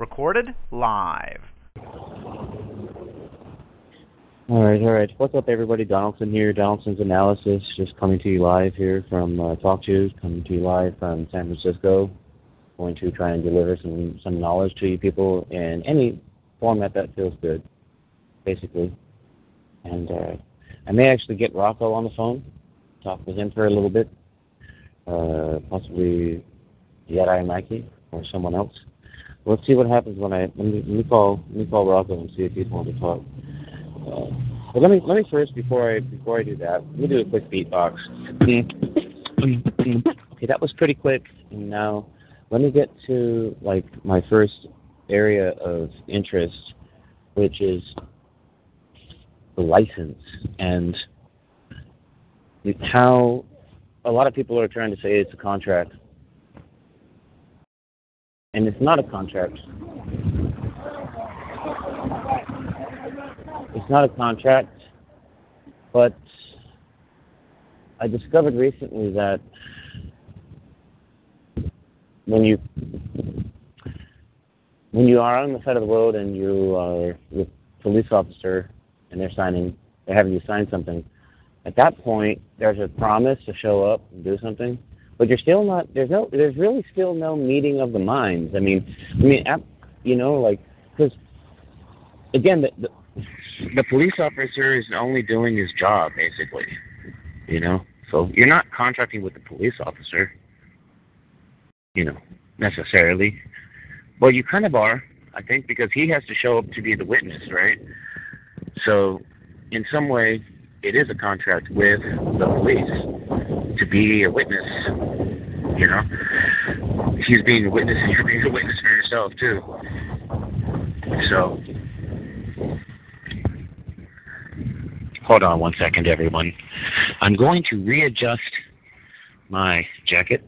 Recorded live. All right, all right. What's up, everybody? Donaldson here. Donaldson's Analysis, just coming to you live here from uh, Talk Shoes, coming to you live from San Francisco. Going to try and deliver some some knowledge to you people in any format that feels good, basically. And uh, I may actually get Rocco on the phone, talk with him for a little bit, uh, possibly Jedi Mikey or someone else. Let's see what happens when I let me, let me call let me call Rocco and see if he's willing to talk. Uh, but let me let me first before I before I do that, let me do a quick beatbox. okay, that was pretty quick. And now let me get to like my first area of interest, which is the license and how a lot of people are trying to say it's a contract and it's not a contract. It's not a contract, but I discovered recently that when you when you are on the side of the road and you are with police officer and they're signing they're having you sign something, at that point there's a promise to show up and do something but you're still not there's no there's really still no meeting of the minds. I mean i mean you know like because again the, the the police officer is only doing his job basically you know? So you're not contracting with the police officer you know necessarily. Well you kind of are i think because he has to show up to be the witness right? So in some way it is a contract with the police to be a witness. You know, he's being a witness, and you're being a witness for yourself too. So, hold on one second, everyone. I'm going to readjust my jacket.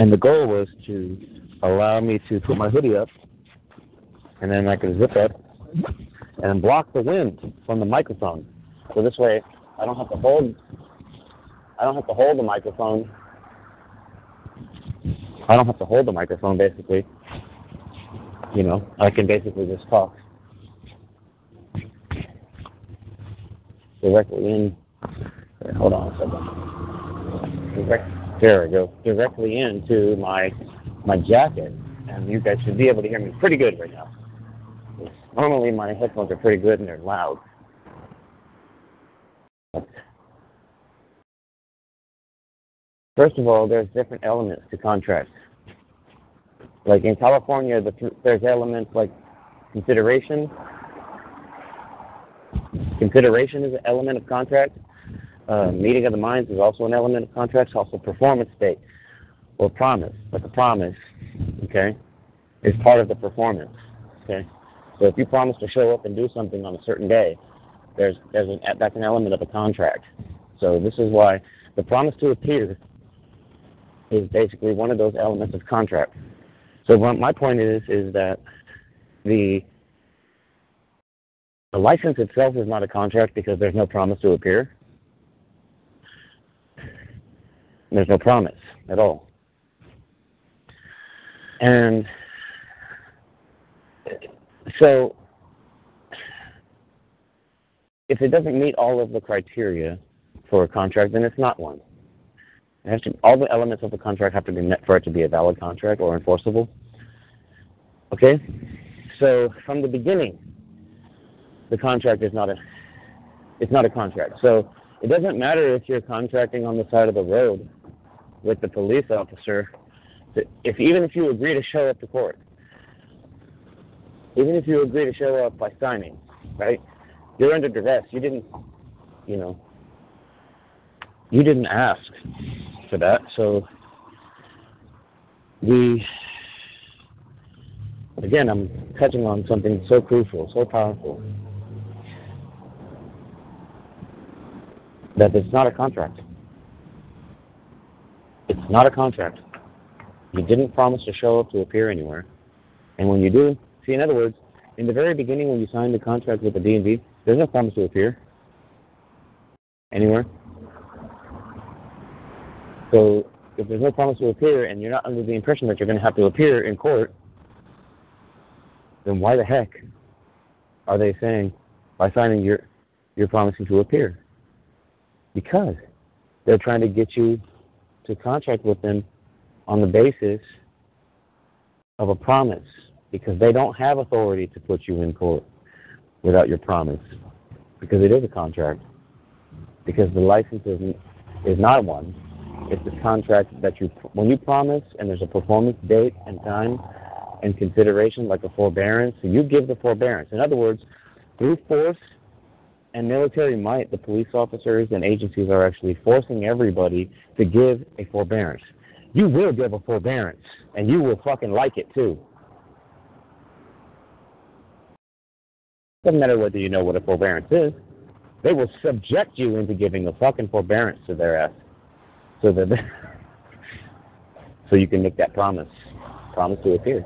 And the goal was to allow me to put my hoodie up, and then I could zip up and block the wind from the microphone. So this way, I don't have to hold. I don't have to hold the microphone. I don't have to hold the microphone. Basically, you know, I can basically just talk directly in. Hold on a second. There go. Directly into my my jacket, and you guys should be able to hear me pretty good right now. Normally my headphones are pretty good and they're loud. First of all, there's different elements to contracts. Like in California, the, there's elements like consideration. Consideration is an element of contract. Uh, meeting of the minds is also an element of contracts. Also, performance state or promise, But the promise, okay, is part of the performance. Okay, so if you promise to show up and do something on a certain day, there's there's an, that's an element of a contract. So this is why the promise to appear is basically one of those elements of contract. So my point is is that the the license itself is not a contract because there's no promise to appear. There's no promise at all. And so if it doesn't meet all of the criteria for a contract, then it's not one. It to, all the elements of the contract have to be met for it to be a valid contract or enforceable. Okay? So from the beginning, the contract is not a it's not a contract. So It doesn't matter if you're contracting on the side of the road with the police officer. If even if you agree to show up to court, even if you agree to show up by signing, right? You're under duress. You didn't, you know, you didn't ask for that. So we, again, I'm touching on something so crucial, so powerful, that it's not a contract. It's not a contract. You didn't promise to show up to appear anywhere. And when you do, see, in other words, in the very beginning when you signed the contract with the DMV, there's no promise to appear anywhere. So if there's no promise to appear and you're not under the impression that you're going to have to appear in court, then why the heck are they saying by signing you're you're promising to appear? Because they're trying to get you to contract with them on the basis of a promise because they don't have authority to put you in court without your promise because it is a contract because the license is, is not one. It's a contract that you when you promise and there's a performance date and time and consideration like a forbearance you give the forbearance. In other words through force and military might the police officers and agencies are actually forcing everybody to give a forbearance you will give a forbearance and you will fucking like it too Doesn't matter whether you know what a forbearance is. They will subject you into giving a fucking forbearance to their ass, so that so you can make that promise, promise to appear.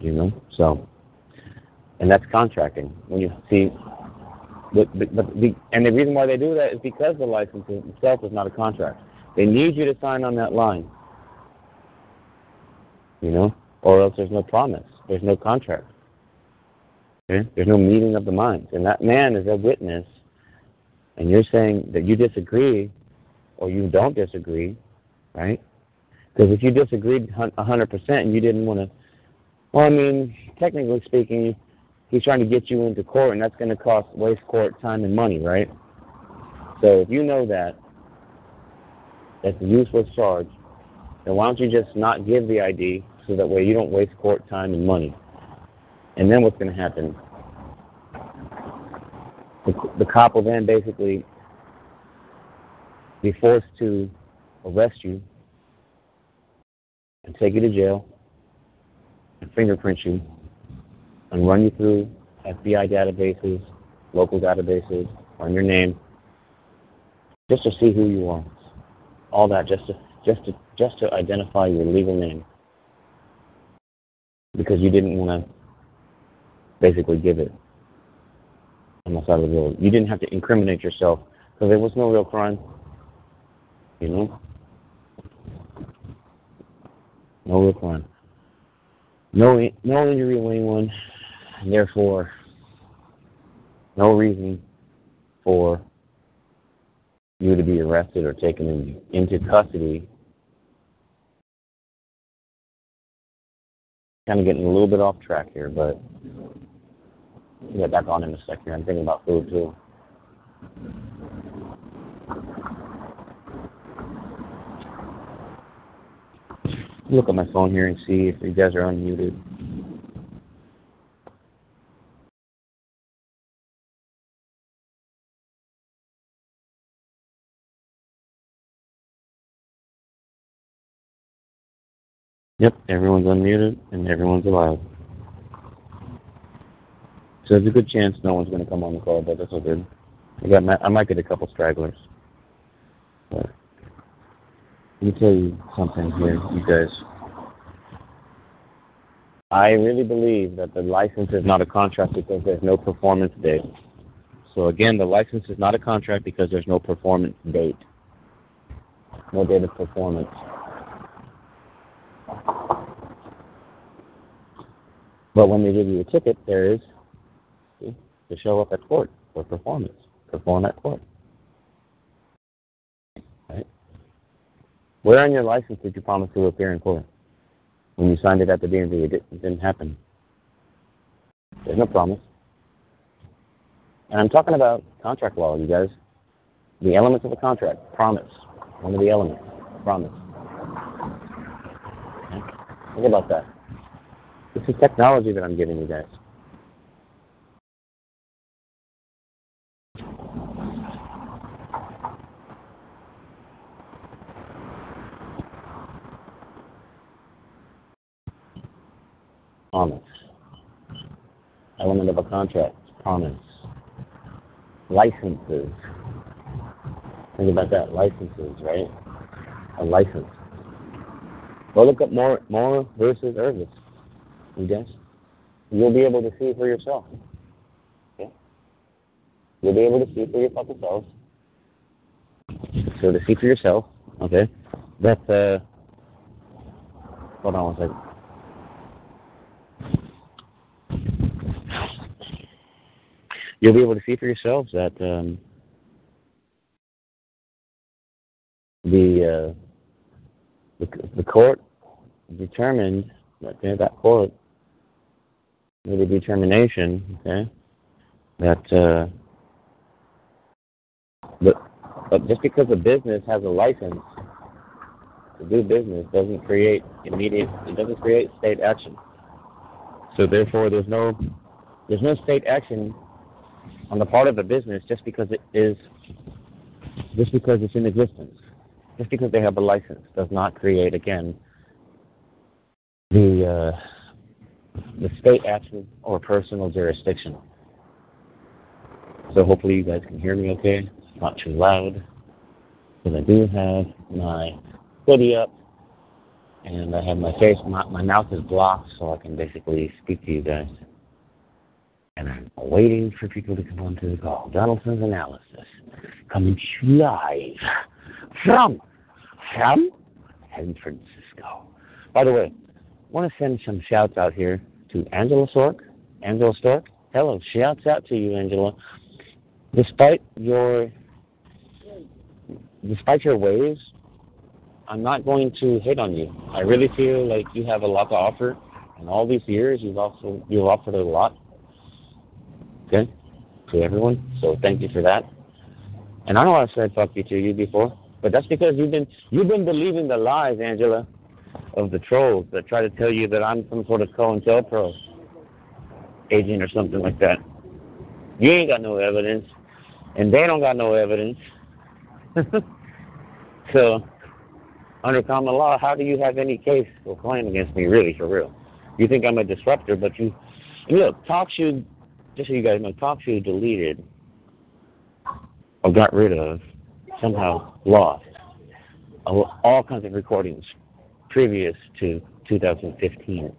You know, so and that's contracting. When you see, but, but, but the, and the reason why they do that is because the license itself is not a contract. They need you to sign on that line. You know, or else there's no promise. There's no contract. Okay? There's no meeting of the minds. And that man is a witness, and you're saying that you disagree or you don't disagree, right? Because if you disagreed 100% and you didn't want to, well, I mean, technically speaking, he's trying to get you into court, and that's going to cost waste court time and money, right? So if you know that, that's a useless charge, then why don't you just not give the ID so that way you don't waste court time and money? And then what's going to happen? The, the cop will then basically be forced to arrest you and take you to jail and fingerprint you and run you through FBI databases, local databases, on your name, just to see who you are. All that just to just to just to identify your legal name. Because you didn't want to basically give it side of the road. You didn't have to incriminate yourself because there was no real crime. You know? No real crime. No, no injury to anyone, and therefore, no reason for you to be arrested or taken in, into custody. Kind of getting a little bit off track here, but We'll get back on in a second. I'm thinking about food too. Look at my phone here and see if you guys are unmuted. Yep, everyone's unmuted and everyone's alive. So there's a good chance no one's going to come on the call, but that's all good. I got I might get a couple stragglers. But let me tell you something here, you guys. I really believe that the license is not a contract because there's no performance date. So again, the license is not a contract because there's no performance date. No date of performance. But when they give you a ticket, there is to show up at court for performance, perform at court. Right? Where on your license did you promise to appear in court? When you signed it at the DMV, it, it didn't happen. There's no promise. And I'm talking about contract law, you guys. The elements of a contract. Promise. One of the elements. Promise. Okay? Think about that. This is technology that I'm giving you guys. Promise. Element of a contract. Promise. Licenses. Think about that. Licenses, right? A license. Go look up more Moose versus Irvis. You guys? You'll be able to see for yourself. Okay? You'll be able to see for your fucking self. So to see for yourself, okay? That uh hold on one second. You'll be able to see for yourselves that um, the, uh, the the court determined that that court made a determination, okay, that uh, but, but just because a business has a license to do business doesn't create immediate it doesn't create state action. So therefore there's no there's no state action on the part of a business just because it is just because it's in existence. Just because they have a license does not create again the uh, the state action or personal jurisdiction. So hopefully you guys can hear me okay. It's not too loud. Because I do have my hoodie up and I have my face my, my mouth is blocked so I can basically speak to you guys and I'm waiting for people to come onto the call. Donaldson's analysis coming live from from San Francisco. By the way, want to send some shouts out here to Angela Stork. Angela Stork, hello. Shouts out to you, Angela. Despite your despite your ways, I'm not going to hate on you. I really feel like you have a lot to offer. and all these years, you've also you've offered a lot Okay? To everyone. So thank you for that. And I know I've said fuck you to you before, but that's because you've been you've been believing the lies, Angela, of the trolls that try to tell you that I'm some sort of COINTELPRO agent or something like that. You ain't got no evidence, and they don't got no evidence. so, under common law, how do you have any case or claim against me, really, for real? You think I'm a disruptor, but you, look, TalkShoe just so you guys know, TalkShoe deleted or got rid of, somehow lost all kinds of recordings previous to 2015.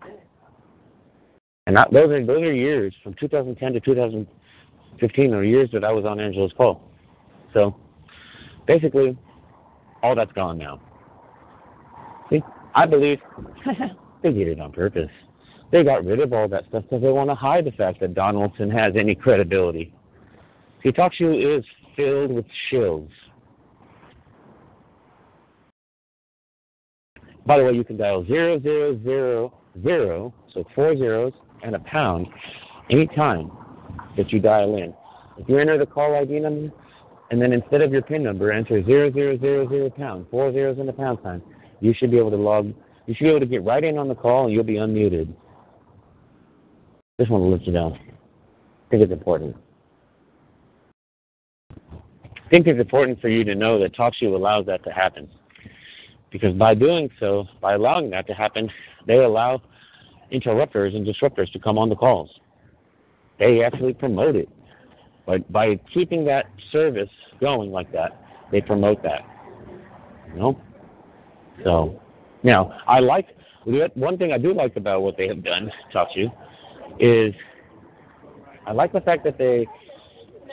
And that, those are those are years from 2010 to 2015 are years that I was on Angela's call. So basically, all that's gone now. See, I believe they did it on purpose. They got rid of all that stuff because they want to hide the fact that Donaldson has any credibility. See, TalkShoe is filled with shills. By the way, you can dial zero zero zero zero, so four zeros and a pound, anytime that you dial in. If you enter the call ID number, and then instead of your PIN number, enter zero zero zero zero pound, four zeros and a pound sign, you should be able to log. You should be able to get right in on the call, and you'll be unmuted. Just want to let you know. I think it's important. I think it's important for you to know that TalkShoe allows that to happen. Because by doing so, by allowing that to happen, they allow interrupters and disruptors to come on the calls. They actually promote it. But by keeping that service going like that, they promote that. You know? So, now, I like, one thing I do like about what they have done, TalkShoe, is I like the fact that they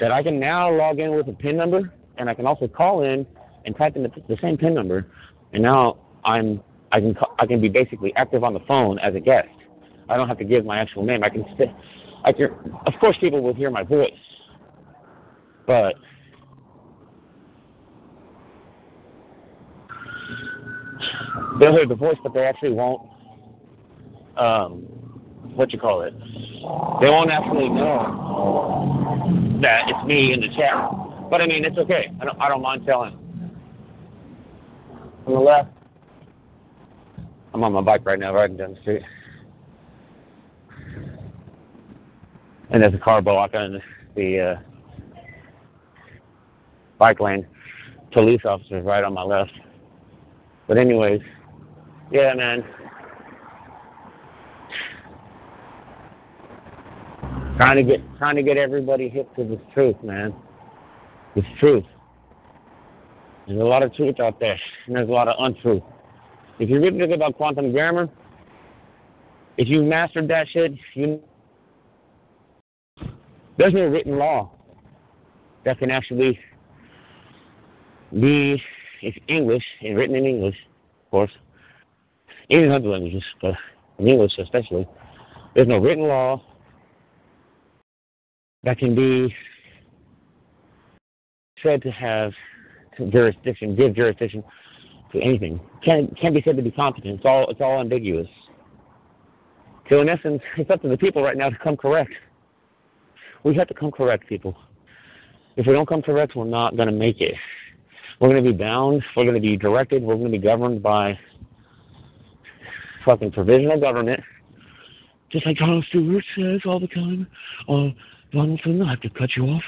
that I can now log in with a PIN number, and I can also call in and type in the, the same PIN number, and now I'm I can I can be basically active on the phone as a guest. I don't have to give my actual name. I can st- I can of course people will hear my voice, but they'll hear the voice, but they actually won't um, what you call it. They won't actually know that it's me in the chat. But I mean, it's okay. I don't, I don't mind telling. On the left, I'm on my bike right now, riding down the street. And there's a car blocking the uh, bike lane. Police officers right on my left. But anyways, yeah, man. Trying to get trying to get everybody hip to this truth, man. This truth. There's a lot of truth out there, and there's a lot of untruth. If you read a book about quantum grammar, if you mastered that shit, you there's no written law that can actually be it's English and written in English, of course. In other languages, but in English especially, there's no written law that can be said to have jurisdiction, give jurisdiction to anything. Can't can't be said to be competent. It's all it's all ambiguous. So in essence, it's up to the people right now to come correct. We have to come correct, people. If we don't come correct, we're not going to make it. We're going to be bound. We're going to be directed. We're going to be governed by fucking provisional government. Just like Donald Stewart says all the time. Uh, Donaldson, I have to cut you off.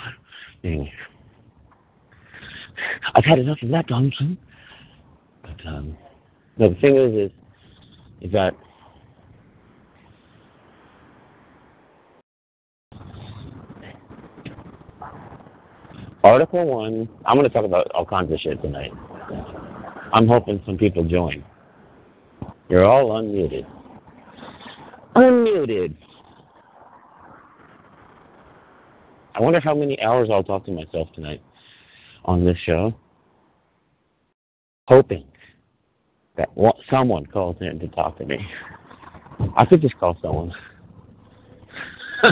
I've had enough of that, Donaldson. But um, no, the thing is, is, is that Article One. I'm going to talk about all kinds of shit tonight. I'm hoping some people join. You're all unmuted. Unmuted. I wonder how many hours I'll talk to myself tonight on this show. Hoping that someone calls in to talk to me. I could just call someone.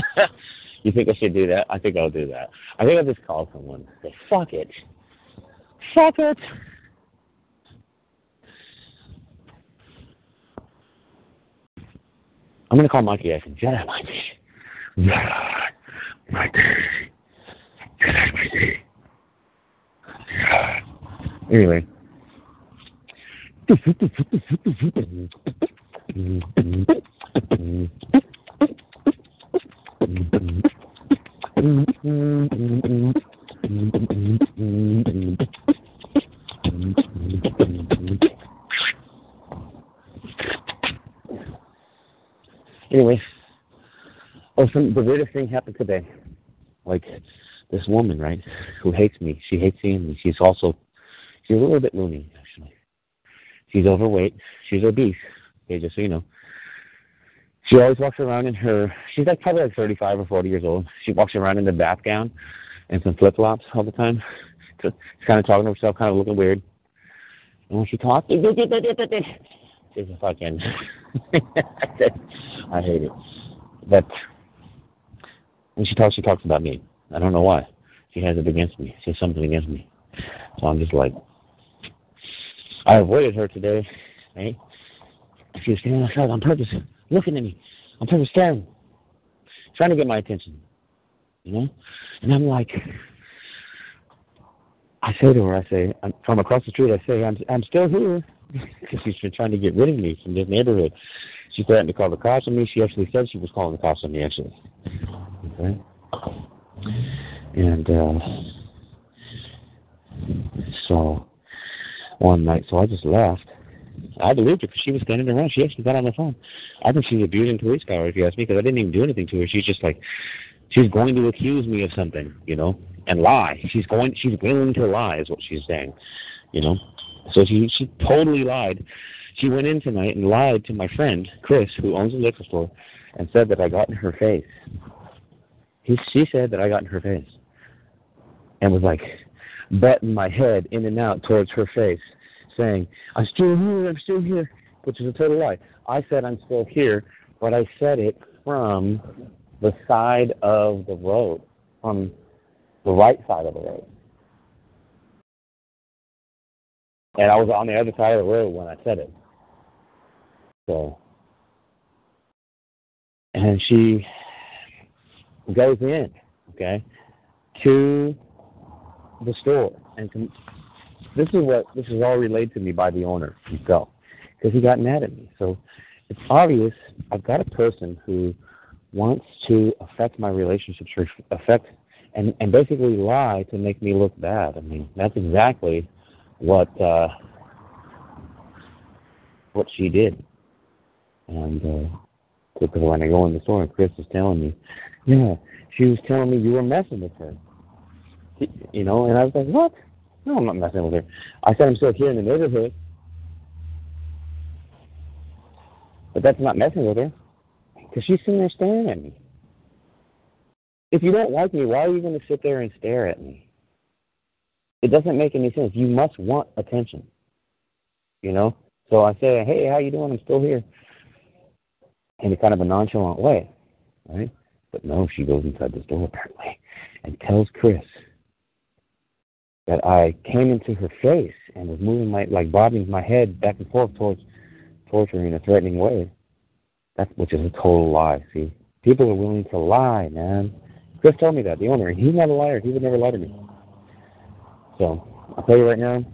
you think I should do that? I think I'll do that. I think I'll just call someone. Say, fuck it. Fuck it. I'm gonna call Mikey Jackson. Jedi Mikey. Jedi Mikey. Jedi Mikey. Anyway. Anyway, oh, some the weirdest thing happened today. Like this woman, right, who hates me. She hates seeing me. She's also she's a little bit loony, actually. She's overweight. She's obese. Okay, just so you know. She always walks around in her. She's like probably like 35 or 40 years old. She walks around in the bath gown and some flip flops all the time. She's kind of talking to herself, kind of looking weird. And when she talks, she's a fucking. I hate it. But when she talks, she talks about me. I don't know why. She has it against me. She has something against me. So I'm just like, I avoided her today. Right? She was standing outside on purpose, looking at me. On purpose, staring, trying to get my attention. You know? And I'm like, I say to her, I say, from across the street, I say, I'm, I'm still here. Because she's been trying to get rid of me from this neighborhood. She threatened to call the cops on me. She actually said she was calling the cops on me, actually. Okay? And uh, so one night, so I just left. I believed her because she was standing around. She actually got on the phone. I think she's abusing police power, if you ask me, because I didn't even do anything to her. She's just like, she's going to accuse me of something, you know, and lie. She's going, she's willing to lie, is what she's saying, you know. So she she totally lied. She went in tonight and lied to my friend Chris, who owns a liquor store, and said that I got in her face. He, she said that I got in her face, and was like betting my head in and out towards her face, saying, "I'm still here. I'm still here," which is a total lie. I said I'm still here, but I said it from the side of the road, from the right side of the road. And I was on the other side of the road when I said it. So, and she goes in okay, to the store. And to, this is what this is all relayed to me by the owner himself, because he got mad at me. So it's obvious I've got a person who wants to affect my relationships, or affect and and basically lie to make me look bad. I mean, that's exactly what uh, what she did. And uh, because when I go in the store and Chris is telling me, yeah, she was telling me you were messing with her. You know, and I was like, what? No, I'm not messing with her. I said I'm still here in the neighborhood. But that's not messing with her. Because she's sitting there staring at me. If you don't like me, why are you going to sit there and stare at me? It doesn't make any sense. You must want attention. You know? So I say, hey, how you doing? I'm still here. In a kind of a nonchalant way. Right? But no, she goes inside this door apparently and tells Chris that I came into her face and was moving my like bobbing my head back and forth towards towards her in a threatening way. That's which is a total lie, see. People are willing to lie, man. Chris told me that, the owner, and he's not a liar. He would never lie to me. So I'll tell you right now,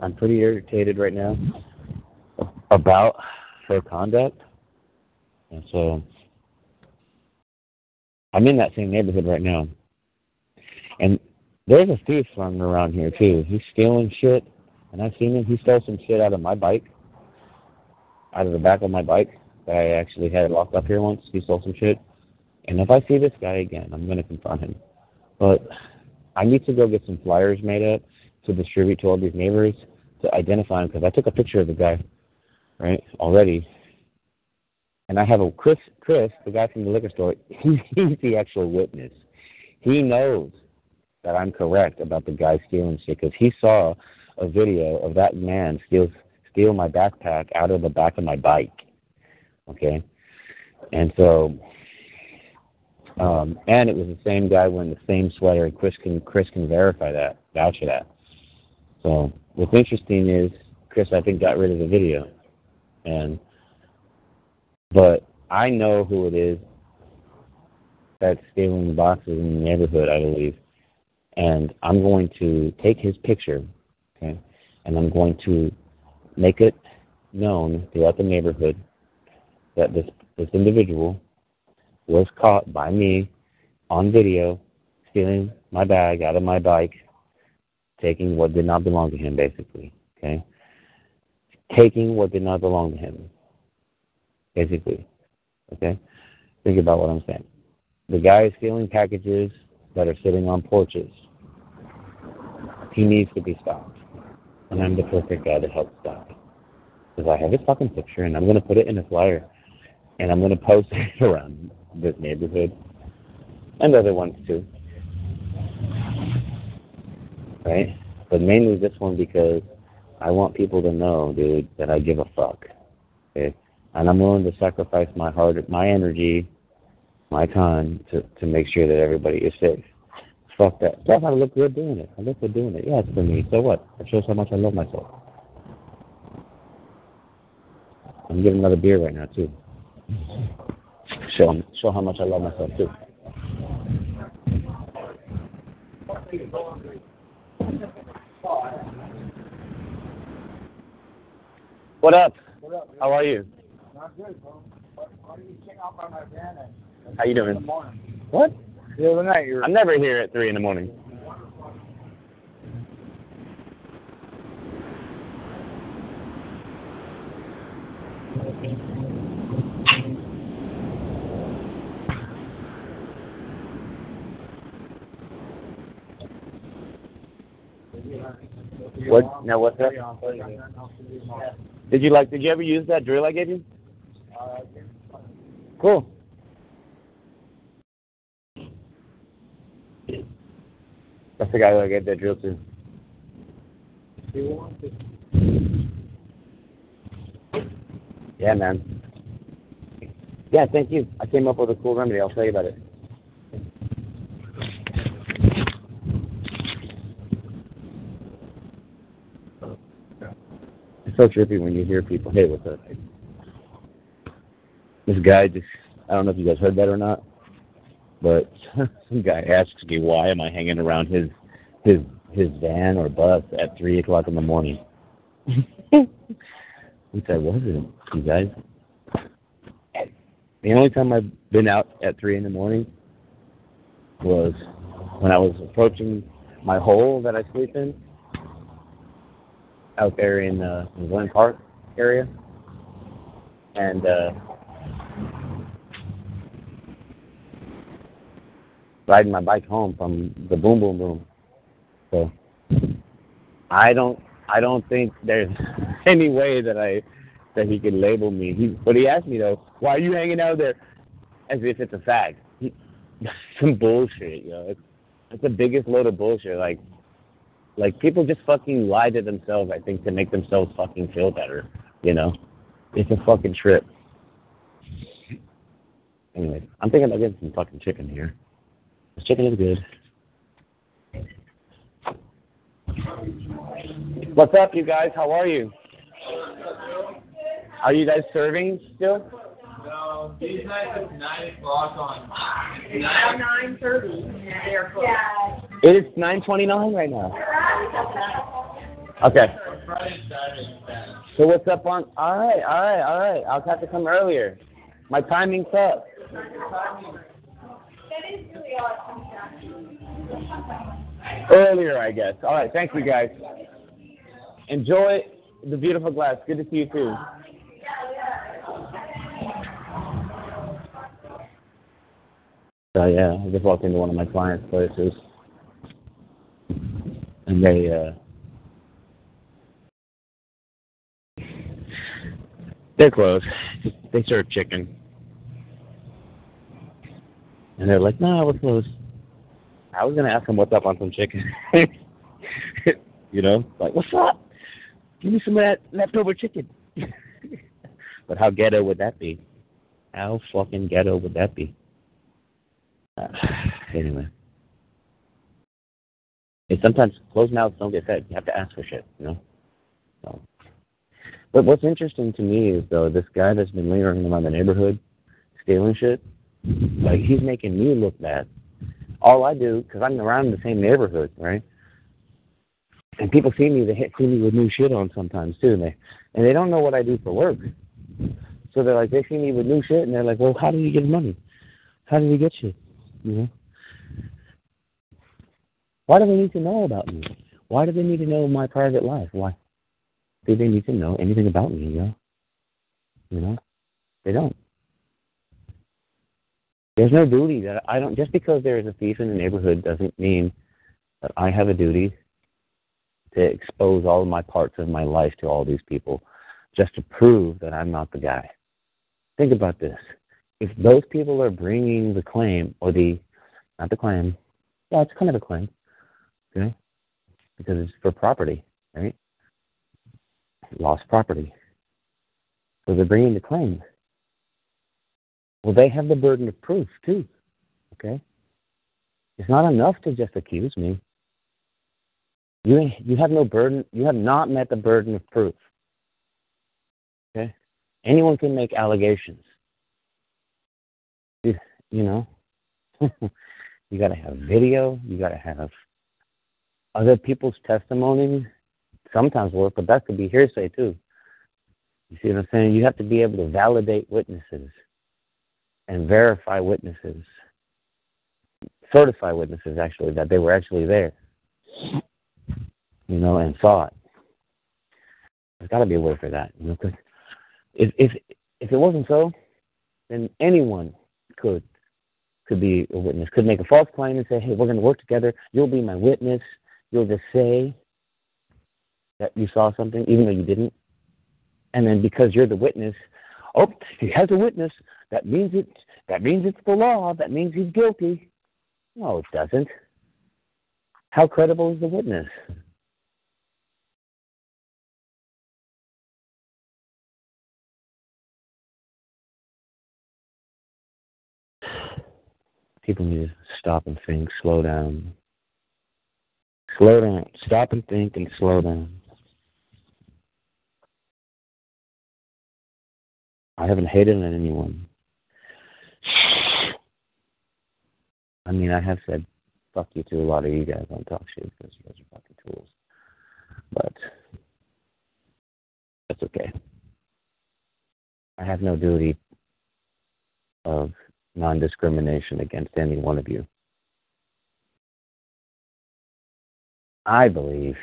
I'm pretty irritated right now about her conduct. And so I'm in that same neighborhood right now. And there's a thief running around here too. He's stealing shit. And I've seen him. He stole some shit out of my bike. Out of the back of my bike that I actually had locked up here once. He stole some shit. And if I see this guy again, I'm gonna confront him. But I need to go get some flyers made up to distribute to all these neighbors to identify him because I took a picture of the guy, right, already. And I have a Chris, Chris, the guy from the liquor store. He, he's the actual witness. He knows that I'm correct about the guy stealing shit because he saw a video of that man steal steal my backpack out of the back of my bike. Okay, and so, um, and it was the same guy wearing the same sweater. Chris can Chris can verify that, vouch for that. So what's interesting is Chris, I think, got rid of the video, and but I know who it is that's stealing the boxes in the neighborhood. I believe, and I'm going to take his picture, okay, and I'm going to make it known throughout the neighborhood that this this individual was caught by me on video stealing my bag out of my bike, taking what did not belong to him, basically. Okay, taking what did not belong to him, basically. Okay, think about what I'm saying. The guy is stealing packages that are sitting on porches. He needs to be stopped. And I'm the perfect guy to help stop. Because I have his fucking picture and I'm going to put it in a flyer. And I'm going to post it around this neighborhood. And other ones too. Right? But mainly this one because I want people to know, dude, that I give a fuck. Okay? And I'm willing to sacrifice my heart, my energy, my time to, to make sure that everybody is safe. Fuck that. Plus, I look good doing it. I look good doing it. Yeah, it's for me. So what? It shows how much I love myself. I'm getting another beer right now too. Show show how much I love myself too. What up? How are you? How you doing? What? The other night, you were I'm never here at three in the morning. What? Now what's that? Did you like? Did you ever use that drill I gave you? Cool. That's the guy who I gave that drill to. Yeah, man. Yeah, thank you. I came up with a cool remedy. I'll tell you about it. It's so trippy when you hear people, hey, what's up? This guy just, I don't know if you guys heard that or not, But some guy asks me why am I hanging around his his his van or bus at three o'clock in the morning. Which I wasn't, you guys. The only time I've been out at three in the morning was when I was approaching my hole that I sleep in out there in, uh, in Glen Park area, and uh, riding my bike home from the boom boom boom. So I don't I don't think there's any way that I that he could label me. He but he asked me though, why are you hanging out there? As if it's a fact. Some bullshit, yo. It's, it's the biggest load of bullshit. Like like people just fucking lie to themselves, I think, to make themselves fucking feel better. You know? It's a fucking trip. Anyway, I'm thinking about getting some fucking chicken here. This chicken is good. What's up, you guys? How are you? Are you guys serving still? No, these nights it's 9 o'clock on. Now nine thirty, they're closed. It is 9:29 right now. Okay. Friday, Saturday, and Saturday. So what's up on? All right, all right, all right. I'll have to come earlier. My timing's up. Earlier, I guess. All right. Thank you, guys. Enjoy the beautiful glass. Good to see you too. So yeah, I just walked into one of my clients' places, and they uh, they're closed. They serve chicken, and they're like, "No, we're close. I was gonna ask them what's up on some chicken. you know, like, "What's up? Give me some of that leftover chicken." but how ghetto would that be? How fucking ghetto would that be? Uh, anyway. And sometimes closed mouths don't get fed. You have to ask for shit, you know? So. But what's interesting to me is, though, this guy that's been lingering around the neighborhood, stealing shit, like, he's making me look bad. All I do, because I'm around the same neighborhood, right? And people see me, they see me with new shit on sometimes, too. And they, and they don't know what I do for work. So they're like, they see me with new shit, and they're like, well, how do you get money? How do you get shit? You know? Why do they need to know about me? Why do they need to know my private life? Why do they need to know anything about me? You know? You know? They don't. There's no duty that I don't. Just because there is a thief in the neighborhood doesn't mean that I have a duty to expose all of my parts of my life to all these people, just to prove that I'm not the guy. Think about this if those people are bringing the claim or the not the claim, yeah, it's kind of a claim, okay, because it's for property, right? Lost property. So they're bringing the claim. Well, they have the burden of proof too, okay? It's not enough to just accuse me. You you have no burden. You have not met the burden of proof. Okay, anyone can make allegations you you know, you got to have video. You got to have other people's testimony. Sometimes work, but that could be hearsay too. You see what I'm saying? You have to be able to validate witnesses and verify witnesses, certify witnesses actually that they were actually there, you know, and saw it. There's got to be a way for that, you know, because if if if it wasn't so, then anyone could could be a witness, could make a false claim and say, hey, we're going to work together. You'll be my witness. You'll just say that you saw something, even though you didn't. And then because you're the witness, oh, he has a witness. That means it. That means it's the law. That means he's guilty. No, it doesn't. How credible is the witness? people need to stop and think, slow down. Slow down. Stop and think and slow down. I haven't hated on anyone. I mean, I have said fuck you to a lot of you guys on talk shit because you guys are fucking tools. But that's okay. I have no duty of non discrimination against any one of you. I believe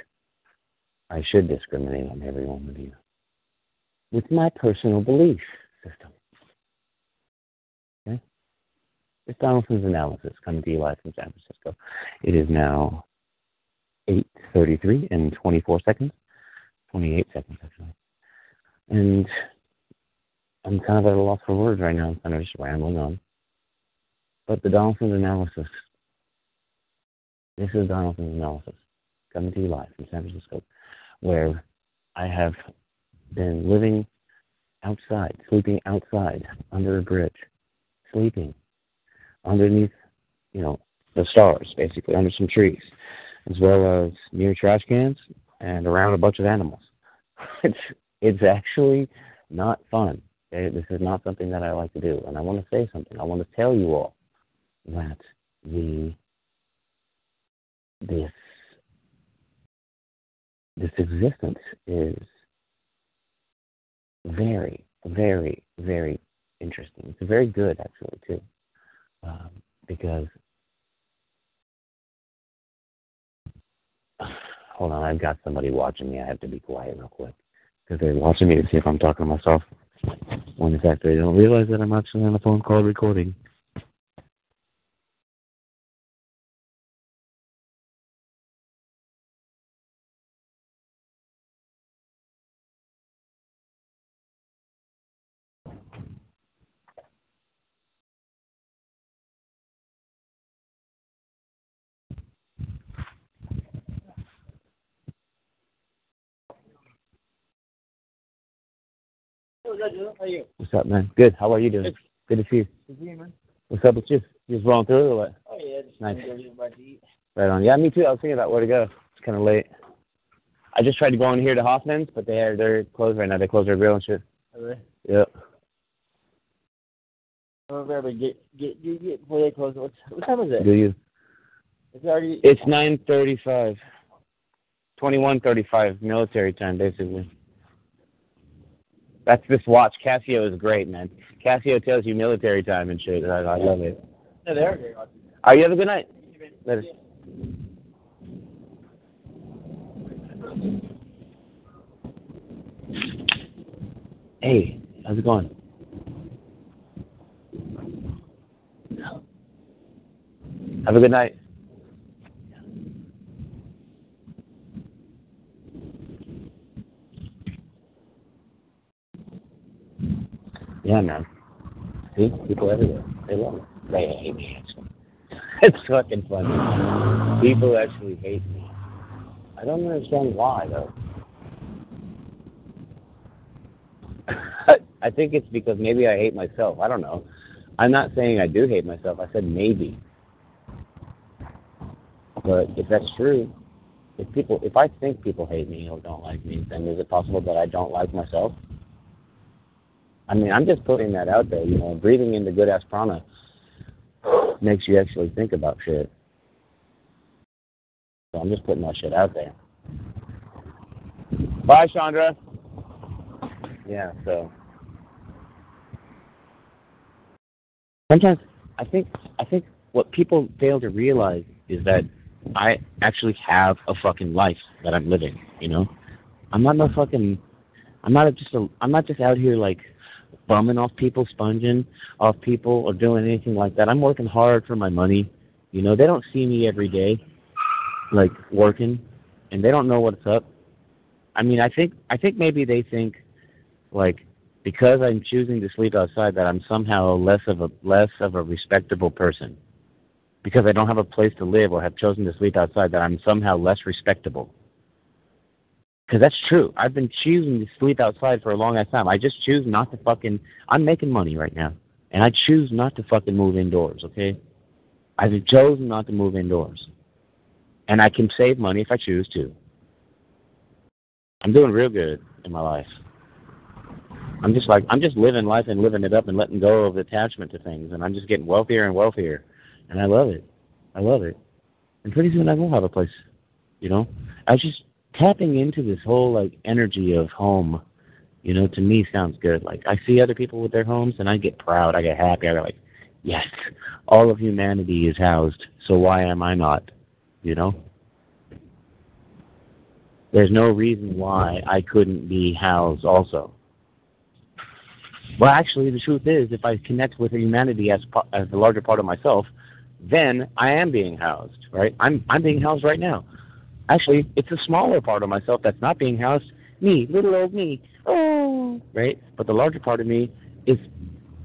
I should discriminate on every one of you with my personal belief system. Okay? It's Donaldson's analysis coming to you live from San Francisco. It is now 8.33 and 24 seconds. 28 seconds, actually. And I'm kind of at a loss for words right now. I'm kind of just rambling on. But the Donaldson's analysis. This is Donaldson's analysis coming to you live from San Francisco, where I have been living outside, sleeping outside under a bridge, sleeping underneath, you know, the stars, basically, under some trees, as well as near trash cans and around a bunch of animals. It's it's actually not fun. Okay? This is not something that I like to do, and I want to say something. I want to tell you all that the this this existence is very, very, very interesting. It's very good, actually, too, um, because hold on, I've got somebody watching me. I have to be quiet real quick because they're watching me to see if I'm talking to myself. When in fact they don't realize that I'm actually on a phone call recording. What's up, man? Good. How are you doing? Good to see you. Good evening, man. What's up with you? You just rolling through or what? Oh yeah, just Nice. gonna go get a bite to eat. Right on. Yeah, me too. I was thinking about where to go. It's kind of late. I just tried to go in here to Hoffman's, but they are they're closed right now. They closed their grill and shit. Oh, okay. Yep. I'm gonna get get get get before they close. What what time is it? Do you? It's already. It's nine thirty-five. Twenty-one thirty-five military time, basically. That's this watch. Casio is great, man. Casio tells you military time and shit. I, I love it. No, they are great. All right, you have a good night. Later. Hey, how's it going? Have a good night. Yeah, man. See, people everywhere. They love it. They hate me, actually. It's fucking funny. People actually hate me. I don't understand why, though. I think it's because maybe I hate myself. I don't know. I'm not saying I do hate myself. I said maybe. But if that's true, if people, if I think people hate me or don't like me, then is it possible that I don't like myself? I mean, I'm just putting that out there. You know, breathing into good ass prana makes you actually think about shit. So I'm just putting that shit out there. Bye, Chandra. Yeah, so sometimes I think I think what people fail to realize is that I actually have a fucking life that I'm living. You know, I'm not no fucking. I'm not just a. I'm not just out here like bumming off people, sponging off people, or doing anything like that. I'm working hard for my money. You know, they don't see me every day, like working, and they don't know what's up. I mean, I think I think maybe they think, like, because I'm choosing to sleep outside, that I'm somehow less of a less of a respectable person. Because I don't have a place to live or have chosen to sleep outside, that I'm somehow less respectable. Because that's true. I've been choosing to sleep outside for a long ass time. I just choose not to fucking. I'm making money right now, and I choose not to fucking move indoors. Okay, I've chosen not to move indoors, and I can save money if I choose to. I'm doing real good in my life. I'm just like I'm just living life and living it up and letting go of attachment to things, and I'm just getting wealthier and wealthier, and I love it. I love it. And pretty soon I will have a place. You know? I just tapping into this whole like energy of home, you know, to me sounds good. Like I see other people with their homes and I get proud, I get happy, I get like, Yes, all of humanity is housed, so why am I not? You know? There's no reason why I couldn't be housed also. Well, actually, the truth is, if I connect with humanity as as a larger part of myself, then I am being housed, right? I'm I'm being housed right now. Actually, it's a smaller part of myself that's not being housed. Me, little old me. Oh, right. But the larger part of me is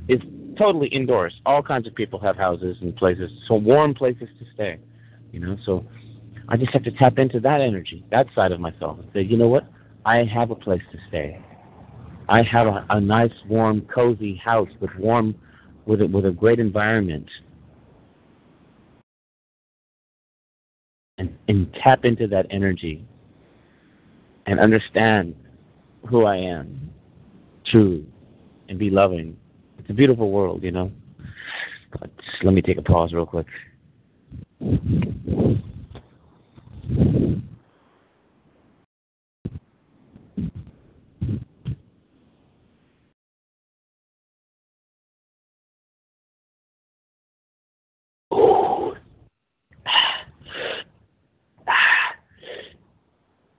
is totally indoors. All kinds of people have houses and places, so warm places to stay. You know, so I just have to tap into that energy, that side of myself, and say, you know what? I have a place to stay. I have a, a nice, warm, cozy house with warm, with a, with a great environment, and and tap into that energy, and understand who I am, truly, and be loving. It's a beautiful world, you know. But let me take a pause real quick.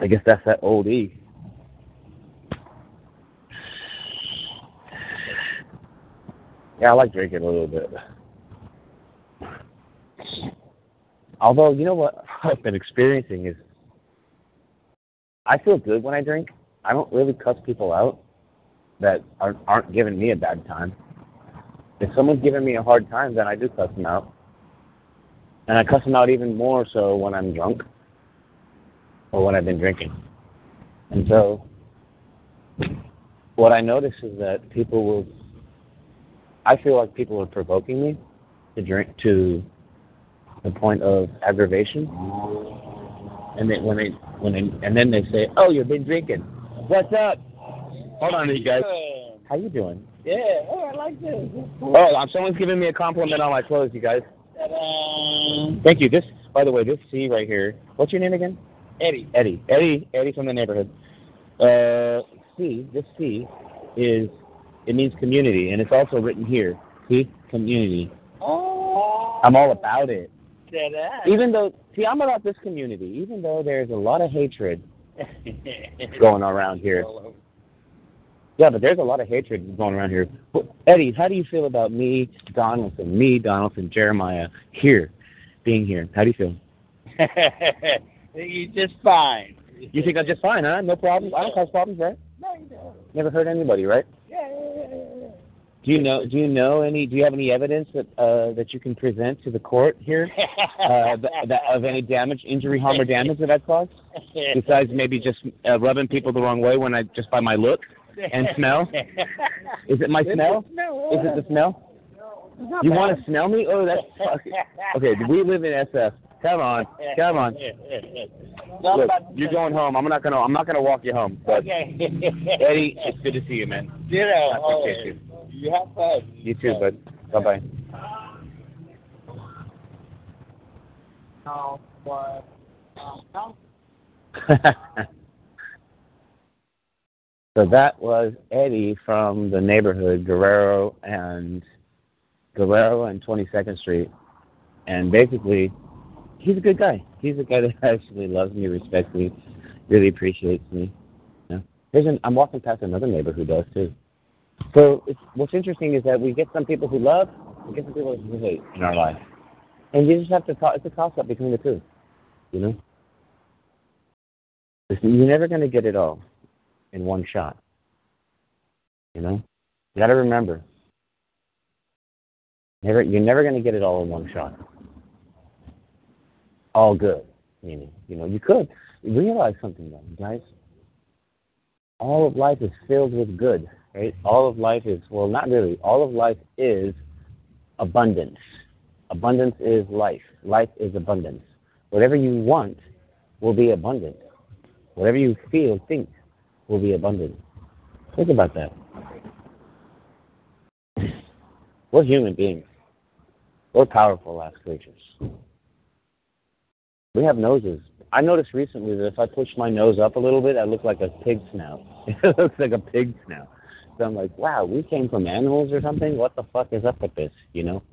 I guess that's that old E. Yeah, I like drinking a little bit. Although, you know what I've been experiencing is I feel good when I drink. I don't really cuss people out that aren't, aren't giving me a bad time. If someone's giving me a hard time, then I do cuss them out. And I cuss them out even more so when I'm drunk or when I've been drinking. And so, what I notice is that people will. I feel like people are provoking me to drink to the point of aggravation, and then when they when they and then they say, "Oh, you've been drinking. What's up? Hold on, you guys. How you doing? Yeah, oh, I like this. Oh, um, someone's giving me a compliment on my clothes, you guys. Ta-da. Thank you. This, by the way, this C right here. What's your name again? Eddie. Eddie. Eddie. Eddie from the neighborhood. Uh, C. This C is it means community, and it's also written here. See, community. Oh, I'm all about it. Even though, see, I'm about this community. Even though there's a lot of hatred going around here. Yeah, but there's a lot of hatred going around here. Eddie, how do you feel about me, Donaldson, me, Donaldson, Jeremiah, here, being here? How do you feel? you just fine. You think I'm just fine, huh? No problems. I don't cause problems, right? No, you don't. Never hurt anybody, right? Yeah, yeah, yeah, yeah. Do you know? Do you know any? Do you have any evidence that uh, that you can present to the court here uh, that, that of any damage, injury, harm, or damage that I've caused? Besides maybe just uh, rubbing people the wrong way when I just by my look and smell. Is it my smell? Is it the smell? No, You want to smell me? Oh, that's fucking... okay. We live in SF. Come on, come on. No, Look, you're going home. I'm not gonna. I'm not gonna walk you home. But Okay. Eddie, it's good to see you, man. Ditto. I appreciate you. You have fun. You too, bud. Bye bye. No, what? No. so that was Eddie from the neighborhood, Guerrero and Guerrero and 22nd Street, and basically, he's a good guy. He's a guy that actually loves me, respects me, really appreciates me. Yeah. There's an, I'm walking past another neighbor who does too. So it's, what's interesting is that we get some people who love, we get some people who hate in our life, and you just have to talk. It's a toss-up between the two, you know. You're never going to get it all in one shot. You know, you got to remember, never you're never going to get it all in one shot. All good, meaning you know you could realize something though, guys. All of life is filled with good, right? All of life is well, not really. All of life is abundance. Abundance is life. Life is abundance. Whatever you want will be abundant. Whatever you feel, think, will be abundant. Think about that. We're human beings. We're powerful as creatures. We have noses. I noticed recently that if I push my nose up a little bit, I look like a pig snout. it looks like a pig snout. So I'm like, wow, we came from animals or something. What the fuck is up with this? You know?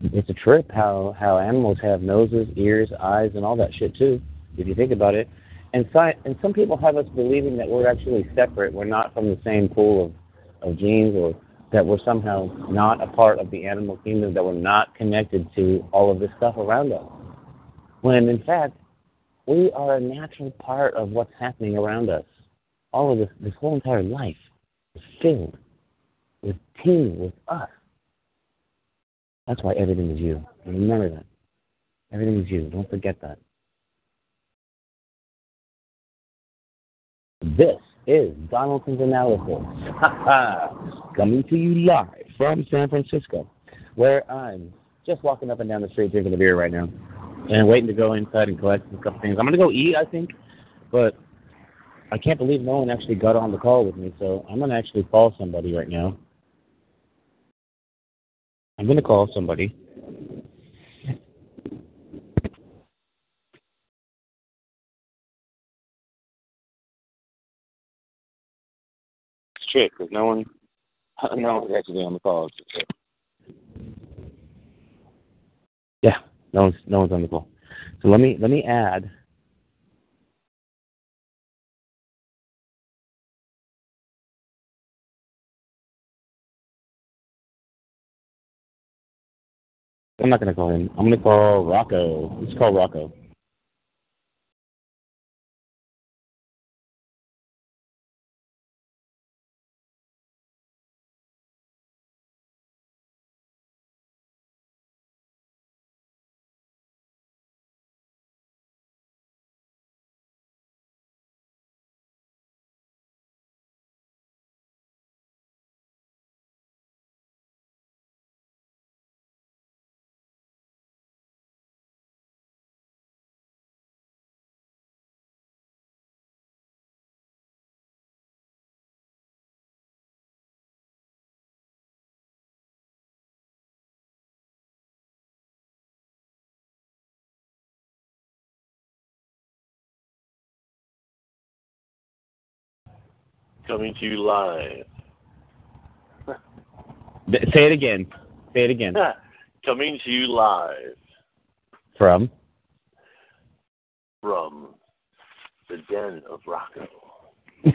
It's a trip how how animals have noses, ears, eyes, and all that shit too. If you think about it, and sci- and some people have us believing that we're actually separate. We're not from the same pool of of genes, or that we're somehow not a part of the animal kingdom. That we're not connected to all of this stuff around us. When in fact, we are a natural part of what's happening around us. All of this, this whole entire life is filled with teeming with us. That's why everything is you. Remember that. Everything is you. Don't forget that. This is Donaldson's Analysis. Coming to you live from San Francisco, where I'm just walking up and down the street drinking a beer right now. And waiting to go inside and collect a couple things. I'm gonna go eat, I think, but I can't believe no one actually got on the call with me, so I'm gonna actually call somebody right now. I'm gonna call somebody. It's trick because no one, no one's actually on the call. Yeah, no one's no one's on the call. So let me let me add. I'm not gonna call him. I'm gonna call Rocco. Let's call Rocco. Coming to you live. Say it again. Say it again. Coming to you live From. from the den of Rocco.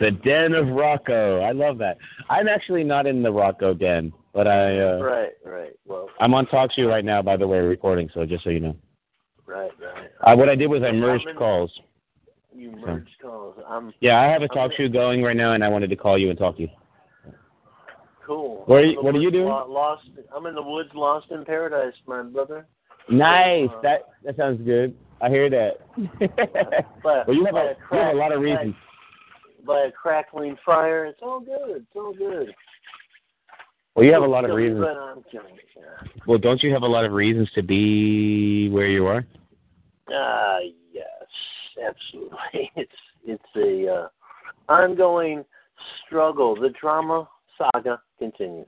the den of Rocco. I love that. I'm actually not in the Rocco den, but I uh, Right, right. Well, I'm on TalkShoe right now, by the way, recording. So just so you know, right, right. uh, what I did was I merged in- calls. You merged calls. I'm Yeah, I have a talk show going right now, and I wanted to call you and talk to you. cool. What are you- what are you doing? lo- Lost. I'm in the woods, lost in paradise, my brother. Nice. Uh, That that sounds good. I hear that. But well, you have by a, you have a lot of reasons. By a crackling fire, it's all good. It's all good. Well, you have a lot of reasons. But I'm killing it. Well, don't you have a lot of reasons to be where you are? Ah, yes, absolutely. It's it's a uh, ongoing struggle. The drama saga continues.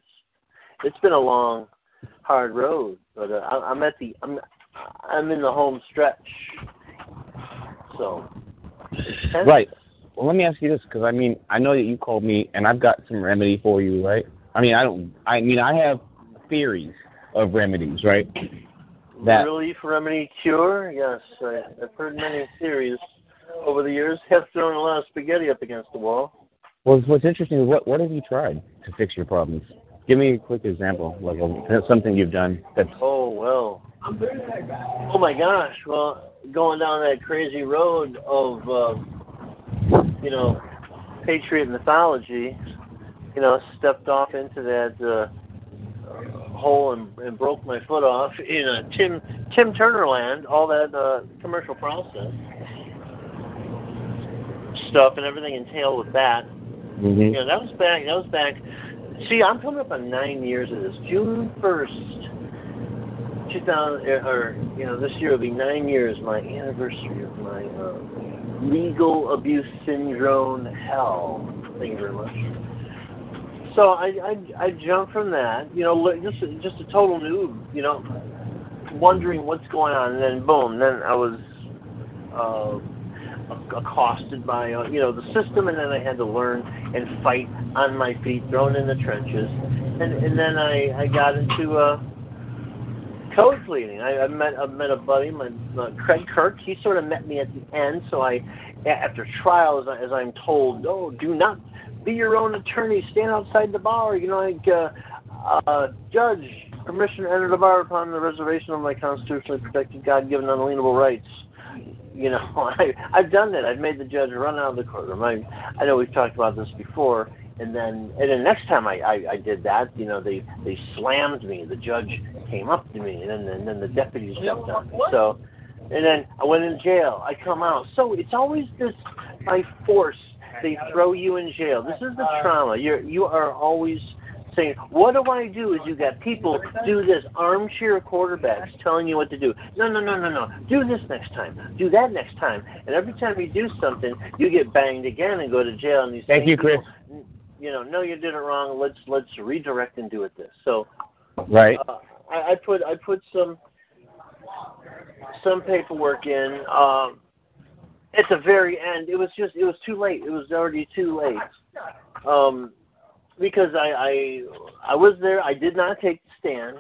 It's been a long, hard road, but uh, I, I'm at the I'm I'm in the home stretch. So. Right. Well, let me ask you this, because I mean, I know that you called me, and I've got some remedy for you, right? I mean, I don't. I mean, I have theories of remedies, right? That Relief, remedy, cure. Yes, I, I've heard many theories over the years. Have thrown a lot of spaghetti up against the wall. well, what's interesting is what what have you tried to fix your problems? Give me a quick example, like something you've done that's Oh well. Oh my gosh. Well, going down that crazy road of uh, you know patriot mythology, you know, stepped off into that uh, hole and, and broke my foot off in a Tim Tim Turner land. All that uh, commercial process stuff and everything entailed with that. hmm You know, that was back. That was back. See, I'm coming up on nine years of this. June first, two thousand, or you know, this year will be nine years. My anniversary of my uh, legal abuse syndrome hell. Thank you very much. So I I I jumped from that. You know, just just a total noob. You know, wondering what's going on, and then boom, then I was uh, accosted by uh, you know the system, and then I had to learn and fight on my feet, thrown in the trenches, and and then I I got into uh, code pleading. I, I met I met a buddy, my uh, Craig Kirk. He sort of met me at the end, so I after trial, as, I, as I'm told, oh, do not be your own attorney. Stand outside the bar. You know, like uh, uh, judge permission to enter the bar upon the reservation of my constitutionally protected, God-given, unalienable rights. You know, I, I've done that. I've made the judge run out of the courtroom. I, I know we've talked about this before. And then, and then next time I, I, I did that, you know, they, they slammed me. The judge came up to me, and then, and then the deputies jumped on me. So, and then I went in jail. I come out. So it's always this by force. They throw you in jail. This is the trauma. You're you are always saying, "What do I do?" Is you got people do this armchair quarterbacks telling you what to do. No, no, no, no, no. Do this next time. Do that next time. And every time you do something, you get banged again and go to jail. And these Thank you, Chris. You know, no, you did it wrong. Let's let's redirect and do it this. So Right. uh, I, I put I put some some paperwork in. Um, at the very end, it was just it was too late. It was already too late. Um, because I, I I was there. I did not take the stand.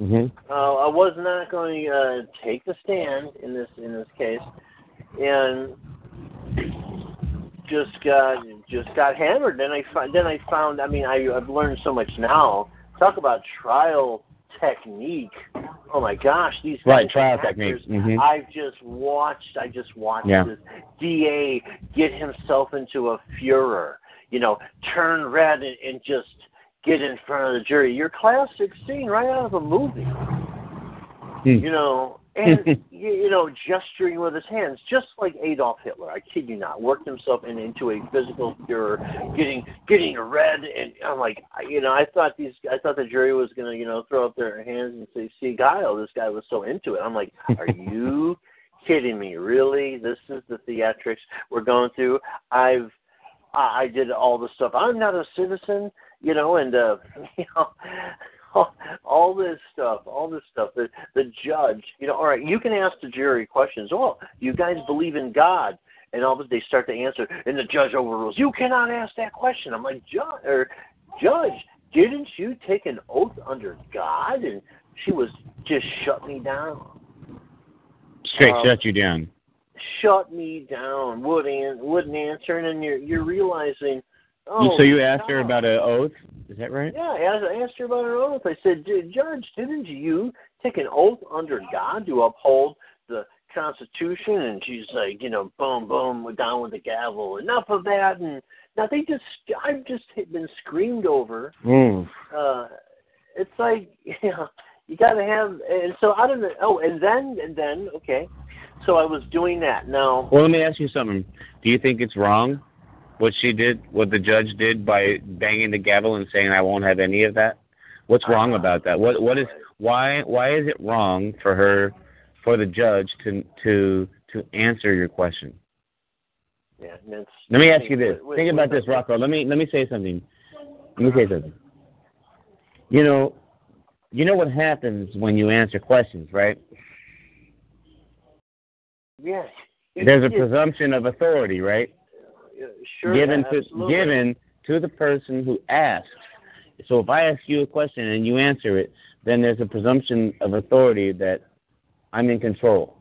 Mhm. Uh, I was not going to uh, take the stand in this in this case, and just got just got hammered. Then I then I found. I mean, I, I've learned so much now. Talk about trial technique. Oh my gosh, these Right, guys trial technique. Mhm. I've just watched. I just watched Yeah. this DA get himself into a furor. You know, turn red and, and just get in front of the jury. Your classic scene right out of a movie. Hmm. You know, and you, you know, gesturing with his hands, just like Adolf Hitler. I kid you not, worked himself in, into a physical furor, getting getting red, and I'm like, I- you know, I thought these, I thought the jury was gonna, you know, throw up their hands and say, "See, Guile, this guy was so into it." I'm like, are you kidding me? Really? This is the theatrics we're going through. I've I I did all the stuff. I'm not a citizen, you know, and uh, you know, all, all this stuff, all this stuff. The the judge, you know, all right, you can ask the jury questions. Oh, you guys believe in God? And all of a sudden they start to answer, and the judge overrules. You cannot ask that question. I'm like, judge, or judge, didn't you take an oath under God? And she was just shut me down Straight Um, shut you down. shut me down, wouldn't wouldn't answer, and then you're you're realizing, oh, so you asked her about an oath? Is that right? Yeah, I asked, I asked her about her oath. I said, "Ju- Judge, didn't you take an oath under God to uphold the Constitution? And she's like, you know, boom, boom, we're down with the gavel. Enough of that. And now they just, I've just been screamed over. Mm. Uh, it's like, you know, you got to have, and so I don't know. Oh, and then, and then, okay. So I was doing that. Now, Well, let me ask you something. Do you think it's wrong what she did, what the judge did by banging the gavel and saying I won't have any of that? What's wrong about that? What what is why why is it wrong for her for the judge to to to answer your question? yeah, Let me ask you this. Think about this, Rocco. Let me let me say something. Let me say something. You know, you know what happens when you answer questions, right? Yeah. There's a presumption of authority, right? Sure, given to absolutely. given to the person who asks. So if I ask you a question and you answer it, then there's a presumption of authority that I'm in control.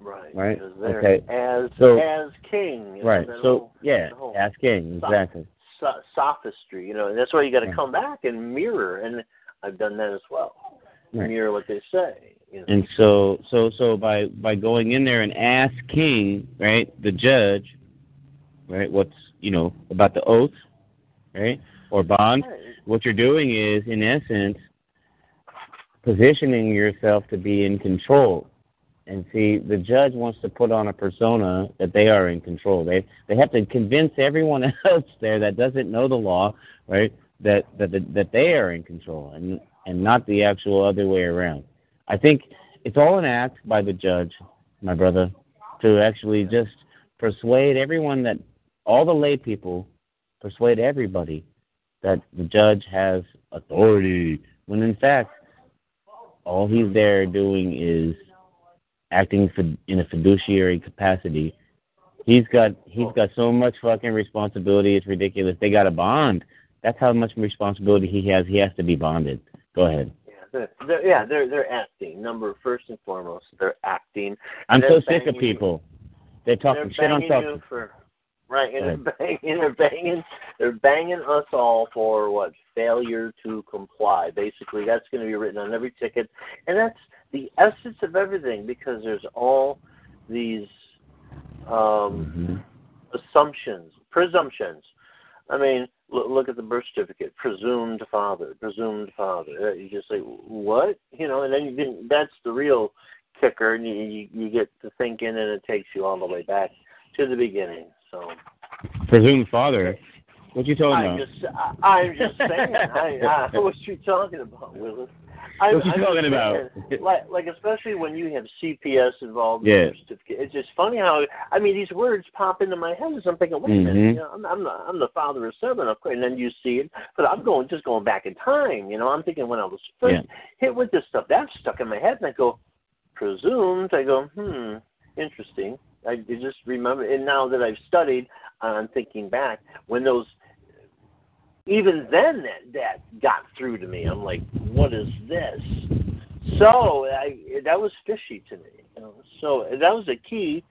Right. Right, okay. As So- as king. Right. So whole yeah, ask King exactly. so- sophistry, you know, and that's why you got to Yeah. come back and mirror, and I've done that as well. Right. Mirror what they say. You know. And so so so by by going in there and asking right the judge, right what's you know about the oath, right or bond, what you're doing is in essence positioning yourself to be in control. And see, the judge wants to put on a persona that they are in control. They they have to convince everyone else there that doesn't know the law, right? That that that, that they are in control, and and not the actual other way around. I think it's all an act by the judge, my brother, to actually just persuade everyone that all the lay people persuade everybody that the judge has authority when in fact all he's there doing is acting in a fiduciary capacity. He's got he's got so much fucking responsibility. It's ridiculous. They got a bond. That's how much responsibility he has. He has to be bonded. Go ahead. Yeah, they're, they're, yeah, they're they're acting. Number first and foremost, they're acting. I'm They're so sick of people. They're talking they're shit on you for right, and they're banging, they're banging, they're banging us all for what failure to comply. Basically, that's going to be written on every ticket, and that's the essence of everything because there's all these um, Mhm. assumptions, presumptions. I mean, look, look at the birth certificate, presumed father, presumed father. Uh, You just say what, you know, and then you didn't. That's the real kicker, and you, you you get to thinking, and it takes you all the way back to the beginning. So Presumed father. What you talking I'm about? just, I, I'm just saying. I, I, what you talking about, Willis? I'm, What you I'm talking about? Like, like especially when you have CPS involved. in Yeah. It's just funny how I mean these words pop into my head as I'm thinking, wait a minute, Mhm. you know, I'm, I'm the I'm the father of seven, of course, and then you see it, but I'm going just going back in time. You know, I'm thinking when I was first hit with this stuff, that's stuck in my head, and I go, presumed. I go, hmm, interesting. I just remember, and now that I've studied, I'm thinking back when those even then that that got through to me. I'm like, what is this? So I that was fishy to me. You know? So that was a key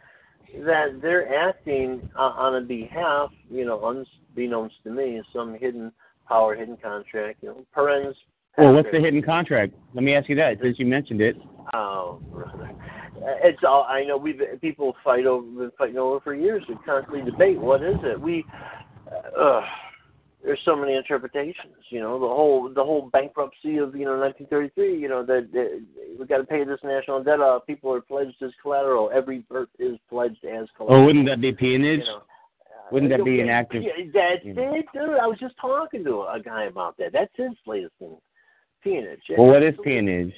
that they're acting uh, on a behalf, you know, unbeknownst to me, some hidden power, hidden contract. You know, parens. Well, what's the hidden contract? Let me ask you that since you mentioned it. Oh, brother. It's all I know. We've people fight over, been fighting over for years. We constantly debate what is it. We, uh, there's so many interpretations. You know, the whole the whole bankruptcy of you know 1933. You know that, that we got to pay this national debt off. People are pledged as collateral. Every birth is pledged as collateral. Oh, wouldn't that be peonage? You know, Wouldn't that be an active- Yeah, that's it, dude. I was just talking to a guy about that. That's his latest thing. Peonage. Well, what is peonage?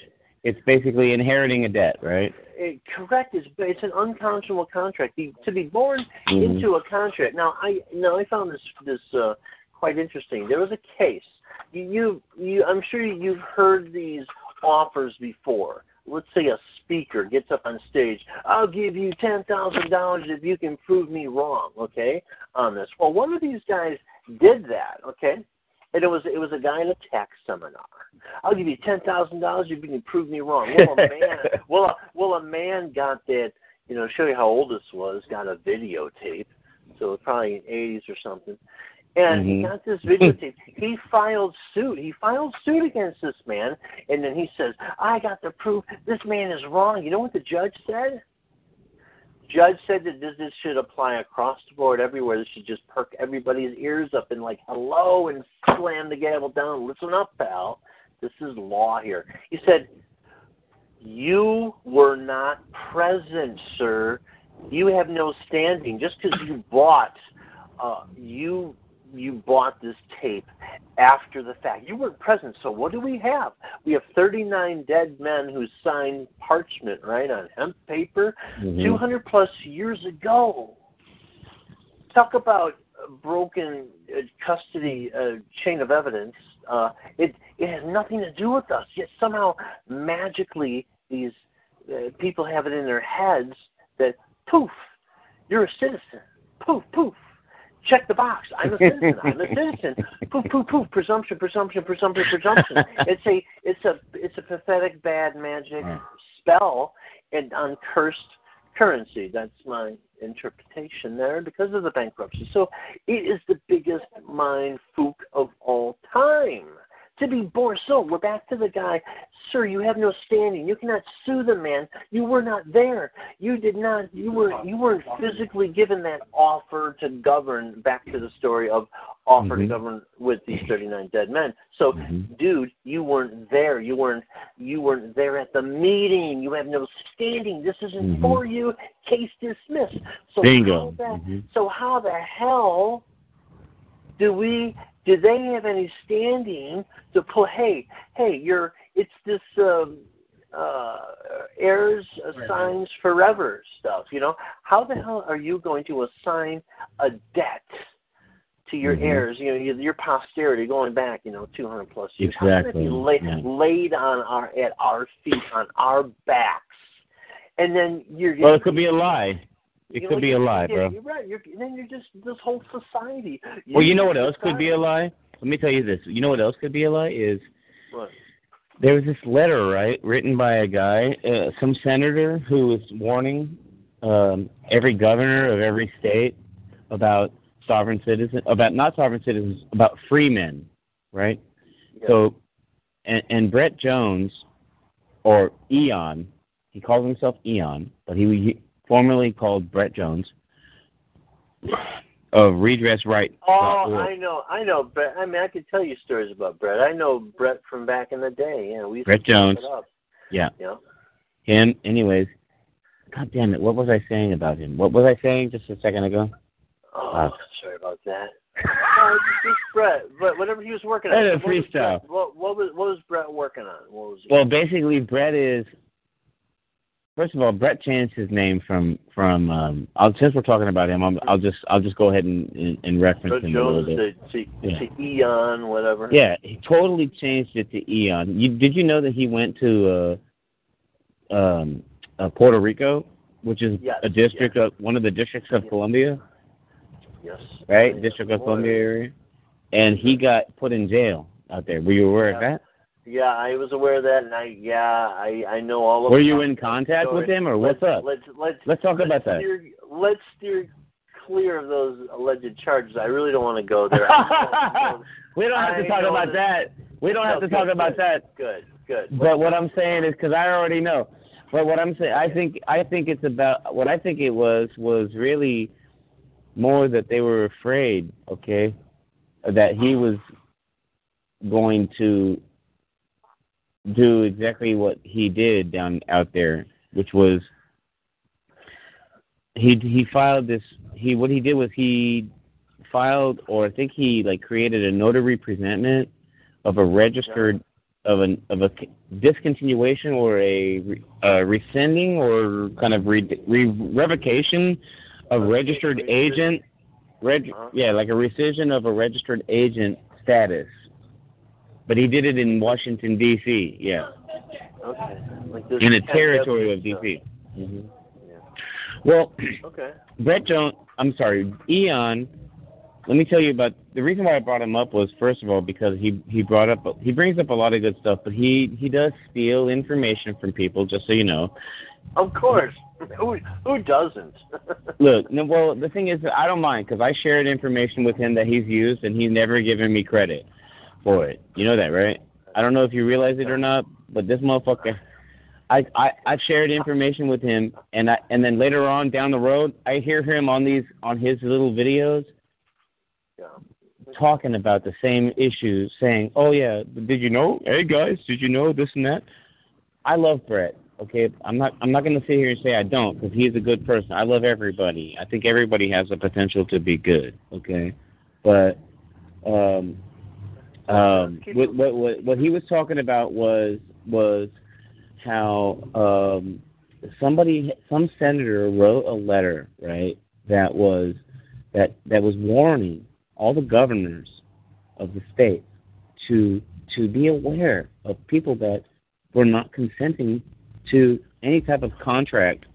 It's basically inheriting a debt, right? it, correct. It's it's an unconscionable contract. The, to be born Mhm. into a contract. Now I now I found this this uh, quite interesting. There was a case. You, you you I'm sure you've heard these offers before. Let's say a speaker gets up on stage. I'll give you ten thousand dollars if you can prove me wrong. Okay, on this. Well, one of these guys did that. Okay, and it was it was a guy in a tax seminar. I'll give you ten thousand dollars if you can prove me wrong. Well, a man, well, a, well, a man got that. You know, show you how old this was. Got a videotape, so it's probably in eighties or something. And he Mhm. got this videotape. he filed suit. He filed suit against this man, and then he says, "I got the proof. This man is wrong." You know what the judge said? Judge said that this, this should apply across the board everywhere. This should just perk everybody's ears up and like hello and slam the gavel down. Listen up, pal. This is law here. He said, You were not present, sir. You have no standing. Just because you bought uh you you bought this tape after the fact. You weren't present. So what do we have? We have 39 dead men who signed parchment, right, on hemp paper Mhm. 200 plus years ago. Talk about broken uh, custody uh, chain of evidence. Uh, it it has nothing to do with us. Yet somehow magically these uh, people have it in their heads that poof, you're a citizen. Poof, poof. Check the box. I'm a citizen. I'm a citizen. Poof, poof, poof. Presumption, presumption, presumption, presumption. It's a it's a it's a pathetic bad magic spell and on cursed currency. That's my interpretation there because of the bankruptcy. So it is the biggest mind fook of all time. To be born. So we're back to the guy. Sir, you have no standing. You cannot sue the man. You were not there. You did not. You were. You weren't physically given that offer to govern. Back to the story of offer to Mhm. govern with these 39 dead men. So, Mhm. dude, you weren't there. You weren't. You weren't there at the meeting. You have no standing. This isn't Mhm. for you. Case dismissed. So Bingo. How the, Mhm. So how the hell do we? Do they have any standing to pull? Hey, hey, you're. It's this. Um, uh, heirs assigns forever stuff. You know, how the hell are you going to assign a debt to your Mhm. heirs, you know, your, your posterity going back, you know, 200 plus years. How can it Exactly, be laid, yeah. laid on our at our feet, on our backs, and then you're Well, it could be a lie. It you could know, be a lie, yeah, bro. You're right. You're, then you're just this whole society. Well, you know what else could be a lie? Let me tell you this. You know what else could be a lie is What? there was this letter, right, written by a guy, uh, some senator who was warning um, every governor of every state about sovereign citizens, about not sovereign citizens, about free men, right? Yeah. So, and, and Brett Jones, or Eon, he calls himself Eon, but he, he formerly called Brett Jones of Redress Right. Oh, I know, I know, Brett. I mean, I could tell you stories about Brett. I know Brett from back in the day. Yeah, we used Brett Jones. up. Yeah. Yeah. Him, anyways. God damn it! What was I saying about him? What was I saying just a second ago? Oh, Uh, sorry about that. no, it's just Brett. But whatever he was working on. Was freestyle. Brett- What, what was what was Brett working on? What was? Well, basically, Brett is. First of all, Brett changed his name from from. Um, I'll, since we're talking about him, I'll, I'll just I'll just go ahead and, and, and reference him a little bit. to, to, Yeah. to Eon, whatever. Yeah, he totally changed it to Eon. You, did you know that he went to uh, um, uh, Puerto Rico, which is Yes, a district of one of the districts of Columbia, Yes. right? Yeah. District of Boy. Columbia area, and he got put in jail out there. Were you aware of that? Yeah, I was aware of that, and I yeah, I I know all of. Were you in contact with him, or what's let's, up? Let's let's Let's talk let's about that. Steer, let's steer clear of those alleged charges. I really don't want to go there. we don't have to I talk about that- that. We don't have No, to talk about good. that. Good, good. But what I'm saying is because I already know. But what I'm saying, I think I think it's about what I think it was was really more that they were afraid, okay, that he was going to do exactly what he did down out there, which was he he filed this he what he did was he filed or I think he like created a notary presentment of a registered of an of a discontinuation or a, a rescinding or kind of re, re, revocation of registered agent reg, Uh-huh. yeah like a rescission of a registered agent status but he did it in Washington D.C. yeah Okay. Like in kind territory of. D.C. hmm Yeah. Well, Okay. Brett Jones, I'm sorry, Eon. Let me tell you about the reason why I brought him up was first of all because he he brought up he brings up a lot of good stuff, but he he does steal information from people. Just so you know. Of course. Who who doesn't? Look, no, well the thing is that I don't mind because I shared information with him that he's used and he's never given me credit for it. You know that, right? I don't know if you realize it or not, but this motherfucker. I, I I've shared information with him, and I and then later on down the road, I hear him on these on his little videos yeah. talking about the same issues, saying, "Oh yeah, did you know? Hey guys, did you know this and that?" I love Brett. Okay, I'm not I'm not going to sit here and say I don't because he's a good person. I love everybody. I think everybody has the potential to be good. Okay, but um, um, what what what what he was talking about was was how um somebody some senator wrote a letter right that was that that was warning all the governors of the state to to be aware of people that were not consenting to any type of contract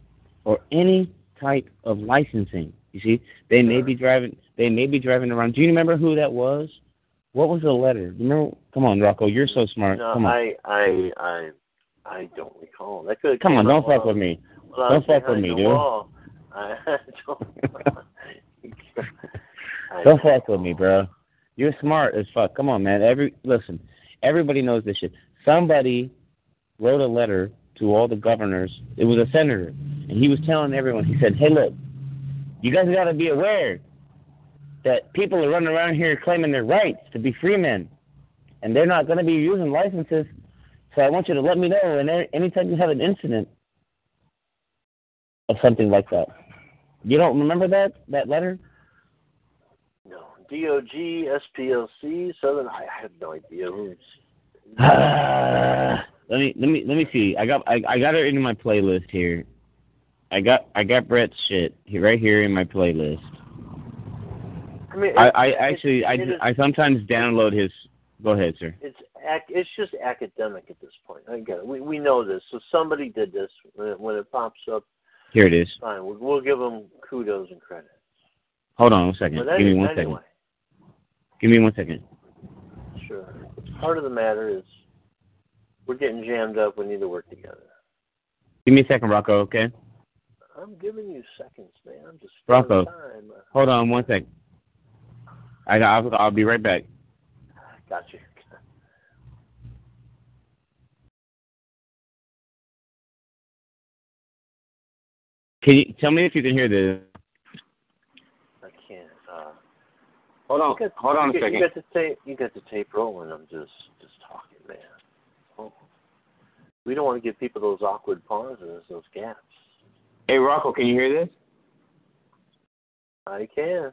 or any type of licensing. You see, they may be driving they may be driving around. Do you remember who that was? What was the letter? You remember? Come on, Rocco, you're so smart. No, Come on, I I I I don't recall. That could come on, don't fuck with me. Don't fuck with me, dude. I don't. I- Don't fuck with me, bro. You're smart as fuck. Come on, man. Every listen, everybody knows this shit. Somebody wrote a letter to all the governors. It was a senator, and he was telling everyone. He said, "Hey, look, you guys got to be aware that people are running around here claiming their rights to be free men, and they're not going to be using licenses. So I want you to let me know, and anytime you have an incident of something like that, you don't remember that that letter." No. DOJ, SPLC, Southern. I have no idea let me let me let me see. I got I, I got it in my playlist here. I got I got Brett's shit right here in my playlist. I mean, I, I actually I, is- I sometimes download his. Go ahead, sir. it's it's just academic at this point. I get it. We we know this. So somebody did this. When it, when it pops up, Here it is. fine. We'll, we'll give them kudos and credit. Hold on one second. Give me one second. anyway, Give me one second. sure. Part of the matter is we're getting jammed up. We need to work together. Give me a second, Rocco. Okay. I'm giving you seconds, man. I'm just Rocco. time. Hold on one second. I I'll, I'll be right back. got you. Can you tell me if you can hear this? I can't. Uh, Hold on. got, Hold on a second. You got the tape. You got the tape rolling. I'm just just talking, man. Oh. We don't want to give people those awkward pauses, those gaps. Hey, Rocco, can you hear this? I can.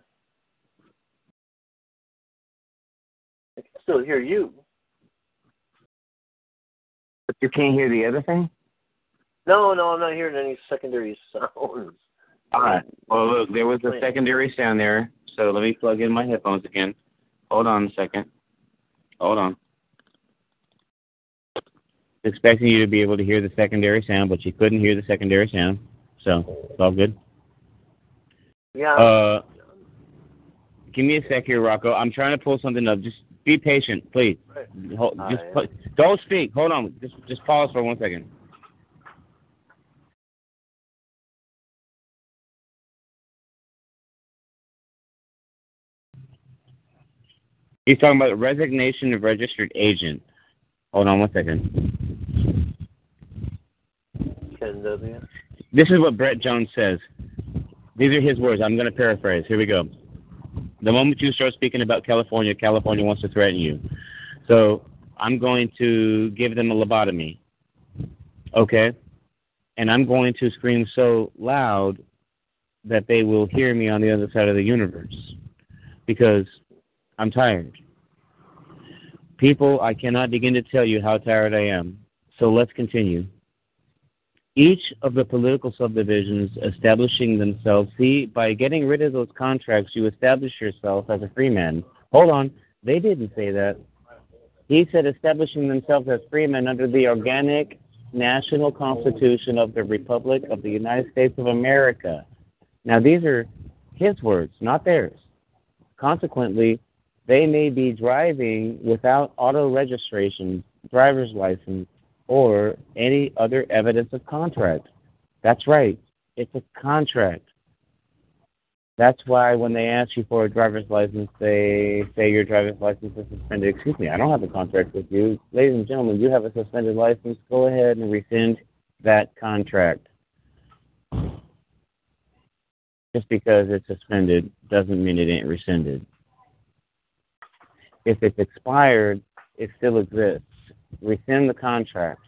Still hear you. But you can't hear the other thing. No, no, I'm not hearing any secondary sounds. All right. Well, look, there was a secondary sound there, so let me plug in my headphones again. Hold on a second. Hold on. Expecting you to be able to hear the secondary sound, but you couldn't hear the secondary sound, so it's all good. Yeah. Uh, give me a sec here, Rocco. I'm trying to pull something up. Just be patient, please. Hold, just don't speak. Hold on. Just just pause for one second. He's talking about the resignation of registered agent. Hold on one second. This is what Brett Jones says. These are his words. I'm going to paraphrase. Here we go. The moment you start speaking about California, California wants to threaten you. So I'm going to give them a lobotomy. Okay? And I'm going to scream so loud that they will hear me on the other side of the universe because I'm tired. People, I cannot begin to tell you how tired I am. So let's continue each of the political subdivisions establishing themselves. See, by getting rid of those contracts, you establish yourself as a free man. Hold on. They didn't say that. He said establishing themselves as free men under the organic national constitution of the Republic of the United States of America. Now, these are his words, not theirs. Consequently, they may be driving without auto registration, driver's license, or any other evidence of contract. That's right. It's a contract. That's why when they ask you for a driver's license, they say your driver's license is suspended. Excuse me, I don't have a contract with you. Ladies and gentlemen, you have a suspended license. Go ahead and rescind that contract. Just because it's suspended doesn't mean it ain't rescinded. If it's expired, it still exists rescind the contract.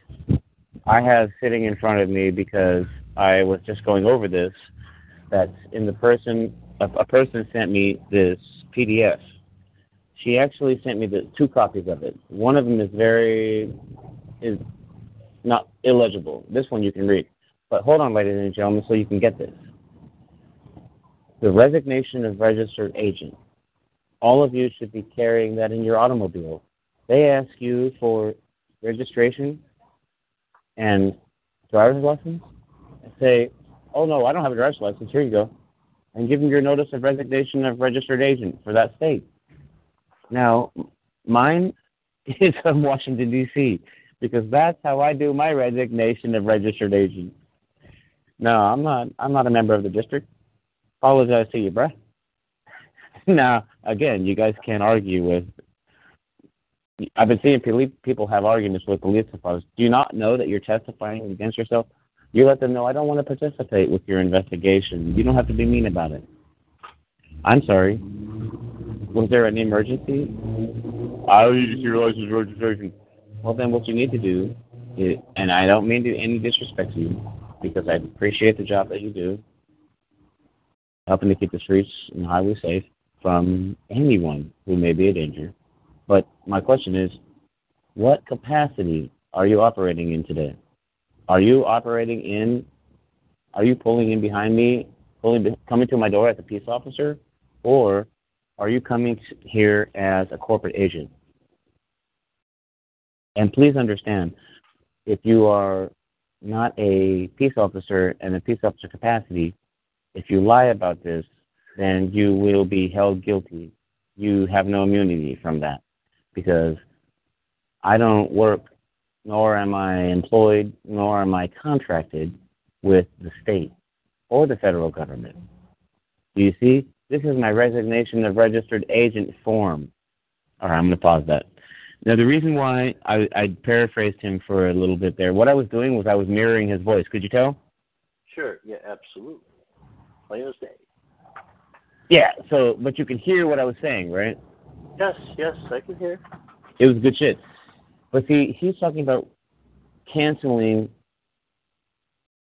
I have sitting in front of me because I was just going over this. That's in the person. A, a person sent me this PDF. She actually sent me the two copies of it. One of them is very is not illegible. This one you can read. But hold on, ladies and gentlemen, so you can get this. The resignation of registered agent. All of you should be carrying that in your automobile. They ask you for registration and driver's license and say, oh no, I don't have a driver's license, here you go. And give them your notice of resignation of registered agent for that state. Now, mine is from Washington, D.C., because that's how I do my resignation of registered agent. No, I'm not, I'm not a member of the district. Apologize to you, bruh. now, again, you guys can't argue with I've been seeing people have arguments with police officers. Do you not know that you're testifying against yourself? You let them know, I don't want to participate with your investigation. You don't have to be mean about it. I'm sorry. Was there an emergency? I need to see your license registration. Well, then what you need to do, is, and I don't mean to any disrespect to you, because I appreciate the job that you do, helping to keep the streets and highways safe from anyone who may be a danger. But my question is, what capacity are you operating in today? Are you operating in, are you pulling in behind me, pulling, coming to my door as a peace officer? Or are you coming here as a corporate agent? And please understand, if you are not a peace officer in a peace officer capacity, if you lie about this, then you will be held guilty. You have no immunity from that because I don't work, nor am I employed, nor am I contracted with the state or the federal government. Do you see? This is my resignation of registered agent form. All right, I'm going to pause that. Now, the reason why I, I paraphrased him for a little bit there, what I was doing was I was mirroring his voice. Could you tell? Sure. Yeah, absolutely. Plain as day. Yeah, so, but you can hear what I was saying, right? Yes, yes, I can hear. It was good shit. But see, he's talking about canceling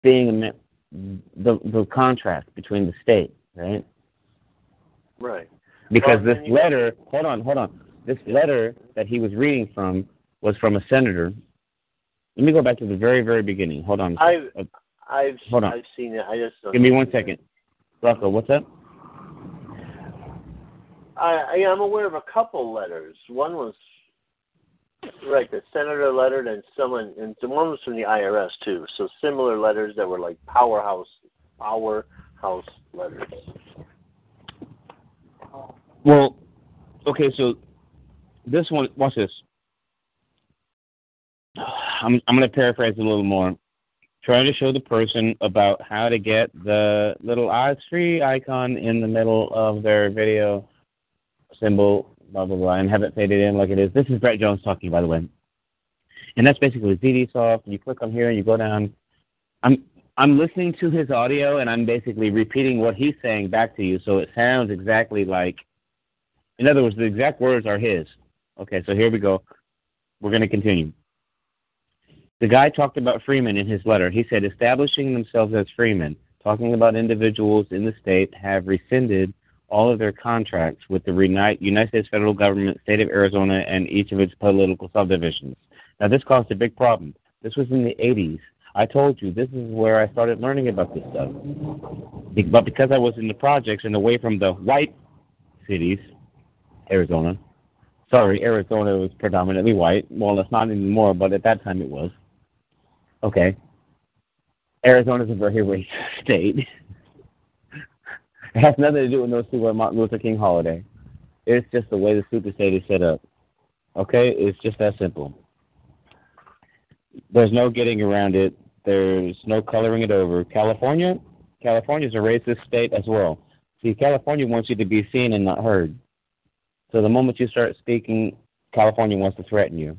being a, the the contract between the state, right? Right. Because Well, this letter, hold on, hold on. This letter that he was reading from was from a senator. Let me go back to the very, very beginning. Hold on. I've Uh, I've Hold on. I've seen it. I just Give me one second. Rocco, what's up? I, I am aware of a couple letters. One was right, the senator letter, and someone, and one was from the IRS too. So similar letters that were like powerhouse, powerhouse letters. Well, okay, so this one, watch this. I'm I'm going to paraphrase a little more. Trying to show the person about how to get the little eyes free icon in the middle of their video symbol, blah blah blah, and have it faded in like it is. This is Brett Jones talking, by the way. And that's basically ZD Soft. You click on here and you go down. I'm I'm listening to his audio and I'm basically repeating what he's saying back to you, so it sounds exactly like. In other words, the exact words are his. Okay, so here we go. We're going to continue. The guy talked about freemen in his letter. He said, establishing themselves as freemen, talking about individuals in the state have rescinded all of their contracts with the United States federal government, state of Arizona, and each of its political subdivisions. Now, this caused a big problem. This was in the 80s. I told you this is where I started learning about this stuff. But because I was in the projects and away from the white cities, Arizona. Sorry, Arizona was predominantly white. Well, it's not anymore, but at that time it was. Okay. Arizona's a very racist state. It has nothing to do with no super Martin Luther King holiday. It's just the way the super state is set up. Okay? It's just that simple. There's no getting around it. There's no coloring it over. California, California is a racist state as well. See, California wants you to be seen and not heard. So the moment you start speaking, California wants to threaten you.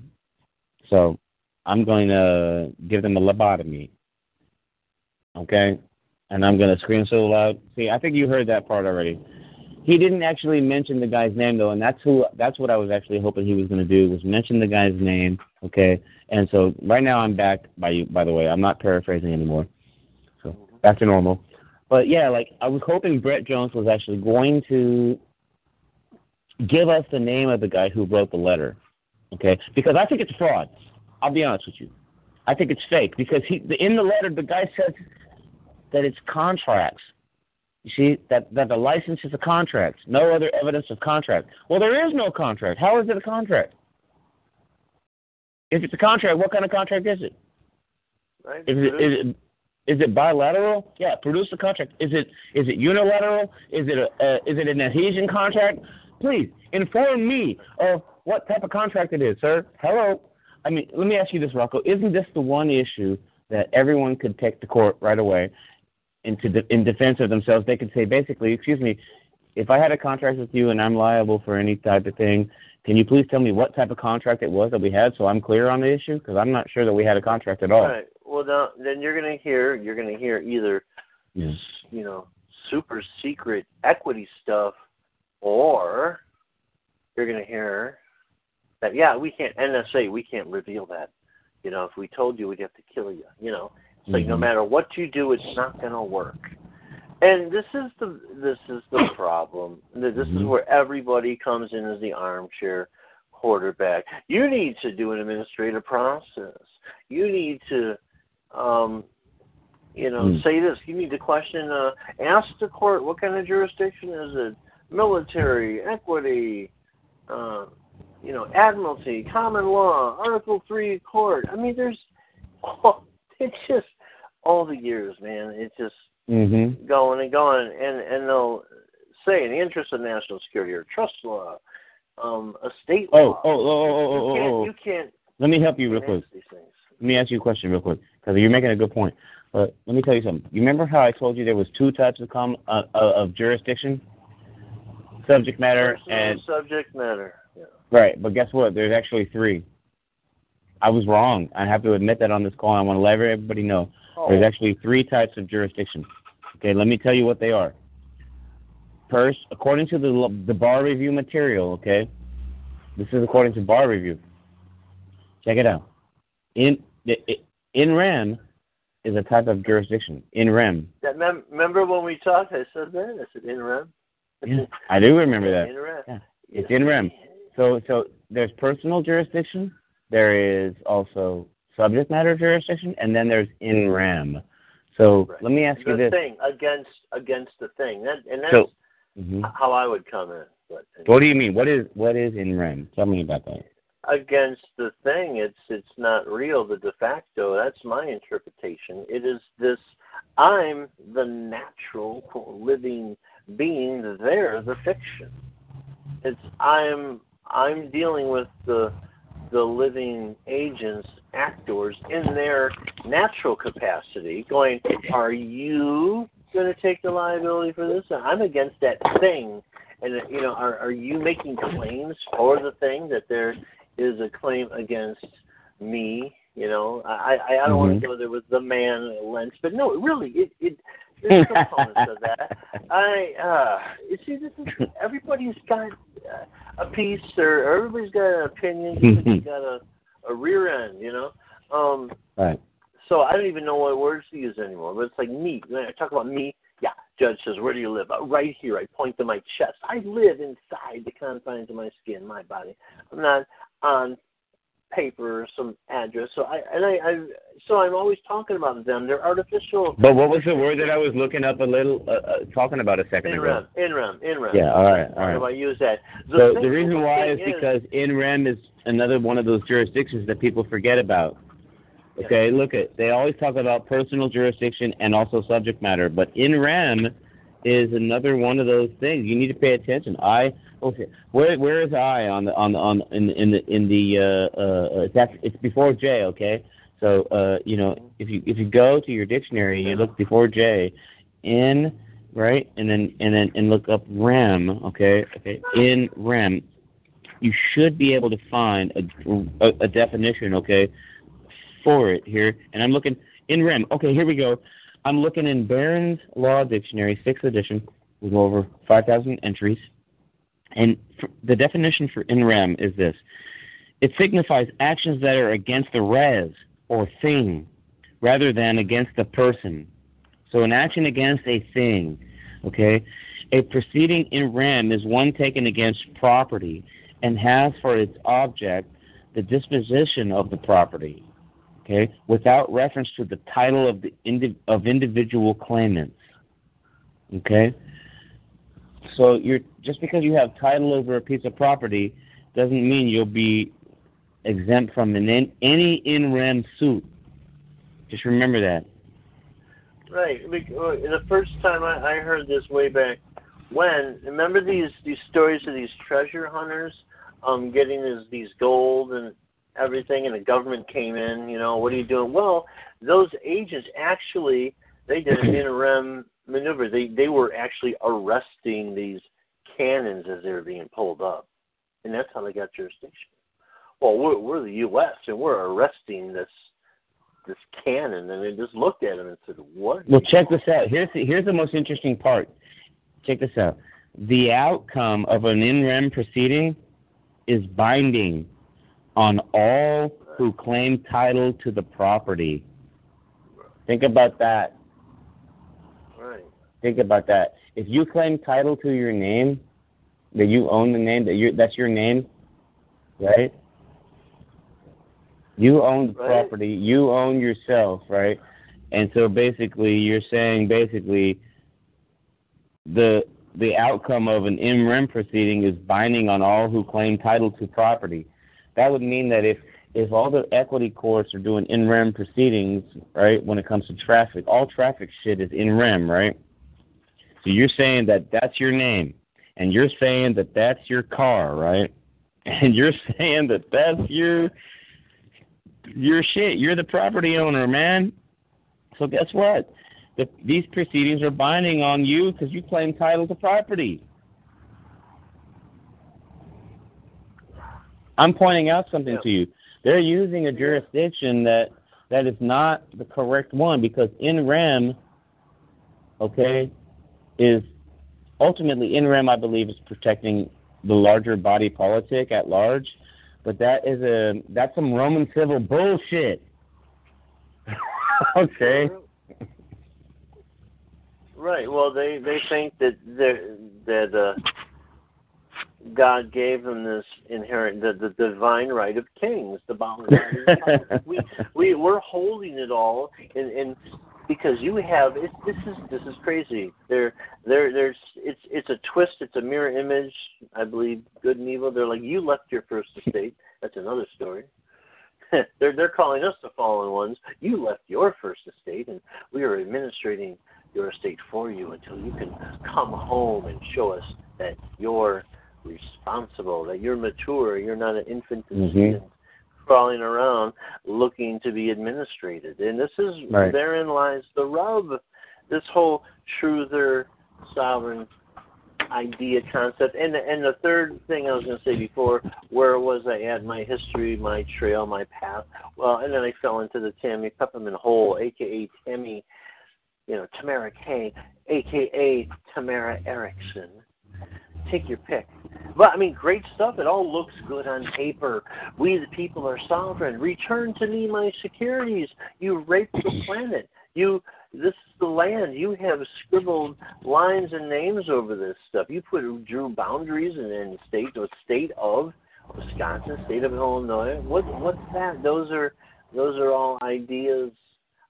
So I'm going to give them a lobotomy. Okay? And I'm to scream so loud. See, I think you heard that part already. He didn't actually mention the guy's name though, and that's who that's what I was actually hoping he was to do was mention the guy's name, okay? And so right now I'm back by you by the way. I'm not paraphrasing anymore. So back to normal. But yeah, like I was hoping Brett Jones was actually going to give us the name of the guy who wrote the letter. Okay? Because I think it's fraud. I'll be honest with you. I think it's fake because he in the letter the guy says that it's contracts. You see that that the license is a contract. No other evidence of contract. Well, there is no contract. How is it a contract? If it's a contract, what kind of contract is it? Right? Is it is it is it bilateral? Yeah, produce the contract. Is it is it unilateral? Is it a uh, is it an adhesion contract? Please inform me of what type of contract it is, sir. Hello. I mean, let me ask you this, Rocco. Isn't this the one issue that everyone could take to court right away, into de- in defense of themselves? They could say basically, excuse me, if I had a contract with you and I'm liable for any type of thing, can you please tell me what type of contract it was that we had so I'm clear on the issue? Because I'm not sure that we had a contract at all. All right. Well, now then you're going to hear you're going to hear either Yes. you know super secret equity stuff, or you're going to hear that yeah we can't NSA we can't reveal that. You know, if we told you, we'd have to kill you. You know, it's like no Mhm. matter what you do, it's not going to work. And this is the this is the problem. This is Mhm. where everybody comes in as the armchair quarterback. You need to do an administrative process. You need to, um, you know, Mm. say this. You need to question. Uh, ask the court what kind of jurisdiction is it. military, equity, uh, you know, admiralty, common law, Article Three court. I mean, there's, oh, it's just all the years, man. It's just Mm-hmm. going and going, and and they'll say in the interest of national security or trust law, um, a state Oh, law. oh, oh, oh, oh, you oh, oh. you can't Let me help you real quick. Let me ask you a question real quick because you're making a good point. But let me tell you something. You remember how I told you there was two types of com- uh, uh, of jurisdiction, subject matter Personal and subject matter. Yeah. right. But guess what? There's actually three. I was wrong. I have to admit that on this call. I want to let everybody know Oh, there's actually three types of jurisdiction. Okay, let me tell you what they are. First, according to the the bar review material, okay, this is according to bar review. Check it out. In in rem is a type of jurisdiction. In rem, that mem- remember when we talked? I said that. I said in rem. yeah, I do remember that. In rem. Yeah, it's in rem. So so there's personal jurisdiction. There is also subject matter jurisdiction, and then there's in rem. So Right. let me ask you the this. thing against against the thing. That and that's So, mhm. how I would come in. But what do you mean? What is what is in rem? Tell me about that. against the thing, it's it's not real. The de facto. That's my interpretation. It is this. I'm the natural living being. They're the fiction. It's I'm I'm dealing with the the living agents, actors in their natural capacity, going, Are you gonna take the liability for this? I'm against that thing. And you know, are are you making claims for the thing that there is a claim against me? You know, I I, I don't want Mhm. to go there with the man lens, but no, really, it it there's components of that. I uh you see this is everybody's got uh, a piece or everybody's got an opinion, everybody's got a a rear end, you know. Um Right. so I don't even know what words to use anymore. But it's like me. When I talk about me, yeah, judge says, Where do you live? Uh, right here. I point to my chest. I live inside the confines of my skin, my body. I'm not on paper or some address. So I and I, I so I'm always talking about them. They're artificial But what was the word that I was looking up a little, uh, uh, talking about a second in ago? rem, in rem, in rem. Yeah, all right, all right. How do. I use that? So the reason why is thing because in rem is another one of those jurisdictions that people forget about. Okay, look at they always talk about personal jurisdiction and also subject matter, but in rem is another one of those things. You need to pay attention. I okay, where where is I on the on the on in in the in the uh uh that's it's before J, okay? So uh you know if you if you go to your dictionary and you look before J, in right and then and then and look up rem, okay? Okay, in rem you should be able to find a, a, a definition, okay, for it here. And I'm looking in REM. Okay, here we go. I'm looking in Barron's Law Dictionary, sixth edition, with over 5,000 entries. And the definition for in rem is this it signifies actions that are against the res or thing rather than against the person. So an action against a thing, okay? A proceeding in rem is one taken against property and has for its object the disposition of the property, okay, without reference to the title of the indi- of individual claimants, okay. So you're just because you have title over a piece of property doesn't mean you'll be exempt from an in, any in rem suit. Just remember that. Right. uh, The first time I, heard this way back when, remember these these stories of these treasure hunters um getting this, these gold and everything, and the government came in. You know, what are you doing? Well, those agents actually they did an in rem maneuver. They they were actually arresting these cannons as they were being pulled up, and that's how they got jurisdiction. Well, we're we're the U.S. and we're arresting this this cannon, and they just looked at him and said, "What?" Well, check this out. Here's the, here's the most interesting part. Check this out. The outcome of an in rem proceeding is binding on all who claim title to the property. Think about that. Right. Think about that. If you claim title to your name, that you own the name, that you that's your name, right? You own the Right. property. You own yourself, right? And so basically, you're saying basically the the outcome of an in rem proceeding is binding on all who claim title to property. That would mean that if if all the equity courts are doing in rem proceedings, right, when it comes to traffic, all traffic shit is in rem, right? So you're saying that that's your name, and you're saying that that's your car, right? And you're saying that that's your your shit. You're the property owner, man. So guess what? The, these proceedings are binding on you because you claim title to property. I'm pointing out something Yeah. to you. They're using a jurisdiction that that is not the correct one because in rem, okay, is ultimately in rem. I believe is protecting the larger body politic at large, but that is a that's some Roman civil bullshit. okay. Right. Well, they they think that they that uh, God gave them this inherent the, the divine right of kings, the bound we we we're holding it all, and and because you have it, this is this is crazy. There there there's it's it's a twist. It's a mirror image. I believe good and evil. They're like you left your first estate. That's another story. they're they're calling us the fallen ones. You left your first estate, and we are administrating your estate for you until you can come home and show us that you're responsible, that you're mature, you're not an infant Mhm. student crawling around looking to be administrated. And this is Right. therein lies the rub. This whole truther sovereign idea concept. And and the third thing I was going to say before, where was I at? My history, my trail, my path. Well, and then I fell into the Tammy Peppermint hole, aka Tammy, you know, Tamara Kay, aka Tamara Erickson. Take your pick. But I mean, great stuff. It all looks good on paper. We the people are sovereign. Return to me my securities. You raped the planet. You this is the land. You have scribbled lines and names over this stuff. You put drew boundaries and then state the state of Wisconsin, state of Illinois. What what's that? Those are those are all ideas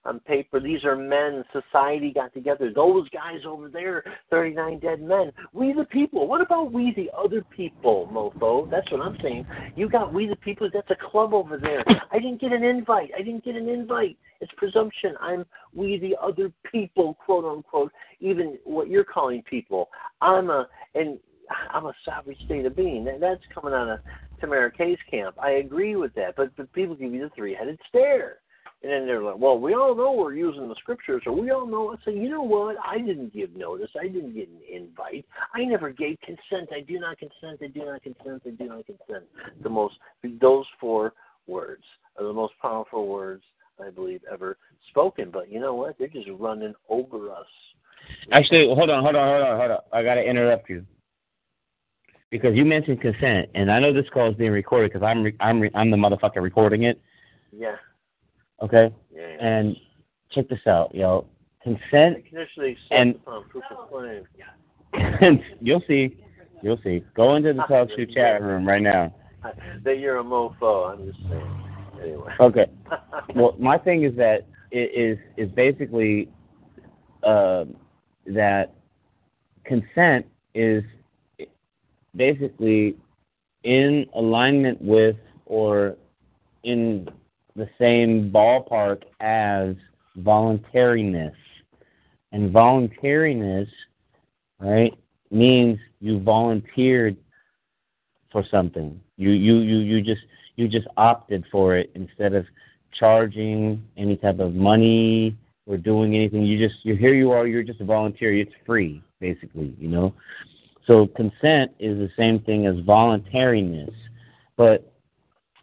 on paper. These are men. Society got together. Those guys over there, 39 dead men. We the people. What about we the other people, mofo? That's what I'm saying. You got we the people. That's a club over there. I didn't get an invite. I didn't get an invite. It's presumption. I'm we the other people, quote unquote. Even what you're calling people. I'm a and I'm a sovereign state of being. That, that's coming out of Tamara Kay's camp. I agree with that. But but people give you the three headed stare. And then they're like, well, we all know we're using the scriptures, or we all know. I say, you know what? I didn't give notice. I didn't get an invite. I never gave consent. I do not consent. I do not consent. I do not consent. The most, those four words are the most powerful words I believe ever spoken. But you know what? They're just running over us. Actually, hold on, hold on, hold on, hold on. I gotta interrupt you because you mentioned consent, and I know this call is being recorded because I'm re- I'm re- I'm the motherfucker recording it. Yeah. Okay, Yeah. and check this out, yo. Consent, and- upon proof of claim. you'll see, you'll see. Go into the TalkShoe chat room right now. That you're a mofo. I'm just saying. Anyway. Okay. Well, my thing is that it is is basically uh, that consent is basically in alignment with or in the same ballpark as voluntariness. And voluntariness, right, means you volunteered for something. You you you you just you just opted for it instead of charging any type of money or doing anything. You just you here you are. You're just a volunteer. It's free, basically. You know. So consent is the same thing as voluntariness, but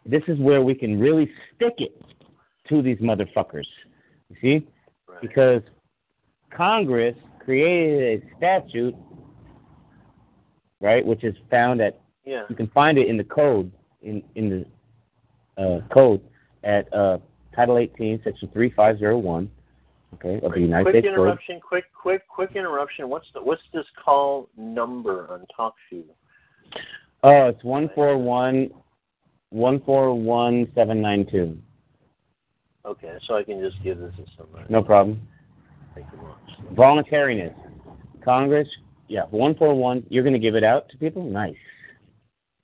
this is where we can really stick it to these motherfuckers. You see, Right. because Congress created a statute, right, which is found at Yeah. you can find it in the code in in the uh, code at uh, Title 18, Section 3501, okay, of the United quick States Code. interruption. Quick, quick, quick interruption. What's the what's this call number on TalkShoe? Oh, it's one four one one four one seven nine two. Okay, so I can just give this to somebody. No problem. Thank you much. Voluntariness. Congress Yeah, one four one. You're going to give it out to people. Nice.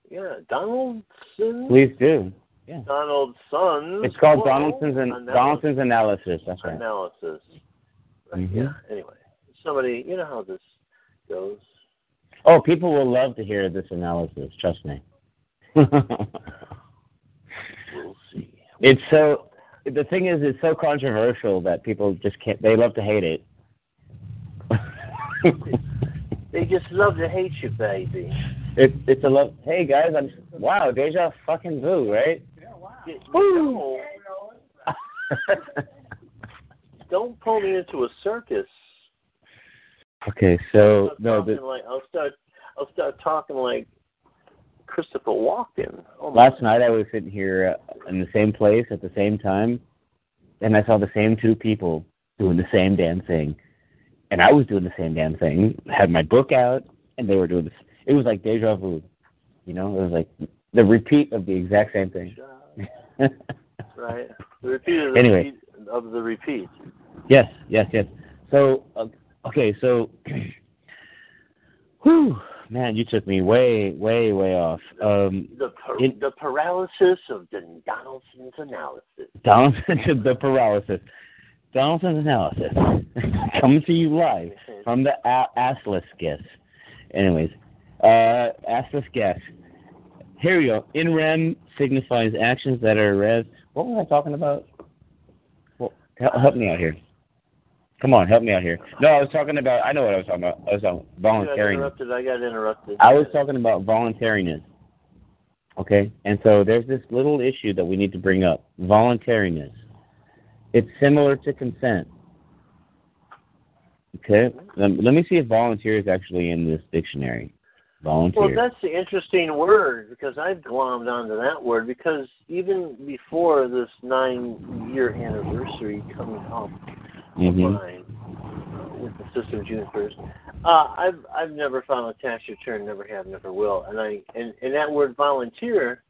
Yeah, Donaldson. Please do. Yeah. Donaldson's. It's called Donaldson's and analysis. Donaldson's analysis. That's right. analysis. Right, Mhm. Yeah. Anyway, somebody, you know how this goes. Oh, people will love to hear this analysis. Trust me. We'll see. it's so. The thing is, it's so controversial that people just can't. They love to hate it. They just love to hate you, baby. it's it's a love. Hey guys, I'm wow, deja fucking vu, right? You- No, don't pull me into a circus. okay, so no, the, like I'll start. I'll start talking like Christopher Walken. Oh my last night I was sitting here uh, in the same place at the same time, and I saw the same two people doing the same damn thing, and I was doing the same damn thing. Had my book out, and they were doing this. It was like deja vu, you know. It was like the repeat of the exact same thing. Right. The repeat of the Anyway. repeat of the repeat. yes, yes, yes. So uh, okay, so, whew, man, you took me way, way, way off. Um, The par- the paralysis of the Donaldson's analysis. Donaldson, the paralysis. Donaldson's analysis coming to you live from the a- assless guest. Anyways, uh, assless guest. Here we go. In REM signifies actions that are res. What was I talking about? Well, help, help me out here. Come on, help me out here. No, I was talking about. I know what I was talking about. I was talking I got interrupted. I got interrupted. I was talking about voluntariness. Okay? And so there's this little issue that we need to bring up voluntariness. It's similar to consent. Okay? Let, let me see if volunteer is actually in this dictionary. Volunteer. Well, that's the interesting word because I've glommed onto that word because even before this nine-year anniversary coming up Mhm. of mine uh, with the system June first, uh, I've I've never filed a tax return, never have, never will, and I and, and that word volunteer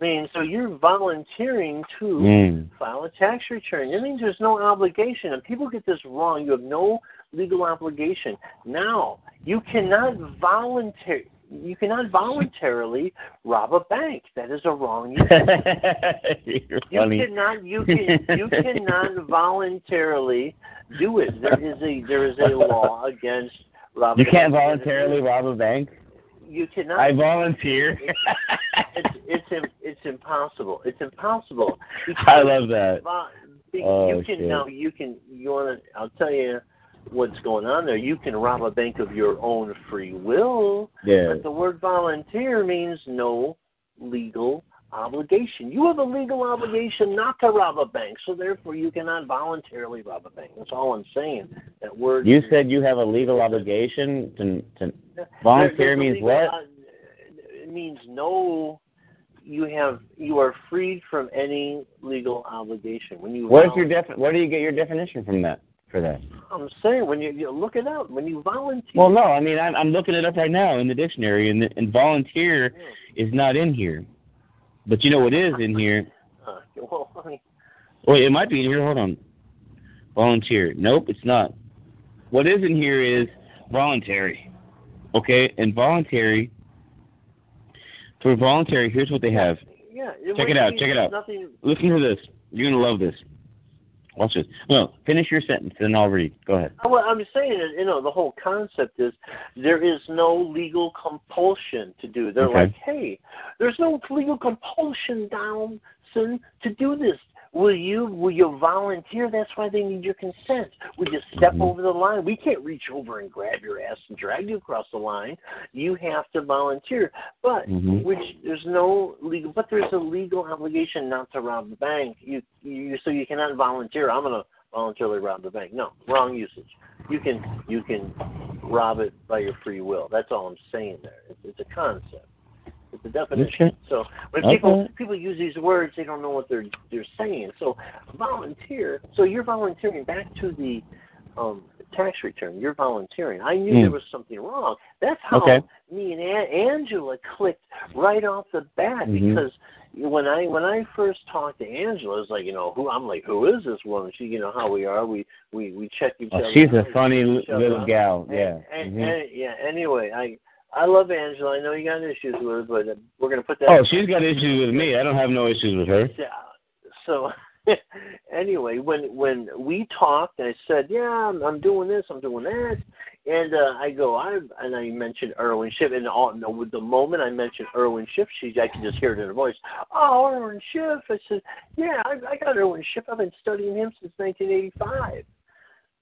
means so you're volunteering to Mm. file a tax return. That means there's no obligation, and people get this wrong. You have no legal obligation. Now, you cannot volunteer. You cannot voluntarily rob a bank. That is a wrong funny. cannot. You can. You cannot voluntarily do it. There is a. There is a law against robbing. You can't voluntarily rob a bank? You cannot. I volunteer. it's it's im- it's impossible. It's impossible. I love that. Vo- Oh, you can shit. now you can you want to I'll tell you what's going on there. You can rob a bank of your own free will, Yeah. but the word volunteer means no legal obligation. You have a legal obligation not to rob a bank, so therefore you cannot voluntarily rob a bank. That's all I'm saying. That word You said you have a legal obligation to, to volunteer means legal- what? uh, It means no. You have you are freed from any legal obligation when you. What is your defi- Where do you get your definition from that? For that? I'm saying when you, you look it up when you volunteer. Well, no. I mean, I'm, I'm looking it up right now in the dictionary, and, and volunteer is not in here. But you know what is in here? Uh, well, I mean, Wait, it might be in here. Hold on. Volunteer. Nope, it's not. What is in here is voluntary. Okay, and voluntary. For voluntary, here's what they have. yeah. Check it out, check it out. Nothing. Listen to this. You're gonna love this. No, finish your sentence, then I'll read. Go ahead. uh, Well, I'm saying that you know the whole concept is there is no legal compulsion to do. They're Okay. like, hey, there's no legal compulsion, Donaldson, to do this. Will you will you volunteer? That's why they need your consent. Will you step Mhm. over the line? We can't reach over and grab your ass and drag you across the line. You have to volunteer. But Mhm. which there's no legal, but there's a legal obligation not to rob the bank. You you so you cannot volunteer. I'm gonna voluntarily rob the bank. No, wrong usage. You can you can rob it by your free will. That's all I'm saying there. It's, it's a concept. It's a definition. Okay. So when people Okay. people use these words, they don't know what they're they're saying. So volunteer. So you're volunteering back to the um, tax return. You're volunteering. I knew Hmm. there was something wrong. That's how Okay. me and Angela clicked right off the bat Mhm. because when I when I first talked to Angela, it's like you know who I'm like who is this woman? She you know how we are. We we we check each Oh, other. she's a funny check li- each other little gal. Yeah. And, Mhm. and, yeah. Anyway, I I love Angela. I know you got issues with her, but we're gonna put that. Oh, she's got issues with me. I don't have no issues with her. Yeah. So anyway, when when we talked, I said, "Yeah, I'm, I'm doing this, I'm doing that," and uh, I go, "I," and I mentioned Irwin Schiff, and all, no, with the moment I mentioned Irwin Schiff, she I can just hear it in her voice. Oh, Irwin Schiff! I said, "Yeah, I, I got Irwin Schiff. I've been studying him since 1985."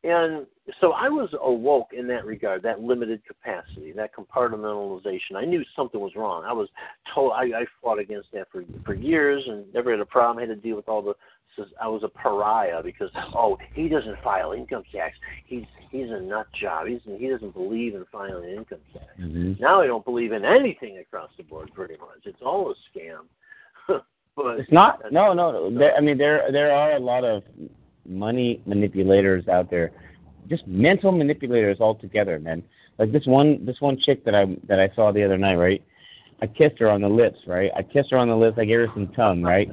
And so I was awoke in that regard, that limited capacity, that compartmentalization. I knew something was wrong. I was told I, I fought against that for for years and never had a problem. I had to deal with all the. I was a pariah because oh he doesn't file income tax. He's he's a nut job. He's he doesn't believe in filing income tax. Mm-hmm. Now I don't believe in anything across the board. Pretty much, it's all a scam. but It's not. No, no. no. There, I mean, there there are a lot of money manipulators out there, just mental manipulators altogether, man. Like this one this one chick that I that I saw the other night, right? I kissed her on the lips, right? I kissed her on the lips. I gave her some tongue, right?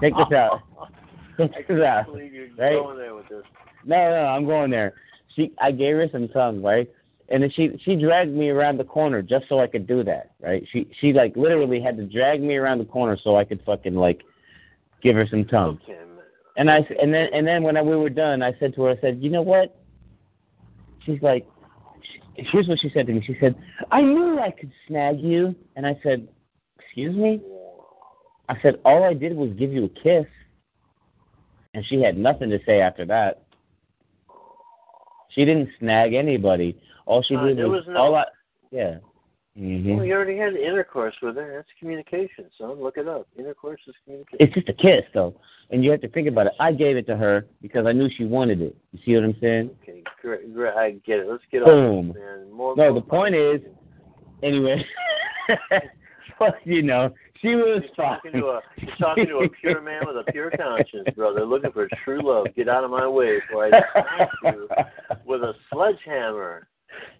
Check this out. Check this out. Right? going there with this. No, no, I'm going there. She, I gave her some tongue, right? And then she, she dragged me around the corner just so I could do that, right? She, she like literally had to drag me around the corner so I could fucking like give her some tongue. Okay. And I, and then, and then when I, we were done, I said to her, I said, you know what? She's like, here's what she said to me. She said, I knew I could snag you. And I said, excuse me? I said, all I did was give you a kiss. And she had nothing to say after that. She didn't snag anybody. All she Uh, did was, was no- all I, yeah. Hmm Well, you already had intercourse with her. That's communication, son. Look it up. Intercourse is communication. It's just a kiss, though. And you have to think about it. I gave it to her because I knew she wanted it. You see what I'm saying? Okay, great, great. I get it. Let's get Boom. on this, man. More, No, more the point is, anyway, well, you know, she was You're fine. talking to a you're talking to a pure man with a pure conscience, brother, looking for true love. Get out of my way before I smack you with a sledgehammer.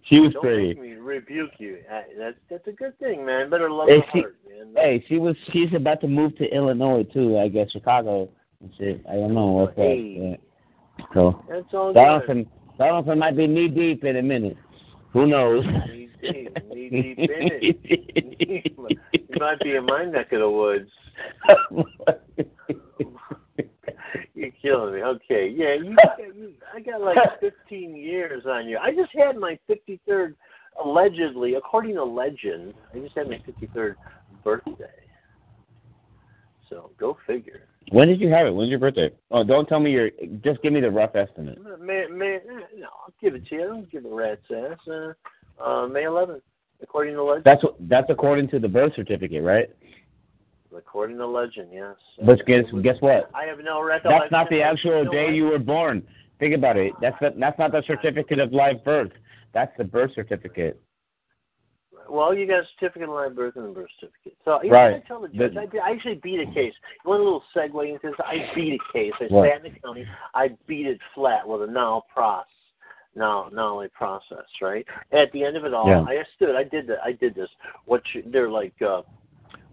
She was Don't pretty. make me rebuke you. That's that's a good thing, man. Better love Hey, she- heart, man. Hey, she was. She's about to move to Illinois too. I guess Chicago and shit. I don't know what's that. Hey. Yeah. So That's all good. Donaldson, Donaldson might be knee deep in a minute. Who knows? Knee deep, knee deep in it. You might be in my neck of the woods. You're killing me. Okay, yeah, you, you, I got like 15 years on you. I just had my 53rd, allegedly, according to legend, I just had my 53rd birthday. So go figure. when did you have it? When's your birthday? Oh, don't tell me your. Just give me the rough estimate. May, May, no, I'll give it to you. I don't give a rat's ass. Uh, uh, May 11th, according to legend. That's what. That's according to the birth certificate, right? According to legend, yes. But guess guess what? I have no recollection. That's not the actual day you were born. Think about it. That's the, that's not the certificate of live birth. That's the birth certificate. Well, you got a certificate of live birth and a birth certificate. So you Right. know, I tell the judge, The- I, be- I actually beat a case. You want a little segue into this? I beat a case. I What? sat in the county. I beat it flat with a now process now now process. Right at the end of it all, Yeah. I stood. I did that. I did this. What you, they're like? uh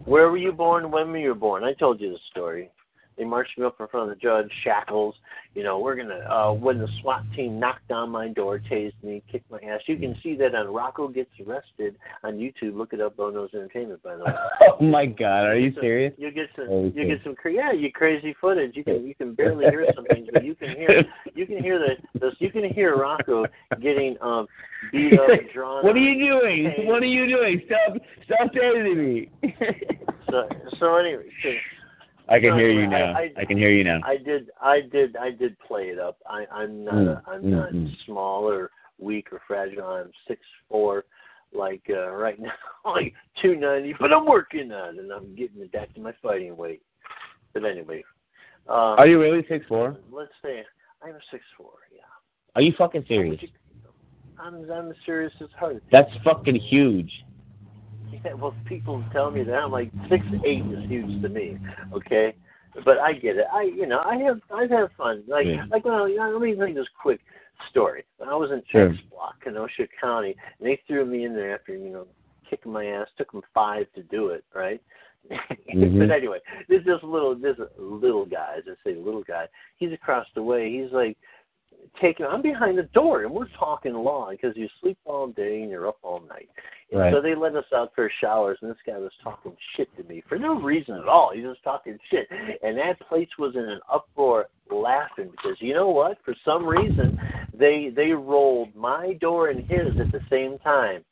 Where were you born? When were you born? I told you the story. They marched me up in front of the judge, shackles. You know, we're gonna. uh When the SWAT team knocked on my door, tased me, kicked my ass. You can see that on Rocco Gets Arrested on YouTube. Look it up, Bono's Entertainment, by the way. Oh my God, are you So serious? You get some. Oh, You get some. cra- Yeah, you crazy footage. You can. You can barely hear some things, but you can hear. You can hear the. the you can hear Rocco getting um beat up, drawn. What are you doing? What are you doing? Stop! Stop tasing me! So, so anyway, so I can No, hear you I- now. I- I can hear you now. I did. I did. I did play it up. I, I'm not. Mm, a, I'm mm, not mm. small or weak or fragile. I'm six four, like uh, right now, like two ninety. But I'm working on it, and I'm getting it back to my fighting weight. But anyway, um, Are you really six four? let's say I'm a six four. Yeah. Are you fucking serious? I'm I'm serious as heart. That's fucking huge. Yeah, well, people tell me that I'm like six eight is huge to me. Okay, but I get it. I you know I have I've had fun. Like Yeah. like when I, you know, let me tell you this quick story. When I was in Sure. Texas Block, Kenosha County, and they threw me in there after you know kicking my ass. Took them five to do it. Right. Mhm. but anyway, this this little this little guy, as I say, little guy. He's across the way. He's like taking. I'm behind the door, and we're talking law because you sleep all day and you're up all night. And Right. So they let us out for showers, and this guy was talking shit to me for no reason at all. He was talking shit, and that place was in an uproar, laughing because you know what? For some reason, they they rolled my door and his at the same time.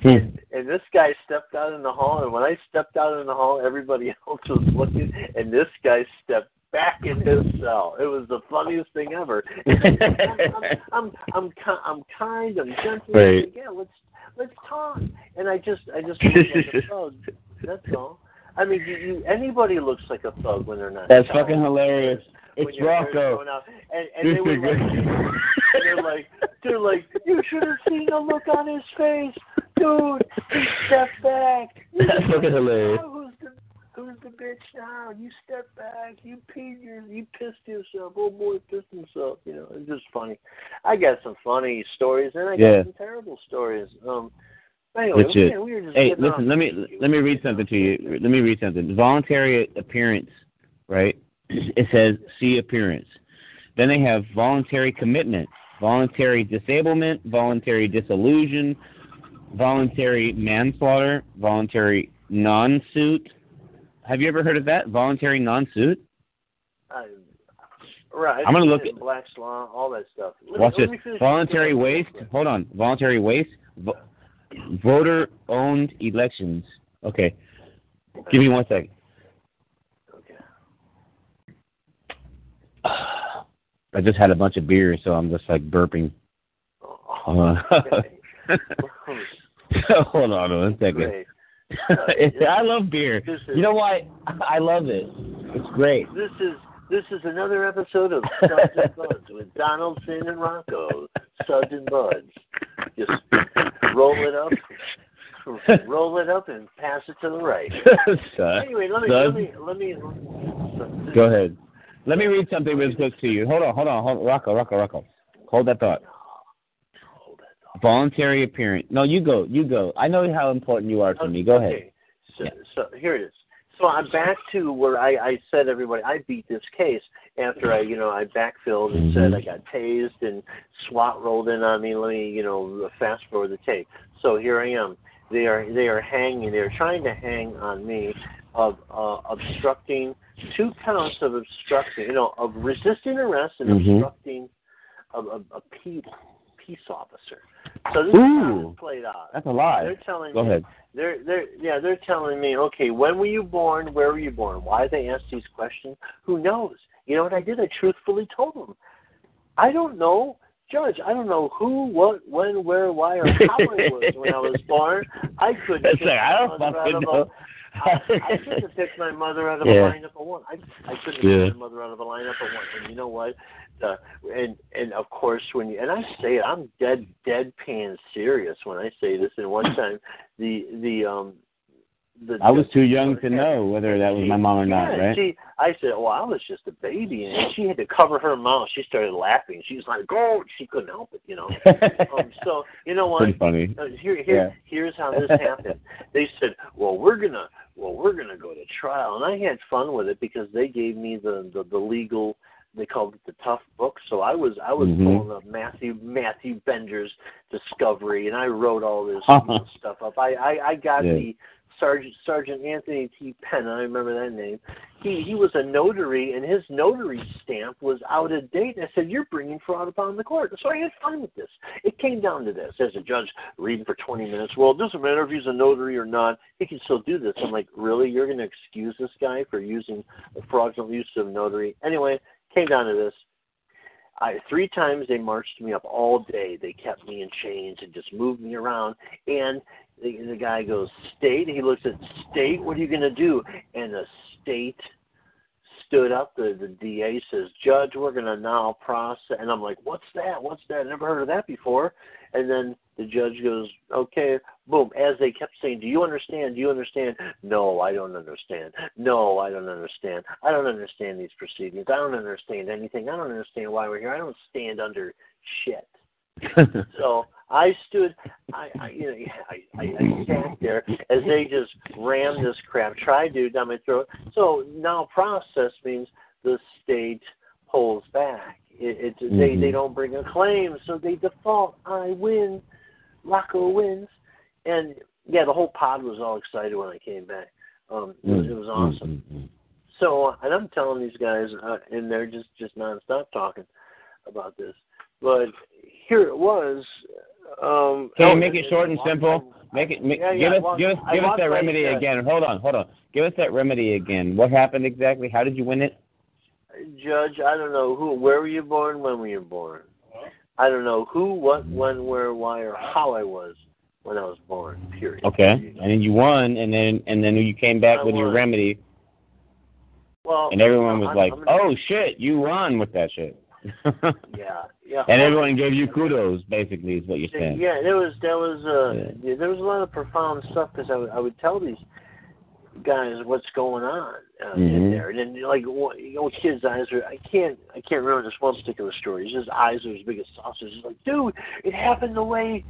Hmm. And this guy stepped out in the hall, and when I stepped out in the hall, everybody else was looking, and this guy stepped back in his cell. It was the funniest thing ever. I'm, I'm, I'm, ki- I'm kind, I'm gentle. Right. Yeah, let's let's talk. And I just, I just look like a thug. That's all. I mean, you, you, anybody looks like a thug when they're not. That's fucking hilarious. It's Rocco. And, and they were like, they're like, they're like, you should have seen the look on his face, dude. He stepped back. That's fucking hilarious. Who's the bitch now? You step back. You peed your, you pissed yourself. Oh boy, pissed himself. You know, it's just funny. I got some funny stories, and I got Yeah. some terrible stories. Um. Anyway, Legit. yeah, we were just Hey, listen. off- Let me let me read something to you. Let me read something. Voluntary appearance, right? It says see appearance. Then they have voluntary commitment, voluntary disablement, voluntary disillusion, voluntary manslaughter, voluntary non-suit. Have you ever heard of that? Voluntary non-suit. I, right. I'm gonna look at Black's Law, all that stuff. Let Watch this. me finish- Voluntary waste. Hold on. Voluntary waste. Vo- voter-owned elections. Okay. Give me one second. Okay. I just had a bunch of beer, so I'm just like burping. Oh, Uh, okay. hold on one second. Great. I love beer. Is- You know why? I love it. It's great. This is this is another episode of and Buds with Donaldson and Rocco. Suds and Buds. Just roll it up, roll it up, and pass it to the right. Anyway, let me let me let me. Go ahead. Let me read something real quick to you. Hold on, hold on, hold on. Rocco, Rocco, Rocco. Hold that thought. Hold that thought. Voluntary appearance. No, you go. You go. I know how important you are to me. Go ahead. Okay. So, so here it is. So I'm back to where I, I said everybody I beat this case after I you know I backfilled and said. I got tased and SWAT rolled in on me. Let me you know fast forward the tape. So here I am. They are they are hanging. They are trying to hang on me of uh, obstructing two counts of obstructing. You know of resisting arrest and Mhm. obstructing a, a, a peace officer. So this is how Ooh. it's played out. That's a lie. They're telling Go me ahead. they're they're yeah they're telling me okay when were you born where were you born why they ask these questions who knows you know what I did I truthfully told them I don't know judge I don't know who what when where why or how I was when I was born I couldn't pick like, I my don't mother out fucking of know. a I, I couldn't have picked my mother out of Yeah. a lineup of one I I couldn't have Yeah. picked my mother out of a lineup of one and you know what uh, and and of course when you and I say it, I'm dead deadpan serious when I say this. And one time, the the um the I was too young to know whether that was my mom or not, yeah, right? She, I said, well, I was just a baby, and she had to cover her mouth. She started laughing. She was like, "Oh!" She couldn't help it, you know. um, so you know what? Pretty funny. Uh, here, here, Yeah. here's how this happened. They said, "Well, we're gonna, well, we're gonna go to trial," and I had fun with it because they gave me the the, the legal. They called it the tough book. So I was I was Mhm. pulling up Matthew Matthew Bender's discovery, and I wrote all this Uh-huh. stuff up. I I, I got Yeah. the Sergeant Sergeant Anthony T. Penn. I remember that name. He he was a notary, and his notary stamp was out of date. And I said, "You're bringing fraud upon the court." So I had fun with this. It came down to this: as a judge reading for 20 minutes. Well, it doesn't matter if he's a notary or not. He can still do this. I'm like, really? You're going to excuse this guy for using a fraudulent use of notary? Anyway, came down to this. I three times they marched me up all day. They kept me in chains and just moved me around. And the, the guy goes, "State." He looks at state. What are you going to do? And the state stood up. The the DA says, "Judge, we're going to nolle pros." And I'm like, "What's that? What's that? I never heard of that before." And then the judge goes, "Okay." Boom. As they kept saying, "Do you understand? Do you understand?" No, I don't understand. No, I don't understand. I don't understand these proceedings. I don't understand anything. I don't understand why we're here. I don't stand under shit. So I stood, I, I you know, I, I, I sat there as they just rammed this crap, tried to down my throat. So nolle pros means the state pulls back. It, it they they don't bring a claim, so they default. I win, Rocco wins, and yeah, the whole pod was all excited when I came back. Um, it was, it was awesome. Mm-hmm. So, and I'm telling these guys, uh, and they're just just nonstop talking about this. But here it was. Um, Can oh, you make it short and simple? Make it. Make, Yeah, give us. well, give us. I Give us that remedy again. Hold on. Hold on. Give us that remedy again. What happened exactly? How did you win it? Judge, I don't know who, where were you born, when were you born? I don't know who, what, when, where, why, or how I was when I was born. Period. Okay. And then you won, and then and then you came back I with your remedy, Well, and everyone was I'm- like, I'm "Oh shit, you won with that shit." yeah, yeah. And everyone gave you kudos, basically, is what you're saying. Yeah, there was there was uh yeah, there was a lot of profound stuff because I would I would tell these guys what's going on uh, in Mhm. there, and then like what- you know, kids' eyes are I can't I can't remember this one particular story. His eyes are as big as saucers. He's like, dude, it happened the way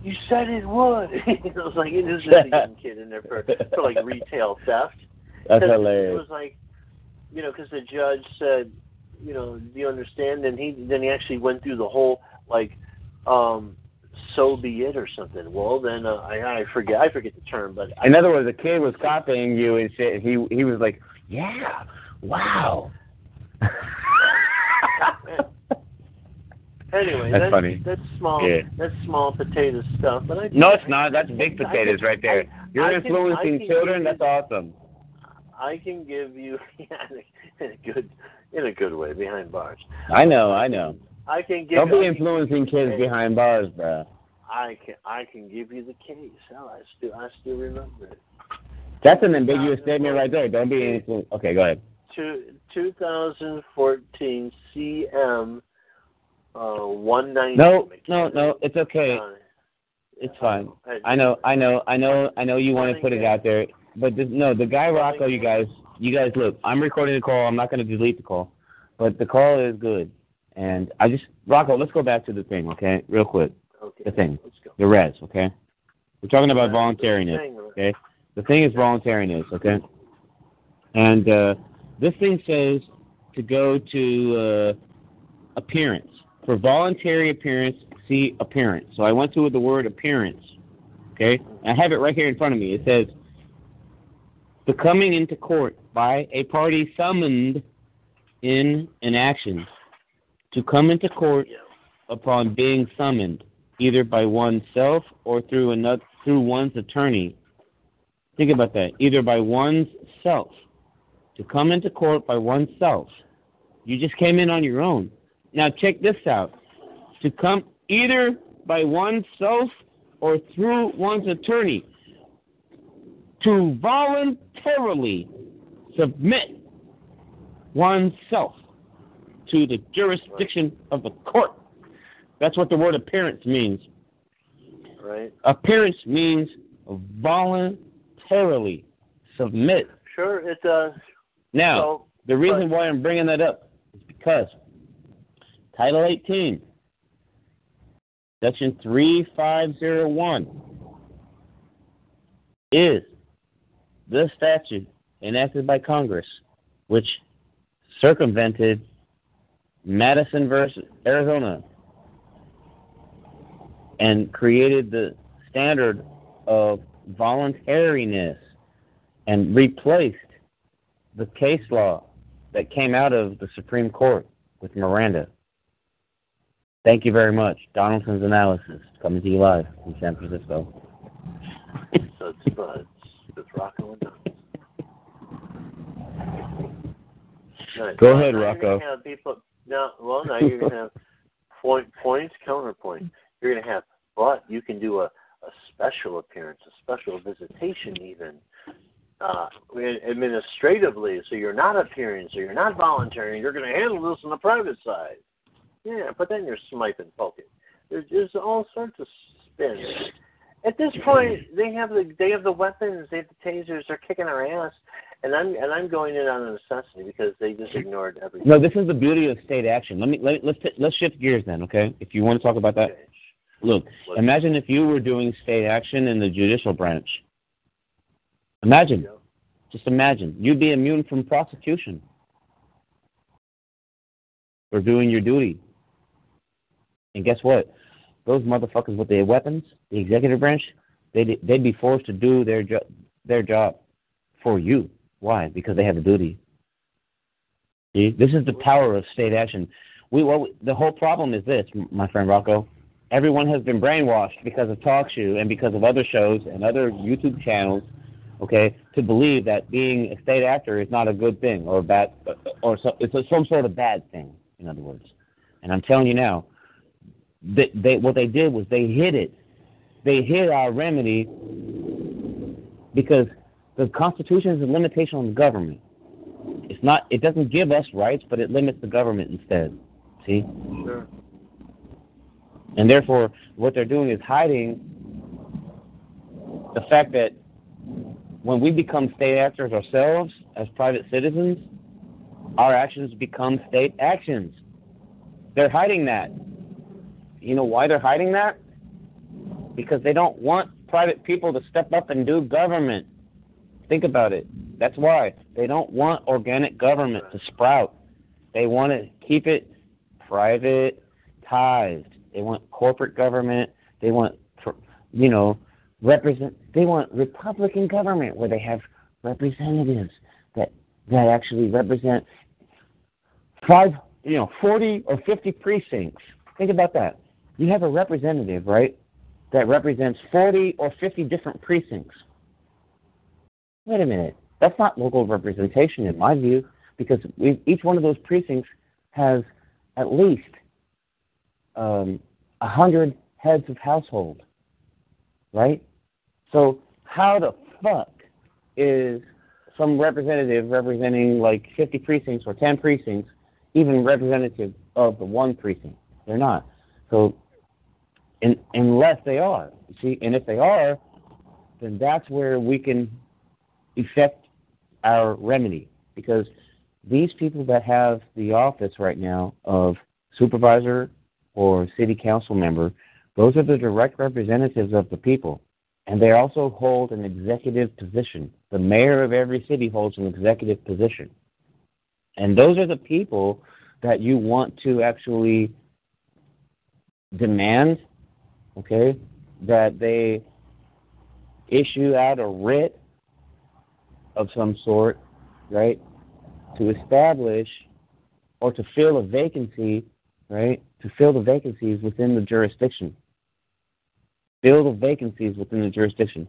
you said it would. I was like, it is just a young kid in there for for like retail theft. That's 'Cause It hilarious. was like, you know, because the judge said, you know, do you understand? And he then he actually went through the whole like, um, so be it or something. Well, then uh, I I forget I forget the term, but In other words, the kid was copying you and shit. He he was like, "Yeah, wow." anyway, That's that's funny. That's small. Yeah. That's small potato stuff. But I No, it's not. That's big potatoes right there. You're I influencing can children. That's awesome. I can give you yeah, in a good in a good way behind bars. I know. I know. I can give. Don't be influencing kids behind bars, bro. I can I can give you the case. Hell, I still I still remember it. That's an ambiguous statement right there. Don't be anything. Okay, go ahead. Two, 2014 CM uh, 190. No, no, no. It's okay. It's fine. I know, I know, I know, I know you want to put it out there, but this, no, the guy Rocco, you guys, you guys look. I'm recording the call. I'm not going to delete the call, but the call is good, and I just Rocco. Let's go back to the thing, okay, real quick. Okay. The thing, the res, okay. We're talking about voluntariness, okay. The thing is voluntariness, okay. And uh, this thing says to go to uh, appearance for voluntary appearance. See appearance. So I went to the word appearance. Okay, I have it right here in front of me. It says the coming into court by a party summoned in an action to come into court upon being summoned either by oneself or through another through one's attorney. Think about that. Either by one's self. To come into court by oneself. You just came in on your own. Now check this out. To come either by oneself or through one's attorney. To voluntarily submit oneself to the jurisdiction of the court. That's what the word appearance means. Right. Appearance means voluntarily submit. Sure, it does. Now, So, the reason but- why I'm bringing that up is because Title 18, Section 3501, is the statute enacted by Congress which circumvented Miranda versus Arizona and created the standard of voluntariness and replaced the case law that came out of the Supreme Court with Miranda. Thank you very much. Donaldson's analysis coming to you live from San Francisco. So it's uh, buds. With nuts. Right. Go Now ahead, Rocco. people, now, well, now you're going to have point, points, counterpoint. You're going to have, but you can do a, a special appearance, a special visitation, even uh, administratively. So you're not appearing, so you're not volunteering. You're going to handle this on the private side. Yeah, but then you're and poking. There's, there's all sorts of spins. At this point, they have the they have the weapons, they have the tasers, they're kicking our ass, and I'm and I'm going in on a necessity because they just ignored everything. No, this is the beauty of state action. Let me let, let's let's shift gears then, okay? If you want to talk about that. Look, imagine if you were doing state action in the judicial branch. Imagine. Just imagine. You'd be immune from prosecution for doing your duty. And guess what? Those motherfuckers with their weapons, the executive branch, they'd, they'd be forced to do their, jo- their job for you. Why? Because they have a duty. See? This is the power of state action. We, what we, the whole problem is this, my friend Rocco. Everyone has been brainwashed because of TalkShoe and because of other shows and other YouTube channels, okay, to believe that being a state actor is not a good thing or a bad, or so, it's a, some sort of bad thing. In other words, and I'm telling you now, they, they what they did was they hid it. They hid our remedy because the Constitution is a limitation on the government. It's not. It doesn't give us rights, but it limits the government instead. See? Sure. And therefore, what they're doing is hiding the fact that when we become state actors ourselves as private citizens, our actions become state actions. They're hiding that. You know why they're hiding that? Because they don't want private people to step up and do government. Think about it. That's why. They don't want organic government to sprout. They want to keep it privatized. They want corporate government. They want, you know, represent. They want Republican government where they have representatives that that actually represent five, you know, forty or fifty precincts. Think about that. You have a representative, right, that represents forty or fifty different precincts. Wait a minute. That's not local representation in my view, because we, each one of those precincts has at least um, a hundred heads of household, right? So how the fuck is some representative representing like 50 precincts or 10 precincts even representative of the one precinct? They're not. So in, unless they are, you see, and if they are, then that's where we can effect our remedy because these people that have the office right now of supervisor or city council member, those are the direct representatives of the people. And they also hold an executive position. The mayor of every city holds an executive position. And those are the people that you want to actually demand, okay, that they issue out a writ of some sort, right, to establish or to fill a vacancy, right, to fill the vacancies within the jurisdiction. Fill the vacancies within the jurisdiction,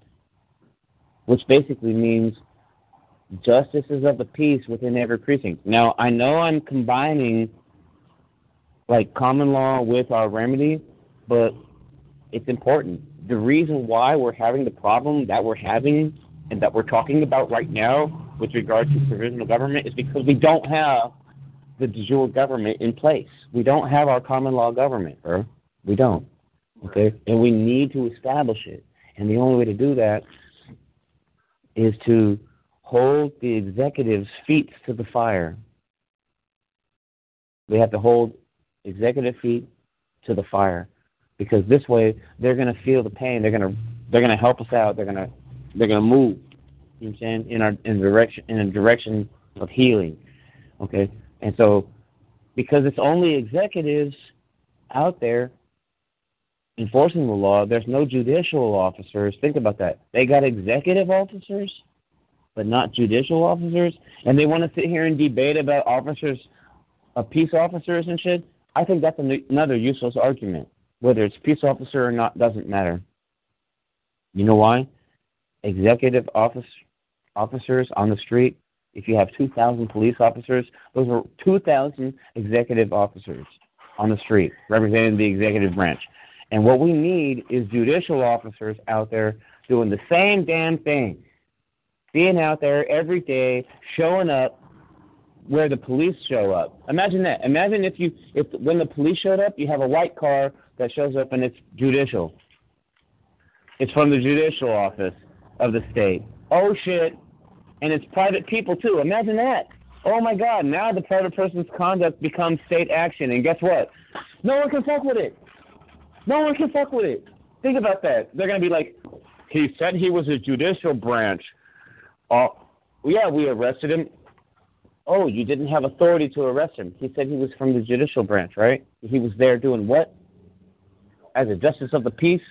which basically means justices of the peace within every precinct. Now, I know I'm combining like common law with our remedy, but it's important. The reason why we're having the problem that we're having and that we're talking about right now with regard to provisional government is because we don't have the de jure government in place. We don't have our common law government, or we don't. Okay? And we need to establish it. And the only way to do that is to hold the executive's feet to the fire. We have to hold executive feet to the fire because this way they're going to feel the pain. They're going to they're going to help us out. They're going to they're going to move. You know what I'm saying in our in direction in a direction of healing. Okay, and so because it's only executives out there enforcing the law, there's no judicial officers. Think about that. They got executive officers, but not judicial officers, and they want to sit here and debate about officers, uh, peace officers and shit. I think that's an, another useless argument. Whether it's peace officer or not doesn't matter. You know why? Executive office officers on the street. If you have 2,000 police officers, those are 2,000 executive officers on the street representing the executive branch. And what we need is judicial officers out there doing the same damn thing, being out there every day, showing up where the police show up. Imagine that. Imagine if you if when the police showed up, you have a white car that shows up and it's judicial. It's from the judicial office of the state. Oh shit. And it's private people too. Imagine that. Oh my god, now the private person's conduct becomes state action and guess what? No one can fuck with it. No one can fuck with it. Think about that. They're gonna be like, he said he was a judicial branch. Oh, yeah, we arrested him. Oh, you didn't have authority to arrest him. He said he was from the judicial branch, right? He was there doing what? As a justice of the peace,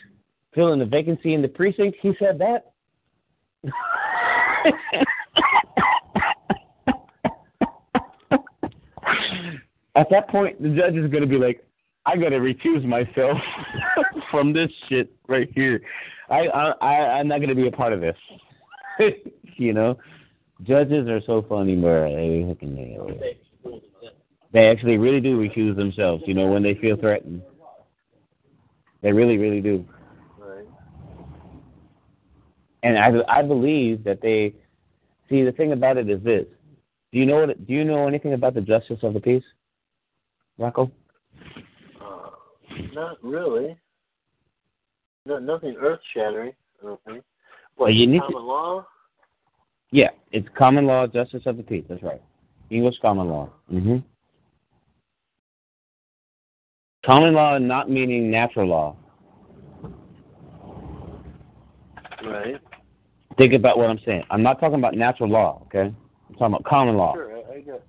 filling the vacancy in the precinct. He said that. At that point, the judge is going to be like, I got to recuse myself from this shit right here. I, I, I I'm not going to be a part of this. you know, judges are so funny, bro. They. They actually really do recuse themselves. You know, when they feel threatened. They really, really do. And I, I believe that they see the thing about it is this. Do you know what? Do you know anything about the justice of the peace, Rocco? Uh, not really. No, nothing earth shattering. I don't think. What Well, you need common law? Yeah, it's common law, justice of the peace. That's right. English common law. hmm Common law not meaning natural law. Right. Think about what I'm saying. I'm not talking about natural law, okay? I'm talking about common law. Sure, I, I got.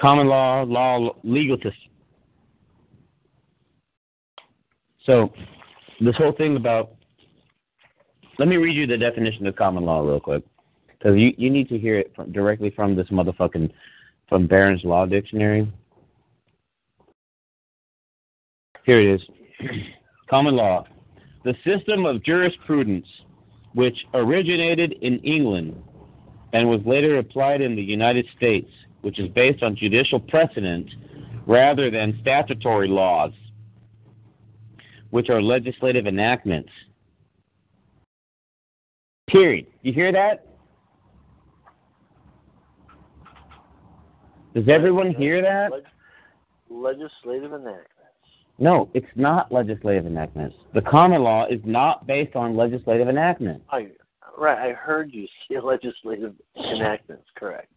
Common law, law, legal system. So, this whole thing about. Let me read you the definition of common law real quick, because you, you need to hear it from, directly from this motherfucking from Barron's Law Dictionary. Here it is. common law, the system of jurisprudence which originated in England and was later applied in the United States, which is based on judicial precedent rather than statutory laws, which are legislative enactments. Period. You hear that? Does everyone hear that? Legislative enactments. No, it's not legislative enactments. The common law is not based on legislative enactment. I, right, I heard you say legislative enactments. Correct.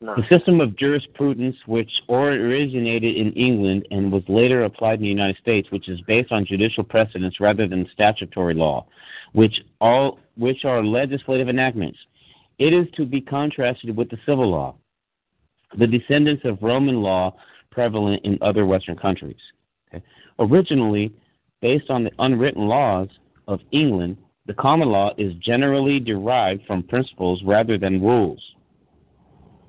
The system of jurisprudence which originated in England and was later applied in the United States, which is based on judicial precedents rather than statutory law, which all which are legislative enactments. It is to be contrasted with the civil law, the descendants of Roman law prevalent in other Western countries. Okay? Originally, based on the unwritten laws of England, the common law is generally derived from principles rather than rules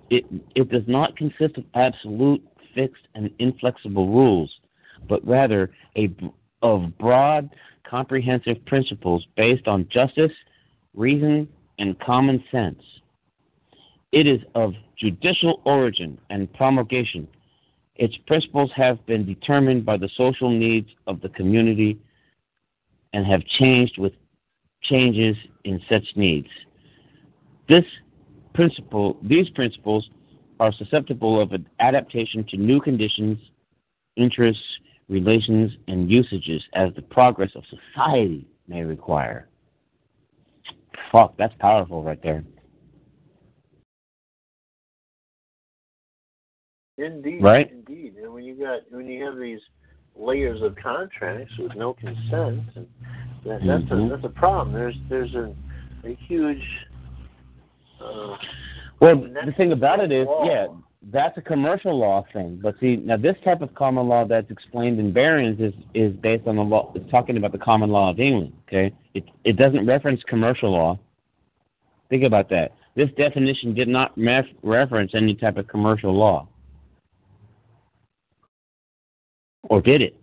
it, it does not consist of absolute, fixed, and inflexible rules, but rather a, of broad, comprehensive principles based on justice, reason, and common sense. It is of judicial origin and promulgation. Its principles have been determined by the social needs of the community and have changed with changes in such needs. This principle, these principles are susceptible of adaptation to new conditions, interests, relations, and usages as the progress of society may require. Fuck, that's powerful right there. Indeed. Right? Indeed. And when you got when you have these layers of contracts with no consent, and that, that's Mhm. a that's a problem. There's there's a a huge. Well, the thing about it is, law. yeah, that's a commercial law thing. But see, now this type of common law that's explained in Barron's is is based on the law. It's talking about the common law of England. Okay, it it doesn't reference commercial law. Think about that. This definition did not ref- reference any type of commercial law, or did it?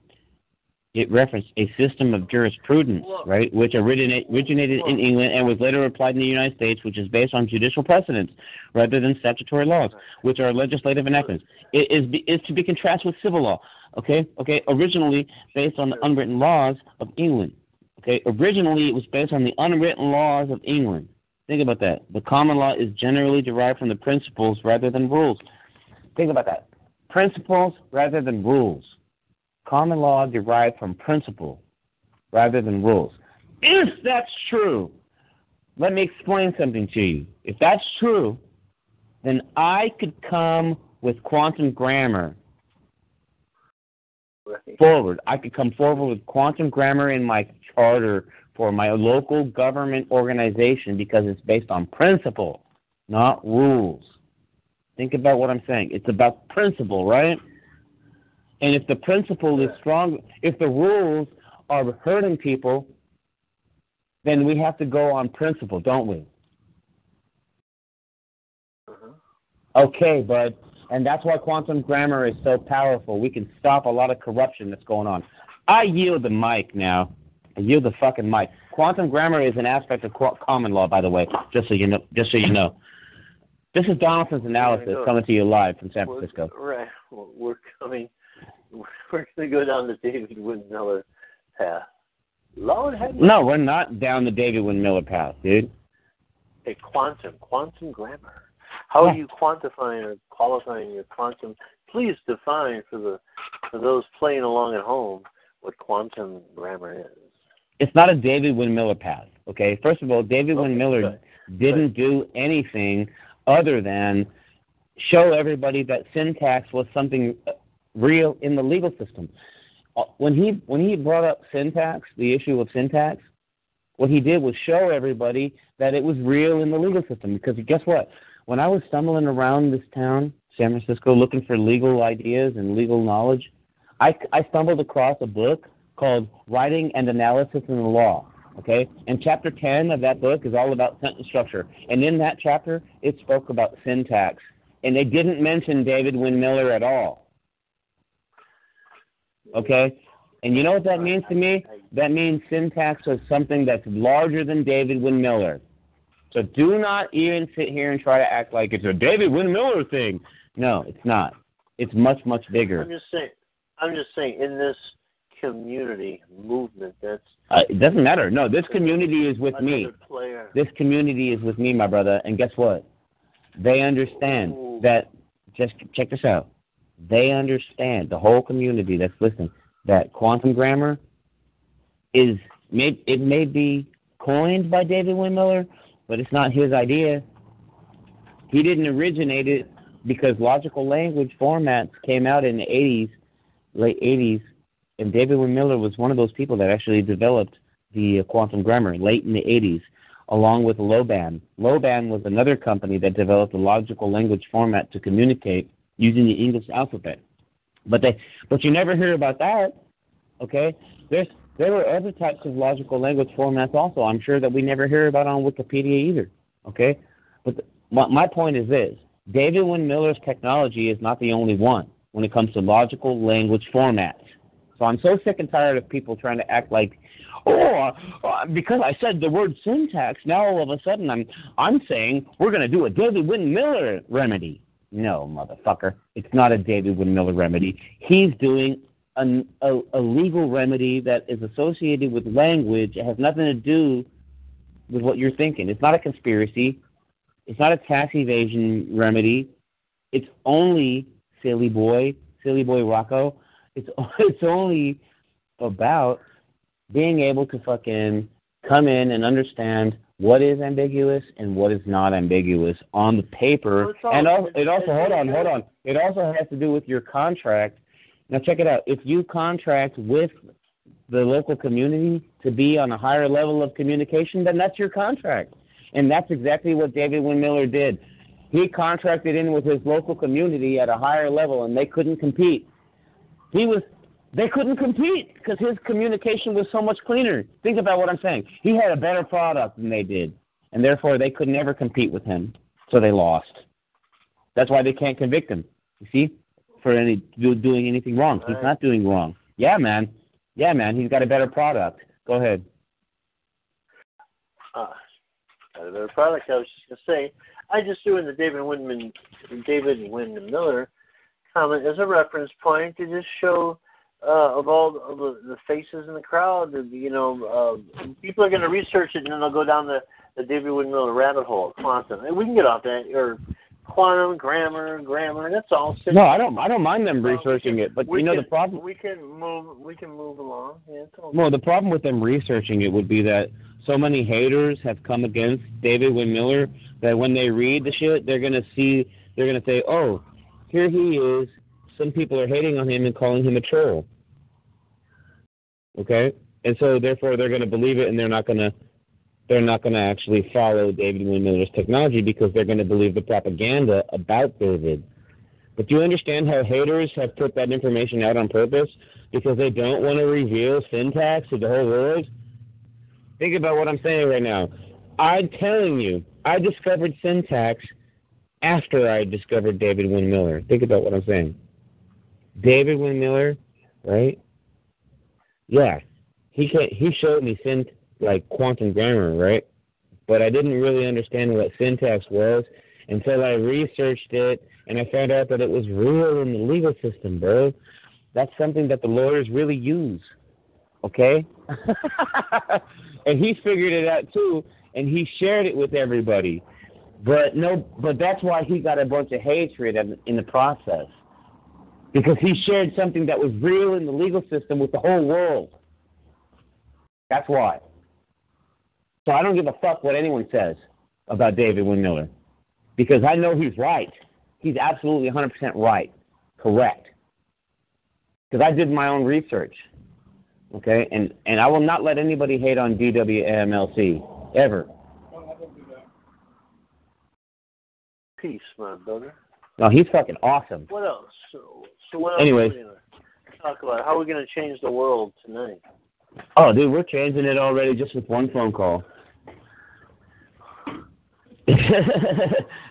It referenced a system of jurisprudence, right, which originate, originated in England and was later applied in the United States, which is based on judicial precedents rather than statutory laws, which are legislative enactments. It is, is to be contrasted with civil law. Okay, okay. Originally based on the unwritten laws of England. Okay, originally it was based on the unwritten laws of England. Think about that. The common law is generally derived from the principles rather than rules. Think about that. Principles rather than rules. Common law derived from principle rather than rules. If that's true, let me explain something to you. If that's true, then I could come with quantum grammar Right. forward. I could come forward with quantum grammar in my charter for my local government organization because it's based on principle, not rules. Think about what I'm saying. It's about principle, right? And if the principle is strong, if the rules are hurting people, then we have to go on principle, don't we? Uh-huh. Okay, bud. And that's why quantum grammar is so powerful. We can stop a lot of corruption that's going on. I yield the mic now. I yield the fucking mic. Quantum grammar is an aspect of common law, by the way, just so you know. Just so you know. This is Donaldson's analysis coming to you live from San We're- Francisco. Right. We're coming. We're going to go down the David Wynn Miller path. Lord have. No, we're not down the David Wynn Miller path, dude. Hey, quantum, quantum grammar. How are you quantifying or qualifying your quantum? Please define for the for those playing along at home what quantum grammar is. It's not a David Wynn Miller path. Okay. First of all, David Okay, Miller good. didn't do anything other than show everybody that syntax was something real in the legal system. Uh, When he when he brought up syntax, the issue of syntax, what he did was show everybody that it was real in the legal system. Because guess what? When I was stumbling around this town, San Francisco, looking for legal ideas and legal knowledge, I, I stumbled across a book called Writing and Analysis in the Law. Okay, and chapter ten of that book is all about sentence structure, and in that chapter it spoke about syntax, and they didn't mention David Wynn Miller at all. Okay, and you know what that means to me? That means syntax is something that's larger than David Wynn Miller. So do not even sit here and try to act like it's a David Wynn Miller thing. No, it's not. It's much much bigger. I'm just saying. I'm just saying in this community movement, that's Uh, it doesn't matter. No, this community is with me. player. This community is with me, my brother. And guess what? They understand Ooh. that. Just check this out. They understand the whole community that's listening that quantum grammar is may it may be coined by David Wynn Miller, but it's not his idea. He didn't originate it because logical language formats came out in the 80s, late 80s, and David Wynn Miller was one of those people that actually developed the uh, quantum grammar late in the 80s, along with Lojban. Lojban was another company that developed a logical language format to communicate using the English alphabet. But they, but you never hear about that. Okay, there's there were other types of logical language formats also. I'm sure that we never hear about on Wikipedia either. Okay, but the, my, my point is this: David Wynn Miller's technology is not the only one when it comes to logical language formats. So I'm so sick and tired of people trying to act like, oh, uh, because I said the word syntax, now all of a sudden I'm I'm saying we're going to do a David Wynn Miller remedy. No, motherfucker, it's not a David Wynn Miller remedy. He's doing an, a, a legal remedy that is associated with language. It has nothing to do with what you're thinking. It's not a conspiracy. It's not a tax evasion remedy. It's only silly boy, silly boy Rocco. It's it's only about being able to fucking come in and understand what is ambiguous and what is not ambiguous on the paper. Well, all- and also, it also hold on, hold on. It also has to do with your contract. Now check it out. If you contract with the local community to be on a higher level of communication, then that's your contract. And that's exactly what David Wynn Miller did. He contracted in with his local community at a higher level, and they couldn't compete. He was, they couldn't compete because his communication was so much cleaner. Think about what I'm saying. He had a better product than they did, and therefore they could never compete with him. So they lost. That's why they can't convict him. You see, for any do, doing anything wrong. He's not doing wrong. Yeah, man. Yeah, man. He's got a better product. Go ahead. Uh, got a better product. I was just gonna say, I just threw in the David Windman, David Windman Miller comment as a reference point to just show uh, of all of the, the faces in the crowd. You know, uh, people are going to research it and then they'll go down the, the David Wyndham Miller rabbit hole, quantum. And we can get off that or quantum grammar, grammar. That's all. No, I don't. I don't mind them researching it, but we you know can, the problem. We can move. We can move along. Yeah, it's Well, the problem with them researching it would be that so many haters have come against David Wynn Miller that when they read the shit, they're gonna see, they're gonna say, "Oh, here he is." Some people are hating on him and calling him a troll. Okay, and so therefore they're going to believe it, and they're not going to they're not going to actually follow David Wynn Miller's technology because they're going to believe the propaganda about David. But do you understand how haters have put that information out on purpose because they don't want to reveal syntax to the whole world? Think about what I'm saying right now. I'm telling you, I discovered syntax after I discovered David Wynn Miller. Think about what I'm saying. David Wynn Miller, right? Yeah, he can, he showed me synt like quantum grammar, right? But I didn't really understand what syntax was until I researched it and I found out that it was real in the legal system, bro. That's something that the lawyers really use. Okay? and he figured it out too, and he shared it with everybody. But no, but that's why he got a bunch of hatred in the process, because he shared something that was real in the legal system with the whole world. That's why. So I don't give a fuck what anyone says about David Wynn Miller, because I know he's right. He's absolutely 100% right, correct. Because I did my own research. Okay, and and I will not let anybody hate on DWAMLC ever. Peace, my brother. No, he's fucking awesome. What else? So, so what else Anyways. are we gonna talk about? How we're we going to change the world tonight? Oh, dude, we're changing it already just with one phone call.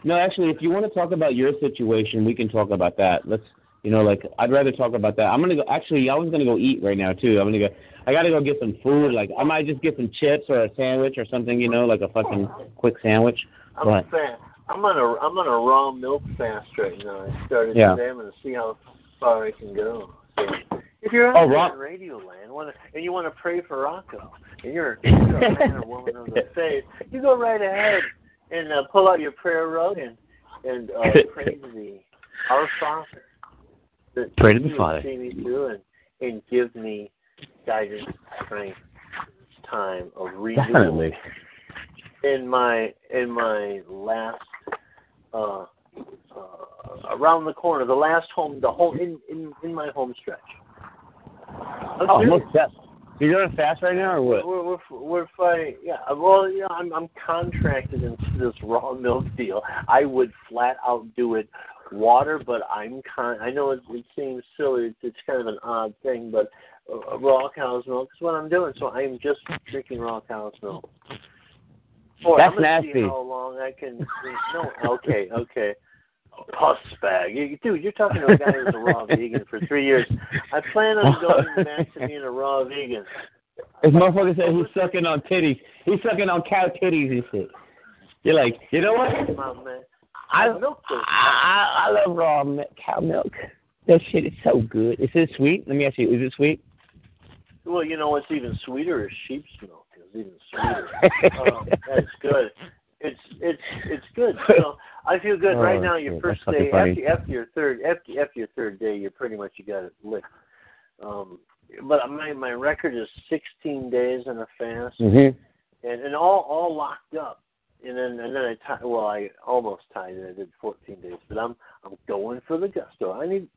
no, actually, if you want to talk about your situation, we can talk about that. Let's, you know, like I'd rather talk about that. I'm gonna go. Actually, I was gonna go eat right now too. I'm gonna go. I gotta go get some food. Like I might just get some chips or a sandwich or something. You know, like a fucking quick sandwich. I'm What? fast. I'm on a I'm on a raw milk fast right now. I started Yeah. today. I'm to see how far I can go. So, if you're Oh, out there raw- in Radio Land, wanna, and you want to pray for Rocco, and you're, you're a man or woman of the faith, you go right ahead and uh, pull out your prayer rug and and uh, pray to the Our Father. That Pray to the Father. See me through and and give me guidance, strength, time of renewal Definitely. in my in my last uh around the corner, the last home, the home in in, in my home stretch. I'm Oh, def- So you're on fast right now, or what? We're we're we're fighting. Yeah. Well, you know, I'm I'm contracted into this raw milk deal. I would flat out do it water, but I'm con. I know it, it seems silly. It's, it's kind of an odd thing, but uh, raw cow's milk is what I'm doing. So I'm just drinking raw cow's milk. Boy, That's I'm gonna See nasty. how long I can? No. Okay. Okay. Puss bag, You- dude. You're talking to a guy who's a raw vegan for three years. I plan on going back to being a raw vegan. This motherfucker said he's sucking on titties. He's sucking on cow titties and shit. You're like, you know what? Man. I milk those I, I love raw cow milk. That shit is so good. Is it sweet? Let me ask you, is it sweet? Well, you know what's even sweeter is sheep's milk. It's even sweeter. um, that's good. It's it's it's good. So I feel good right Oh, now. Your shit, first that's day after after your third after after your third day, you're pretty much you got it licked. Um, but my my record is 16 days in a fast, Mhm. and and all all locked up. And then and then I tie, well I almost tied it. I did 14 days, but I'm I'm going for the gusto. I need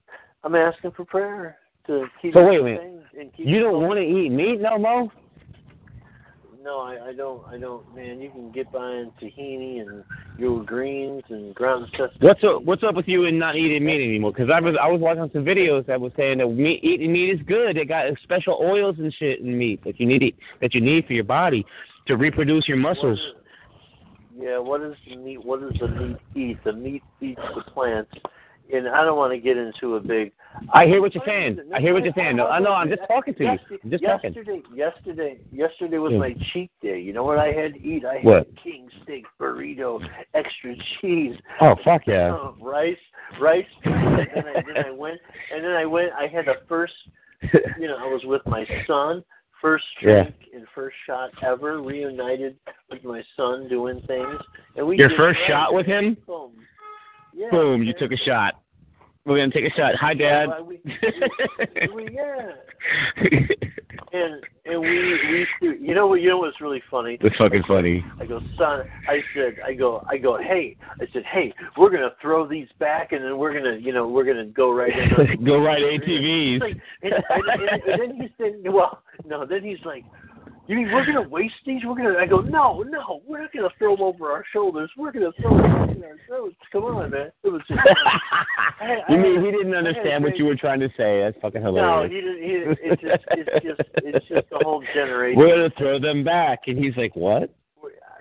I'm asking for prayer to keep So wait a minute. and keep You don't want to eat meat no more? No, I, I don't. I don't. Man, you can get by in tahini and your greens and ground stuff. What's up? What's up with you and not eating meat anymore? Because I was I was watching some videos that was saying that meat, eating meat is good. They got special oils and shit in meat that you need to- that you need for your body to reproduce your muscles. What is- yeah, what is the meat? What does the meat eat? The meat eats the plants, and I don't want to get into a big. I hear what you're saying. I hear what you're saying. No, I know. I'm just talking to you. Yesterday, I'm just talking. yesterday, yesterday, yesterday was Yeah. my cheat day. You know what I had to eat? I had What? a king steak burrito, extra cheese, Oh fuck yeah! uh, rice, rice. And then I, then I went, and then I went. I had the first you know, I was with my son, first Yeah. drink and first shot ever, reunited with my son doing things. And we Your first shot with him? Yeah, Boom! You took a shot. We're gonna take a shot. Hi, Dad. We, we, we, yeah. And and we we you know what you know what's really funny? It's fucking funny. I go, son. I said, I go, I go. Hey, I said, hey, we're gonna throw these back, and then we're gonna, you know, we're gonna go right in. Go right ATVs. like, and, and, and, and then he said, well, no, then he's like, "You mean we're gonna waste these? We're gonna?" I go, "No, no, we're not gonna throw them over our shoulders. We're gonna throw them in our throats. Come on, man." It was just. I had- I you mean had- he didn't I understand what you were trying to say? That's fucking hilarious. No, he didn't. He, it's just, it's just, it's just the whole generation. We're gonna throw them back, and he's like, "What?"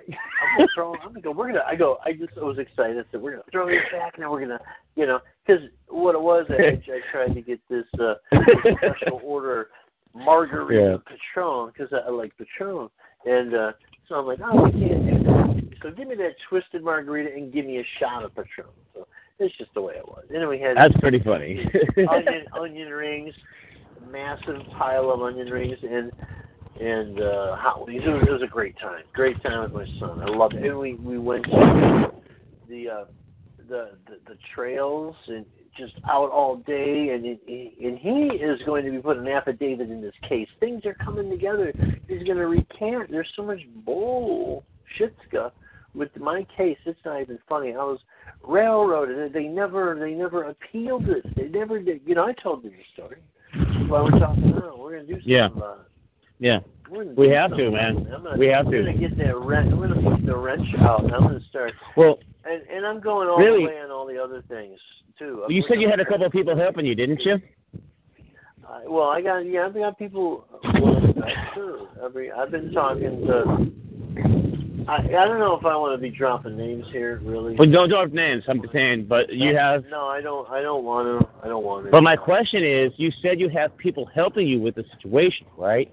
I'm gonna throw. I'm gonna go. We're gonna. I go. I just was excited. I said we're gonna throw these back, and then we're gonna, you know, because what it was, I, I tried to get this uh, special order margarita Patron because I, I like Patron, and uh, so I'm like, oh, we can't do that. So give me that twisted margarita and give me a shot of Patron. So it's just the way it was. And then we had That's pretty funny. onion onion rings, massive pile of onion rings, and and uh, hot wings. It was, it was a great time. Great time with my son. I loved it. And we we went to the uh, the, the the trails and just out all day. And it, and he is going to be putting an affidavit in this case. Things are coming together. He's going to recant. There's so much bull shit stuff with my case. It's not even funny. I was railroaded. They never they never appealed it. They never did. You know, I told you the story. Well, we're talking now. We're gonna do uh, something Yeah. about it. yeah. We have to, man. Gonna, We have I'm to. gonna get that wrench. I'm gonna put the wrench out. I'm gonna start. Well, And and I'm going all Really? the way on all the other things too. you said you had a couple of people helping you, didn't you? Uh, well, I got yeah, I've got people. Well. Every I've been talking to. I I don't know if I want to be dropping names here, really. Well, don't drop names. I'm saying, but you have. No, I don't. I don't want to. I don't want to. But my question is, you said you have people helping you with the situation, right?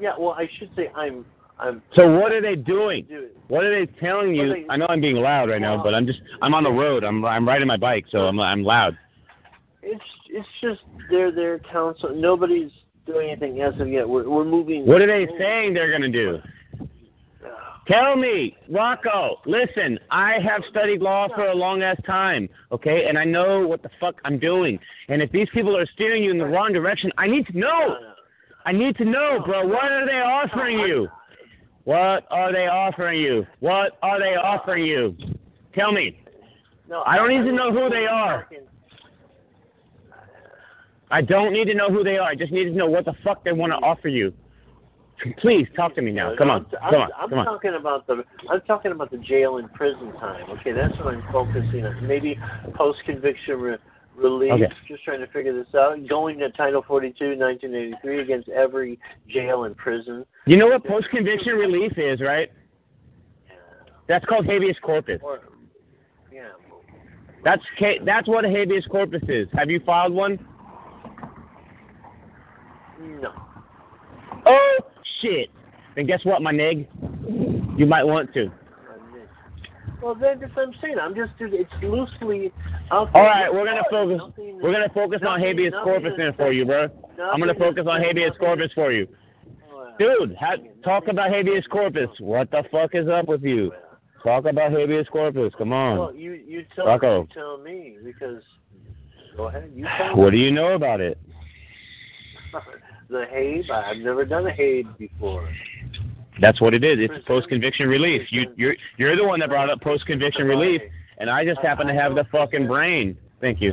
yeah. Well, I should say I'm. I'm. So what are they doing? What are they telling you? They- I know I'm being loud right now, but I'm just I'm on the road. I'm I'm riding my bike, so I'm I'm loud. it's it's just they're their counsel. Nobody's doing anything as of yet. We're we're moving. What are they saying they're gonna do? Tell me, Rocco. Listen, I have studied law for a long ass time, okay, and I know what the fuck I'm doing. And if these people are steering you in the wrong direction, I need to know. I need to know, bro. What are they offering you? What are they offering you? What are they offering you? Tell me. No, I don't need to know who they are. I don't need to know who they are. I just need to know what the fuck they want to offer you. Please talk to me now. Come on, I'm, come on, I'm talking about the I'm talking about the jail and prison time. Okay, that's what I'm focusing on. Maybe post conviction re- relief. Okay. Just trying to figure this out. Going to Title 42, 1983 against every jail and prison. You know what post conviction relief is, right? Yeah. That's called habeas corpus. Or yeah, That's ca- that's what a habeas corpus is. Have you filed one? no. Oh shit! Then guess what, my nig? You might want to. Well, then that's what I'm saying. I'm just it's loosely. All right, we're gonna focus. Nothing- We're gonna focus on habeas corpus then for you, bro. I'm gonna focus on habeas nothing- corpus for you, dude. Ha- talk about habeas corpus. What the fuck is up with you? Talk about habeas corpus. Come on. Well, you you tell you tell me because go ahead. You tell What me. do you know about it? the Habe. I've never done a Habe before. That's what it is. It's post conviction relief. You you're you're the one that brought up post conviction relief, and I just happen to have the fucking brain. Thank you.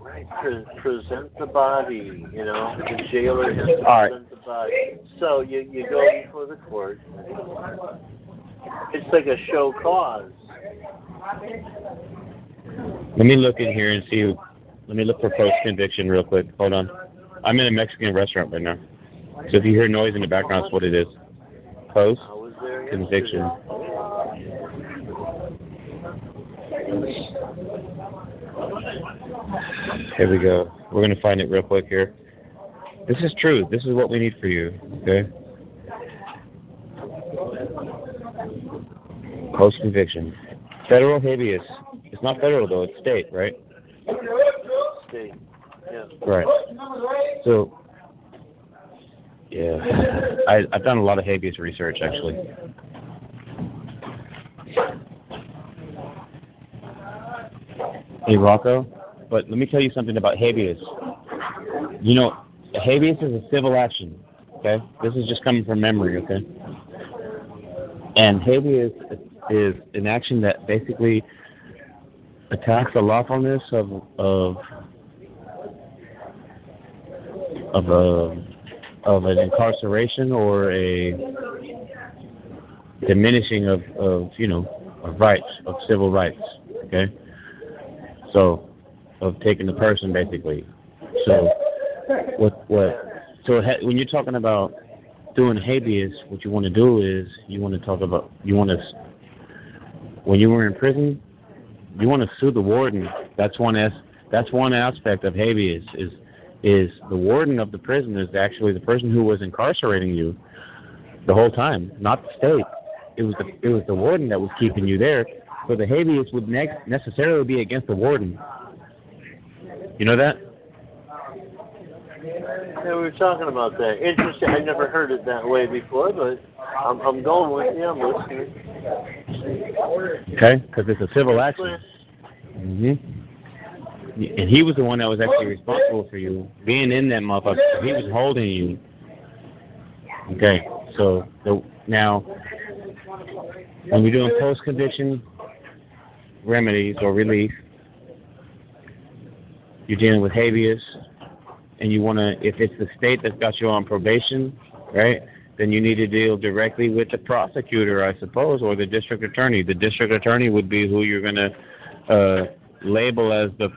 Right. Pre- present the body. You know, the jailer has to All right. present the body. So you you go before the court. It's like a show cause. Let me look in here and see. Let me look for post conviction real quick. Hold on. I'm in a Mexican restaurant right now. So if you hear noise in the background, that's what it is. Post I was there. conviction. Here we go. We're gonna find it real quick here. This is true. This is what we need for you. Okay. Post conviction. Federal habeas. It's not federal though. It's state, right? State. Yeah. Right. So, yeah, I, I've done a lot of habeas research actually. Hey Rocco, but let me tell you something about habeas. You know, habeas is a civil action. Okay, this is just coming from memory. Okay, and habeas is an action that basically attacks the lawfulness of of of a of an incarceration or a diminishing of, of you know of rights of civil rights. Okay, so of taking the person basically. So what what so ha- when you're talking about doing habeas, what you want to do is you want to talk about you want to when you were in prison, you want to sue the warden. That's one as that's one aspect of habeas is is the warden of the prison is actually the person who was incarcerating you the whole time, not the state. It was the it was the warden that was keeping you there. So the habeas would ne- necessarily be against the warden. You know that? Yeah, we were talking about that. Interesting. I never heard it that way before, but I'm, I'm going with you. I'm listening. Okay, because it's a civil action. hmm And he was the one that was actually responsible for you being in that motherfucker. He was holding you. Okay, so the, now when you're doing post conviction remedies or relief, you're dealing with habeas, and you want to, if it's the state that's got you on probation, right? Then you need to deal directly with the prosecutor, I suppose, or the district attorney. The district attorney would be who you're going to uh, label as the,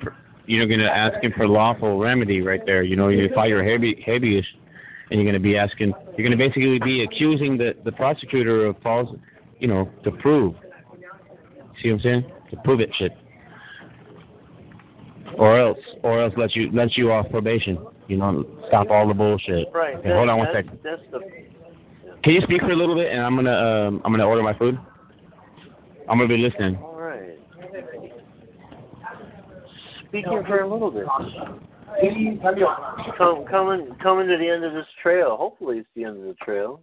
you're going to ask him for lawful remedy right there. You know, you file your habe- habeas, and you're going to be asking, you're going to basically be accusing the, the prosecutor of false, you know, to prove. See what I'm saying? To prove it shit. Or else, or else let you let you off probation. You know, stop all the bullshit. Right. Okay, hold on one second. That's the. Can you speak for a little bit, and I'm gonna um, I'm gonna order my food. I'm gonna be listening. All right. Speaking for a little bit. Come, coming, coming to the end of this trail. Hopefully, it's the end of the trail,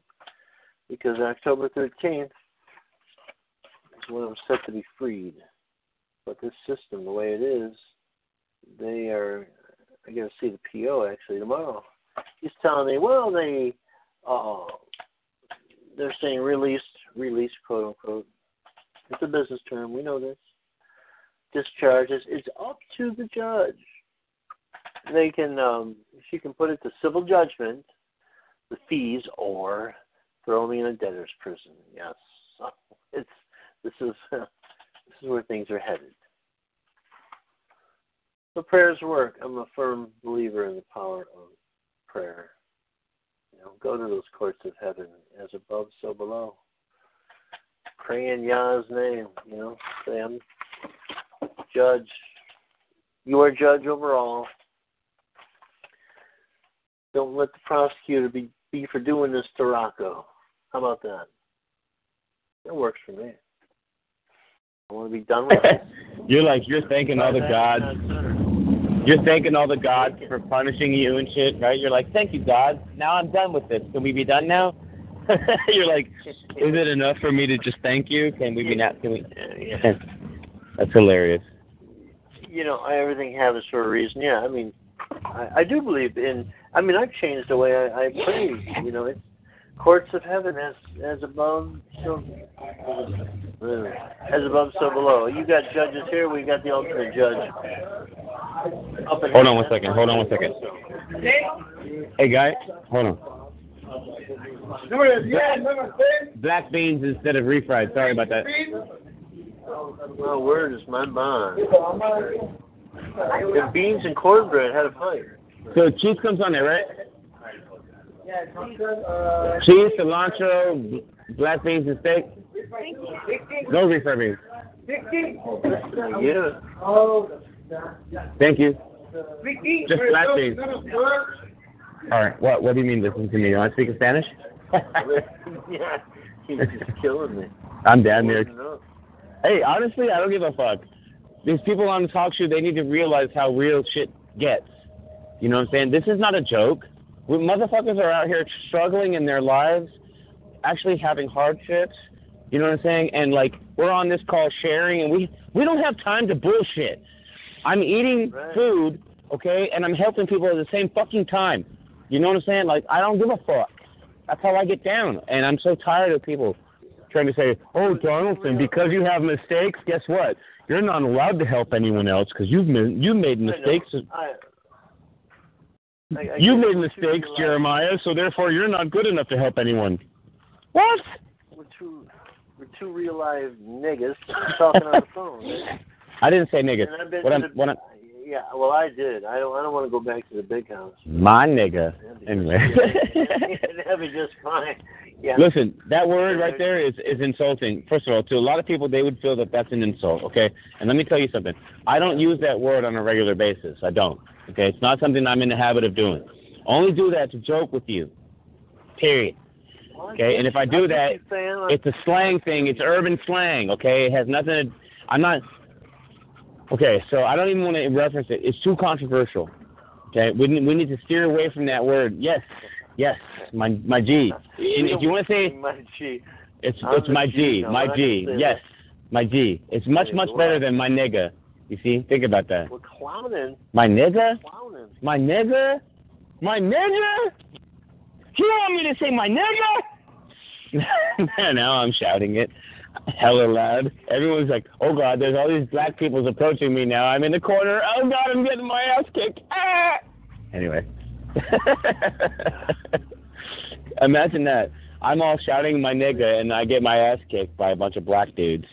because October 13th is when I'm set to be freed. But this system, the way it is, they are. I got to see the PO actually tomorrow. He's telling me, well, they, uh, they're saying released, released, quote unquote. It's a business term. We know this. Discharges. It's up to the judge. They can, um, she can put it to civil judgment, the fees, or throw me in a debtor's prison. Yes, it's this is this is where things are headed. So prayers work. I'm a firm believer in the power of prayer. You know, go to those courts of heaven, as above, so below. Pray in Yah's name. You know, say I'm judge. You are judge over all. Don't let the prosecutor be be for doing this to Rocco. How about that? That works for me. I want to be done with it. you're like you're thanking all the gods. You're thanking all the gods for punishing you and shit, right? You're like, thank you, God. Now I'm done with this. Can we be done now? you're like, is it enough for me to just thank you? Can we be not? Can we? That's hilarious. You know, everything happens for a reason. Yeah, I mean, I, I do believe in. I mean, I've changed the way I, I pray. You know, it's courts of heaven as as above, so uh, as above, so below. You got judges here. We got the ultimate judge. Up Hold on one second. Hold on one second. Hey, guy, hold on. Black beans instead of refried. Sorry about that. My word is my bond. If beans and cornbread had a fire. So cheese comes on there, right? Yeah, cheese, cilantro, black beans, and steak. No refried beans. Yeah. Thank you. Just black beans. All right. What What do you mean? Listen to me. You want to speak in Spanish? yeah. He's just killing me. I'm down there. Hey, honestly, I don't give a fuck. These people on the TalkShoe, they need to realize how real shit gets. You know what I'm saying? This is not a joke. We, motherfuckers are out here struggling in their lives, actually having hardships. You know what I'm saying? And like we're on this call sharing, and we we don't have time to bullshit. I'm eating Right. food, okay, and I'm helping people at the same fucking time. You know what I'm saying? Like I don't give a fuck. That's how I get down, and I'm so tired of people trying to say, "Oh, Donaldson, because you have mistakes, guess what? You're not allowed to help anyone else because you've you made mistakes." I, I, I You made mistakes, Jeremiah, so therefore you're not good enough to help anyone. What? We're two, we're two real live niggas talking on the phone. man. I didn't say niggas. And I've been What I'm, what I'm, Yeah, well, I did. I don't. I don't want to go back to the big house. my nigga. Anyway. that'd be just fine. Yeah. Listen, that word right there is is insulting. First of all, to a lot of people, they would feel that that's an insult. Okay, and let me tell you something. I don't use that word on a regular basis. I don't. Okay, it's not something I'm in the habit of doing. Only do that to joke with you. Period. Okay, and if I do that, it's a slang thing. It's urban slang. Okay, it has nothing. To, I'm not. Okay, so I don't even want to reference it. It's too controversial. Okay, we need, we need to steer away from that word. Yes, yes, my my G. And if you want to say my G. it's I'm it's my G, G, no, my G. Yes, my G. It's much much better than my nigga. You see, think about that. We're clowning. My nigga, Clowning. my nigga, my nigga. You want me to say my nigga? now I'm shouting it hella loud. Everyone's like, "Oh God, there's all these black people's approaching me now. I'm in the corner. Oh God, I'm getting my ass kicked." Ah! Anyway, imagine that. I'm all shouting my nigga, and I get my ass kicked by a bunch of black dudes.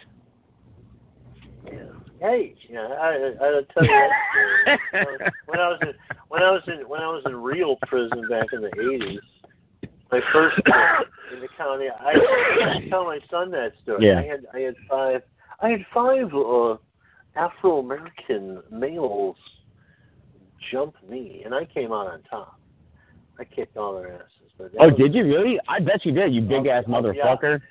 Hey, yeah, I, I, I'll tell you that story. when I was in when I was in when I was in real prison back in the eighties, my first term in the county, I, I tell my son that story. Yeah. I had I had five I had five uh, Afro American males jump me, and I came out on top. I kicked all their asses. But Oh, was- did you really? I bet you did. You big ass Oh, yeah. motherfucker.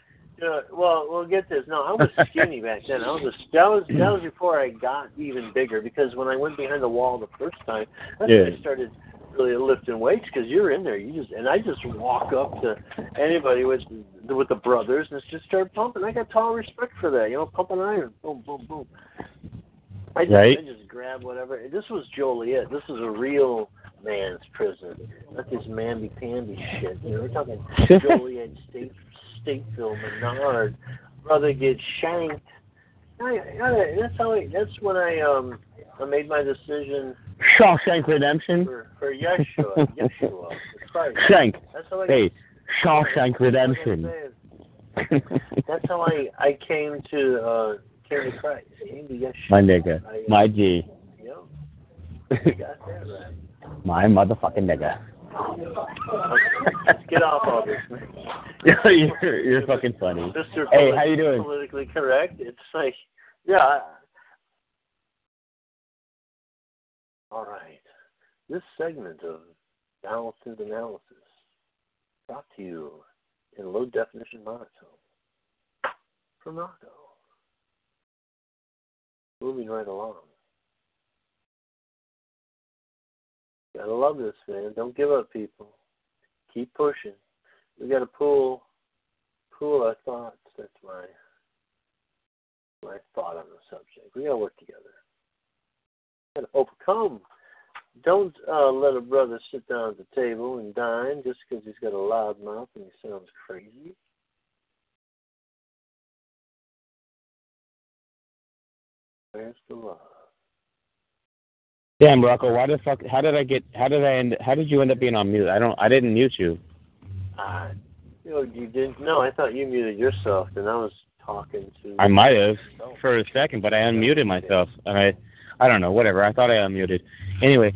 Yeah, well, well, get this. No, I was skinny back then. I was a, that was that was before I got even bigger. Because when I went behind the wall the first time, that's when I started really lifting weights. Because you're in there, you just and I just walk up to anybody with with the brothers and just start pumping. I got total respect for that. You know, pumping iron, boom, boom, boom. I just, Right. I just grab whatever. This was Joliet. This was a real man's prison, not this mamby-pamby shit. You know, we're talking Joliet State, Stateville, Menard. Brother gets shanked. I, I, that's how. I, that's when I um I made my decision Shawshank Redemption. for for Yeshua, Yeshua, Christ. Shank. That's how I. Hey, Shawshank that's what I'm Redemption. That's how I I came to uh came to Christ. Came to Yeshua. my nigga, I, my G, Yep. You got that right. my motherfucking nigga. Get off all this, man. you're you're fucking funny. Mr. Hey, how you doing? Politically correct. It's like, yeah. All right. This segment of Balanced analysis brought to you in low definition monotone from Rocco. Moving right along. Gotta love this, man. Don't give up, people. Keep pushing. We gotta pull pool our thoughts. That's my my thought on the subject. We gotta work together. Gotta overcome. Don't uh, let a brother sit down at the table and dine just because he's got a loud mouth and he sounds crazy. Where's the love? Damn, Rocco, why the fuck? How did I get? How did I end? How did you end up being on mute? I don't. I didn't mute you. Uh, you know, you didn't. No, I thought you muted yourself, and I was talking to. I might have for a second, but I unmuted myself, and I, I don't know, whatever. I thought I unmuted. Anyway,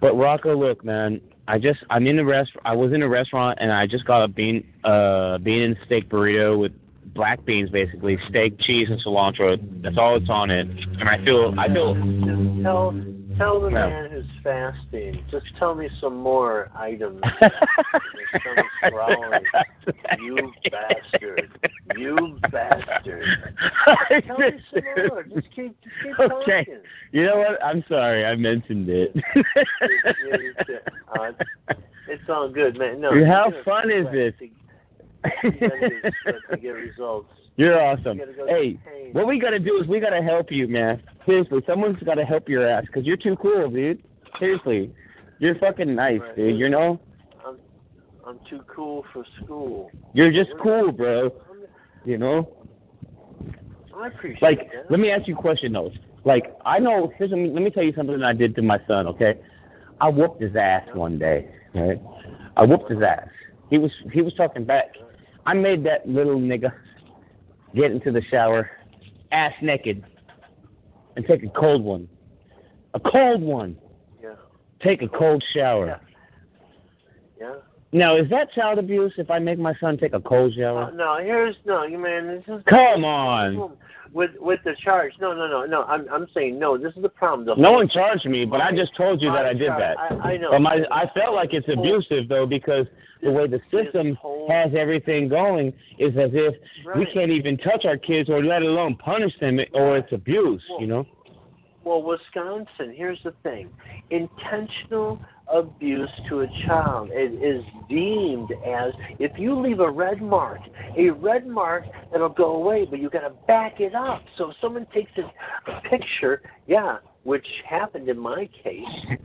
but Rocco, look, man, I just I'm in a rest. I was in a restaurant, and I just got a bean, uh, bean and steak burrito with black beans, basically steak, cheese, and cilantro. That's all it's on it, and I feel, I feel. Tell tell the No. man who's fasting. Just tell me some more items. Your stomach's growling. You bastard. You bastard. Tell me some more. Just keep, just keep Okay. talking. You know what? I'm sorry, I mentioned it. Yeah, you said- uh, it's- all good, man. No. How fun is this? to- get to results. You're awesome. Go Hey, what we gotta do is we gotta help you, man. Seriously, someone's gotta help your ass because you're too cool, dude. Seriously, you're fucking nice, Right. dude. You know, I'm I'm too cool for school. you're just cool, bro. You know, I appreciate like, that. let me ask you a question though. Like, I know. Here's let me, let me tell you something I did to my son. Okay, I whooped his ass one day. Right? I whooped his ass. He was he was talking back. I made that little nigga get into the shower, ass naked, and take a cold one. A cold one. Take a cold shower. Yeah. Now, is that child abuse if I make my son take a cold Uh, shower? no, here's no, you man. This is Come on. with with the charge. No, no, no, no. I'm I'm saying no. This is the problem. The No one charged me, but I just told you that I did that. I, I know. But my, I felt like it's abusive though because the way the system has everything going is as if we can't even touch our kids or let alone punish them or it's abuse, you know? Well, Wisconsin, here's the thing. Intentional abuse to a child is, is deemed as if you leave a red mark, a red mark that'll go away, but you got to back it up. So if someone takes a, a picture, yeah, which happened in my case,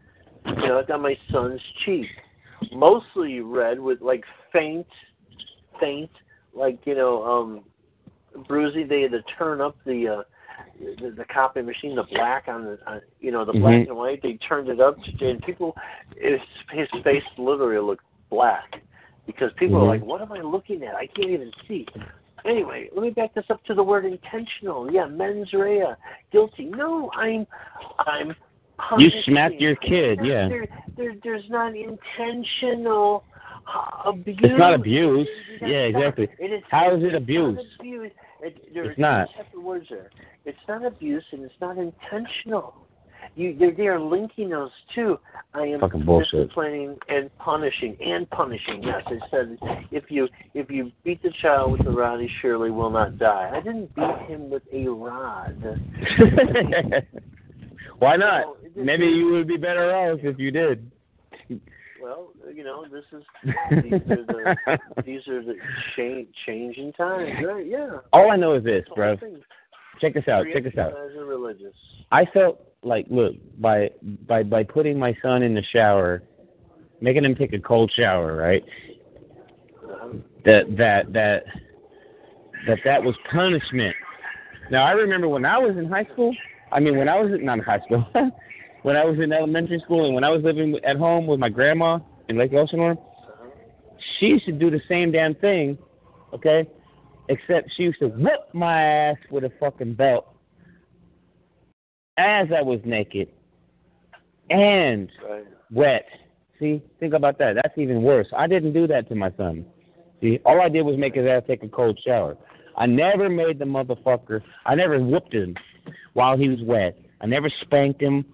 you know, I got my son's cheek, mostly red with like faint, faint, like you know, um, bruising. They had to turn up the. uh the, the copy machine, the black on the, uh, you know, the black Mhm. and white. They turned it up, to, and people, his, his face literally looked black because people Mhm. are like, "What am I looking at? I can't even see." Anyway, let me back this up to the word intentional. Yeah, mens rea, guilty. No, I'm, I'm. You smacked your kid, yeah. There, there, there's not intentional abuse. It's not abuse. Yeah, exactly. It is, How is it abuse? Abuse. It, there It's not. separate words there. It's not abuse and it's not intentional. You, they are linking those two. I am Fucking bullshit. disciplining and punishing and punishing. Yes, it says if you if you beat the child with a rod, he surely will not die. I didn't beat him with a rod. Why not? Maybe you would be better off if you did. Well, you know, this is these are the these are the change changing times, right? Yeah. All I know is this, bro. Check this out. Check this out. Religious. I felt like, look, by by by putting my son in the shower, making him take a cold shower, right? Uh-huh. That that that that that was punishment. Now I remember when I was in high school. I mean, when I was not in high school, when I was in elementary school, and when I was living at home with my grandma in Lake Elsinore, she used to do the same damn thing, okay? Except she used to whip my ass with a fucking belt as I was naked and wet. See, think about that. That's even worse. I didn't do that to my son. See, all I did was make his ass take a cold shower. I never made the motherfucker. I never whooped him while he was wet. I never spanked him.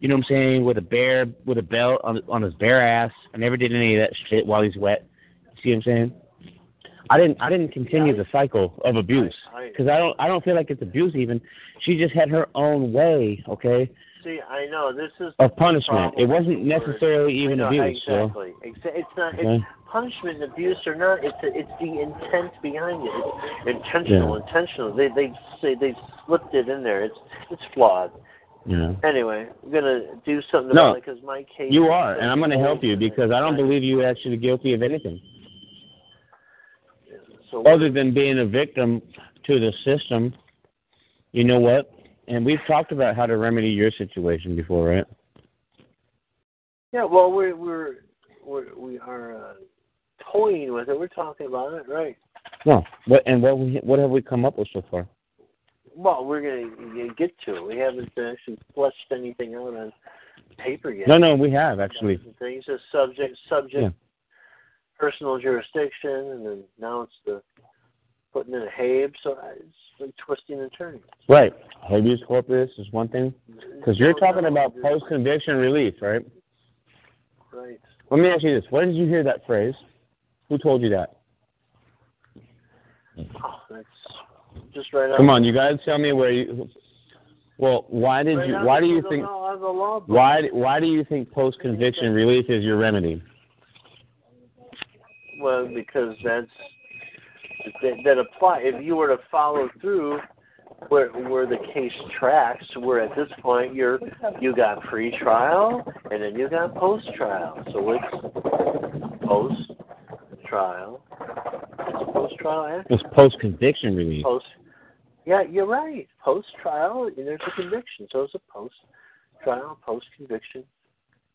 You know what I'm saying? With a bear, with a belt on on his bare ass. I never did any of that shit while he's wet. You See what I'm saying? I didn't. I didn't continue the cycle of abuse because I don't. I don't feel like it's abuse even. She just had her own way. Okay. See, I know this is Of punishment. It wasn't necessarily even know, abuse. Exactly. Exa- It's not. Okay. It's punishment and abuse or not. It's it's the intent behind it. It's intentional. Intentional. They they say they slipped it in there. It's it's flawed. Yeah. Anyway, I'm gonna do something No, about it because my case. You are, and I'm going to help you because I don't believe you actually guilty of anything So other than being a victim to the system. You know what? And we've talked about how to remedy your situation before, right? yeah, well, we're we're, we're we are uh, toying with it. We're talking about it, right? No. What and what we, what have we come up with so far? Well, we're gonna get to it. We haven't actually fleshed anything out on paper yet. No, no, we have actually. Things are subject, subject, Yeah. personal jurisdiction, and then now it's the putting in a habe. So it's like twisting and turning. Right. Habeas corpus is one thing. Mm-hmm. Because you're talking about post conviction relief, right? Right. Let me ask you this: Where did you hear that phrase? Who told you that? Oh, that's just right out. Come on, you guys, tell me where you. Well, why did right you? Why do you think? law- of the law book. Why? Why do you think post conviction relief is your remedy? Well, because that's that, that apply. If you were to follow through where where the case tracks, where at this point you're you got pre trial and then you got post trial. So it's post trial. It's post trial. It's post conviction relief. Post. Yeah, you're right. Post trial, and there's a conviction. So it's a post trial, post conviction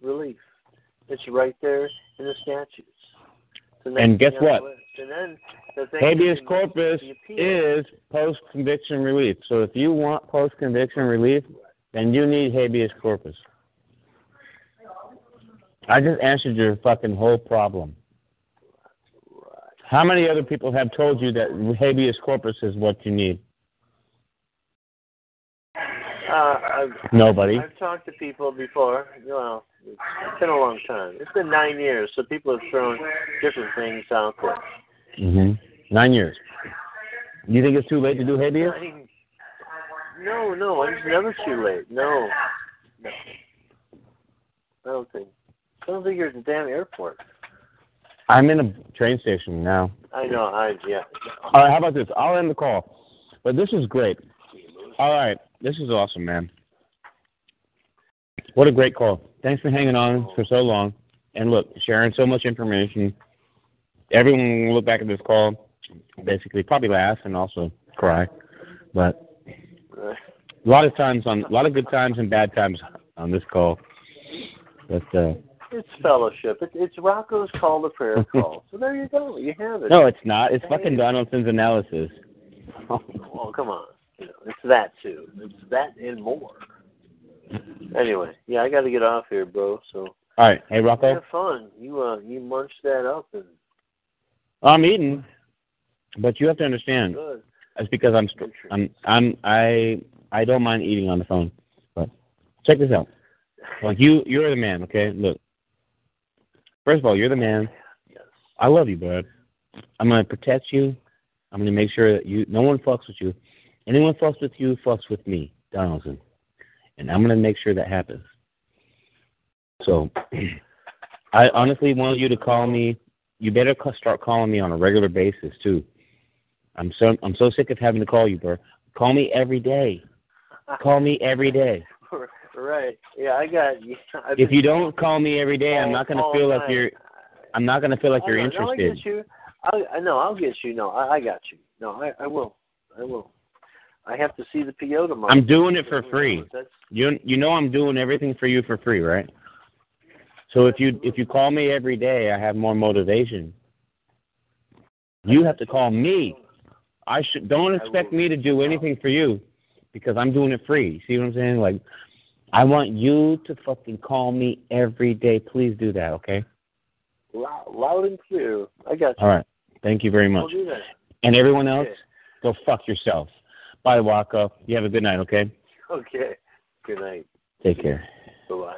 relief. It's right there in the statutes. The And guess what? the. And then the Habeas corpus is post conviction relief. So if you want post conviction relief, then you need habeas corpus. I just answered your fucking whole problem. How many other people have told you that habeas corpus is what you need? Uh, I've, Nobody. I've talked to people before. Well, it's been a long time. It's been nine years, so people have thrown different things out there. hmm Nine years. Do You think it's too late to do habeas? No, no, it's never too late. No, no. I don't think. I don't think you're at the damn airport. I'm in a train station now. I know. I yeah. All right, how about this? I'll end the call. But this is great. All right, this is awesome, man. What a great call. Thanks for hanging on for so long. And look, sharing so much information. Everyone will look back at this call, basically probably laugh and also cry. But a lot of times on a lot of good times and bad times on this call. But uh It's fellowship. It's, it's Rocco's call to prayer call. So there you go. You have it. no, it's not. It's fucking Donaldson's analysis. Oh, come on. You know, it's that too. It's that and more. Anyway, yeah, I got to get off here, bro. So All right, hey Rocco. have fun. You uh, you munch that up and I'm eating, but you have to understand. good. That's because I'm str- I'm I'm I I don't mind eating on the phone. But check this out. Like you you're the man, okay? Look. First of all, you're the man. Yes. I love you, bud. I'm gonna protect you. I'm gonna make sure that you no one fucks with you. Anyone fucks with you fucks with me, Donaldson. And I'm gonna make sure that happens. So I honestly want you to call me. You better start calling me on a regular basis too. I'm so I'm so sick of having to call you, bro. Call me every day. Call me every day. Right. Yeah, I got you. I've If you don't call me every day, I'm oh, not gonna all feel like you're. I'm not gonna feel like I you're know. No, I interested. get you. I, I know. I'll get you. No, I, I got you. No, I, I will. I will. I have to see the PO tomorrow. I'm doing it for free. That's You you know I'm doing everything for you for free, right? So if you if you call me every day, I have more motivation. You have to call me. I should don't expect me to do anything for you because I'm doing it free. See what I'm saying? Like I want you to fucking call me every day. Please do that, okay? loud, loud and clear. I got you. All right. Thank you very much. And everyone else, go fuck yourself. Bye, Waka. You have a good night, okay? Okay. Good night. Take care. Bye bye.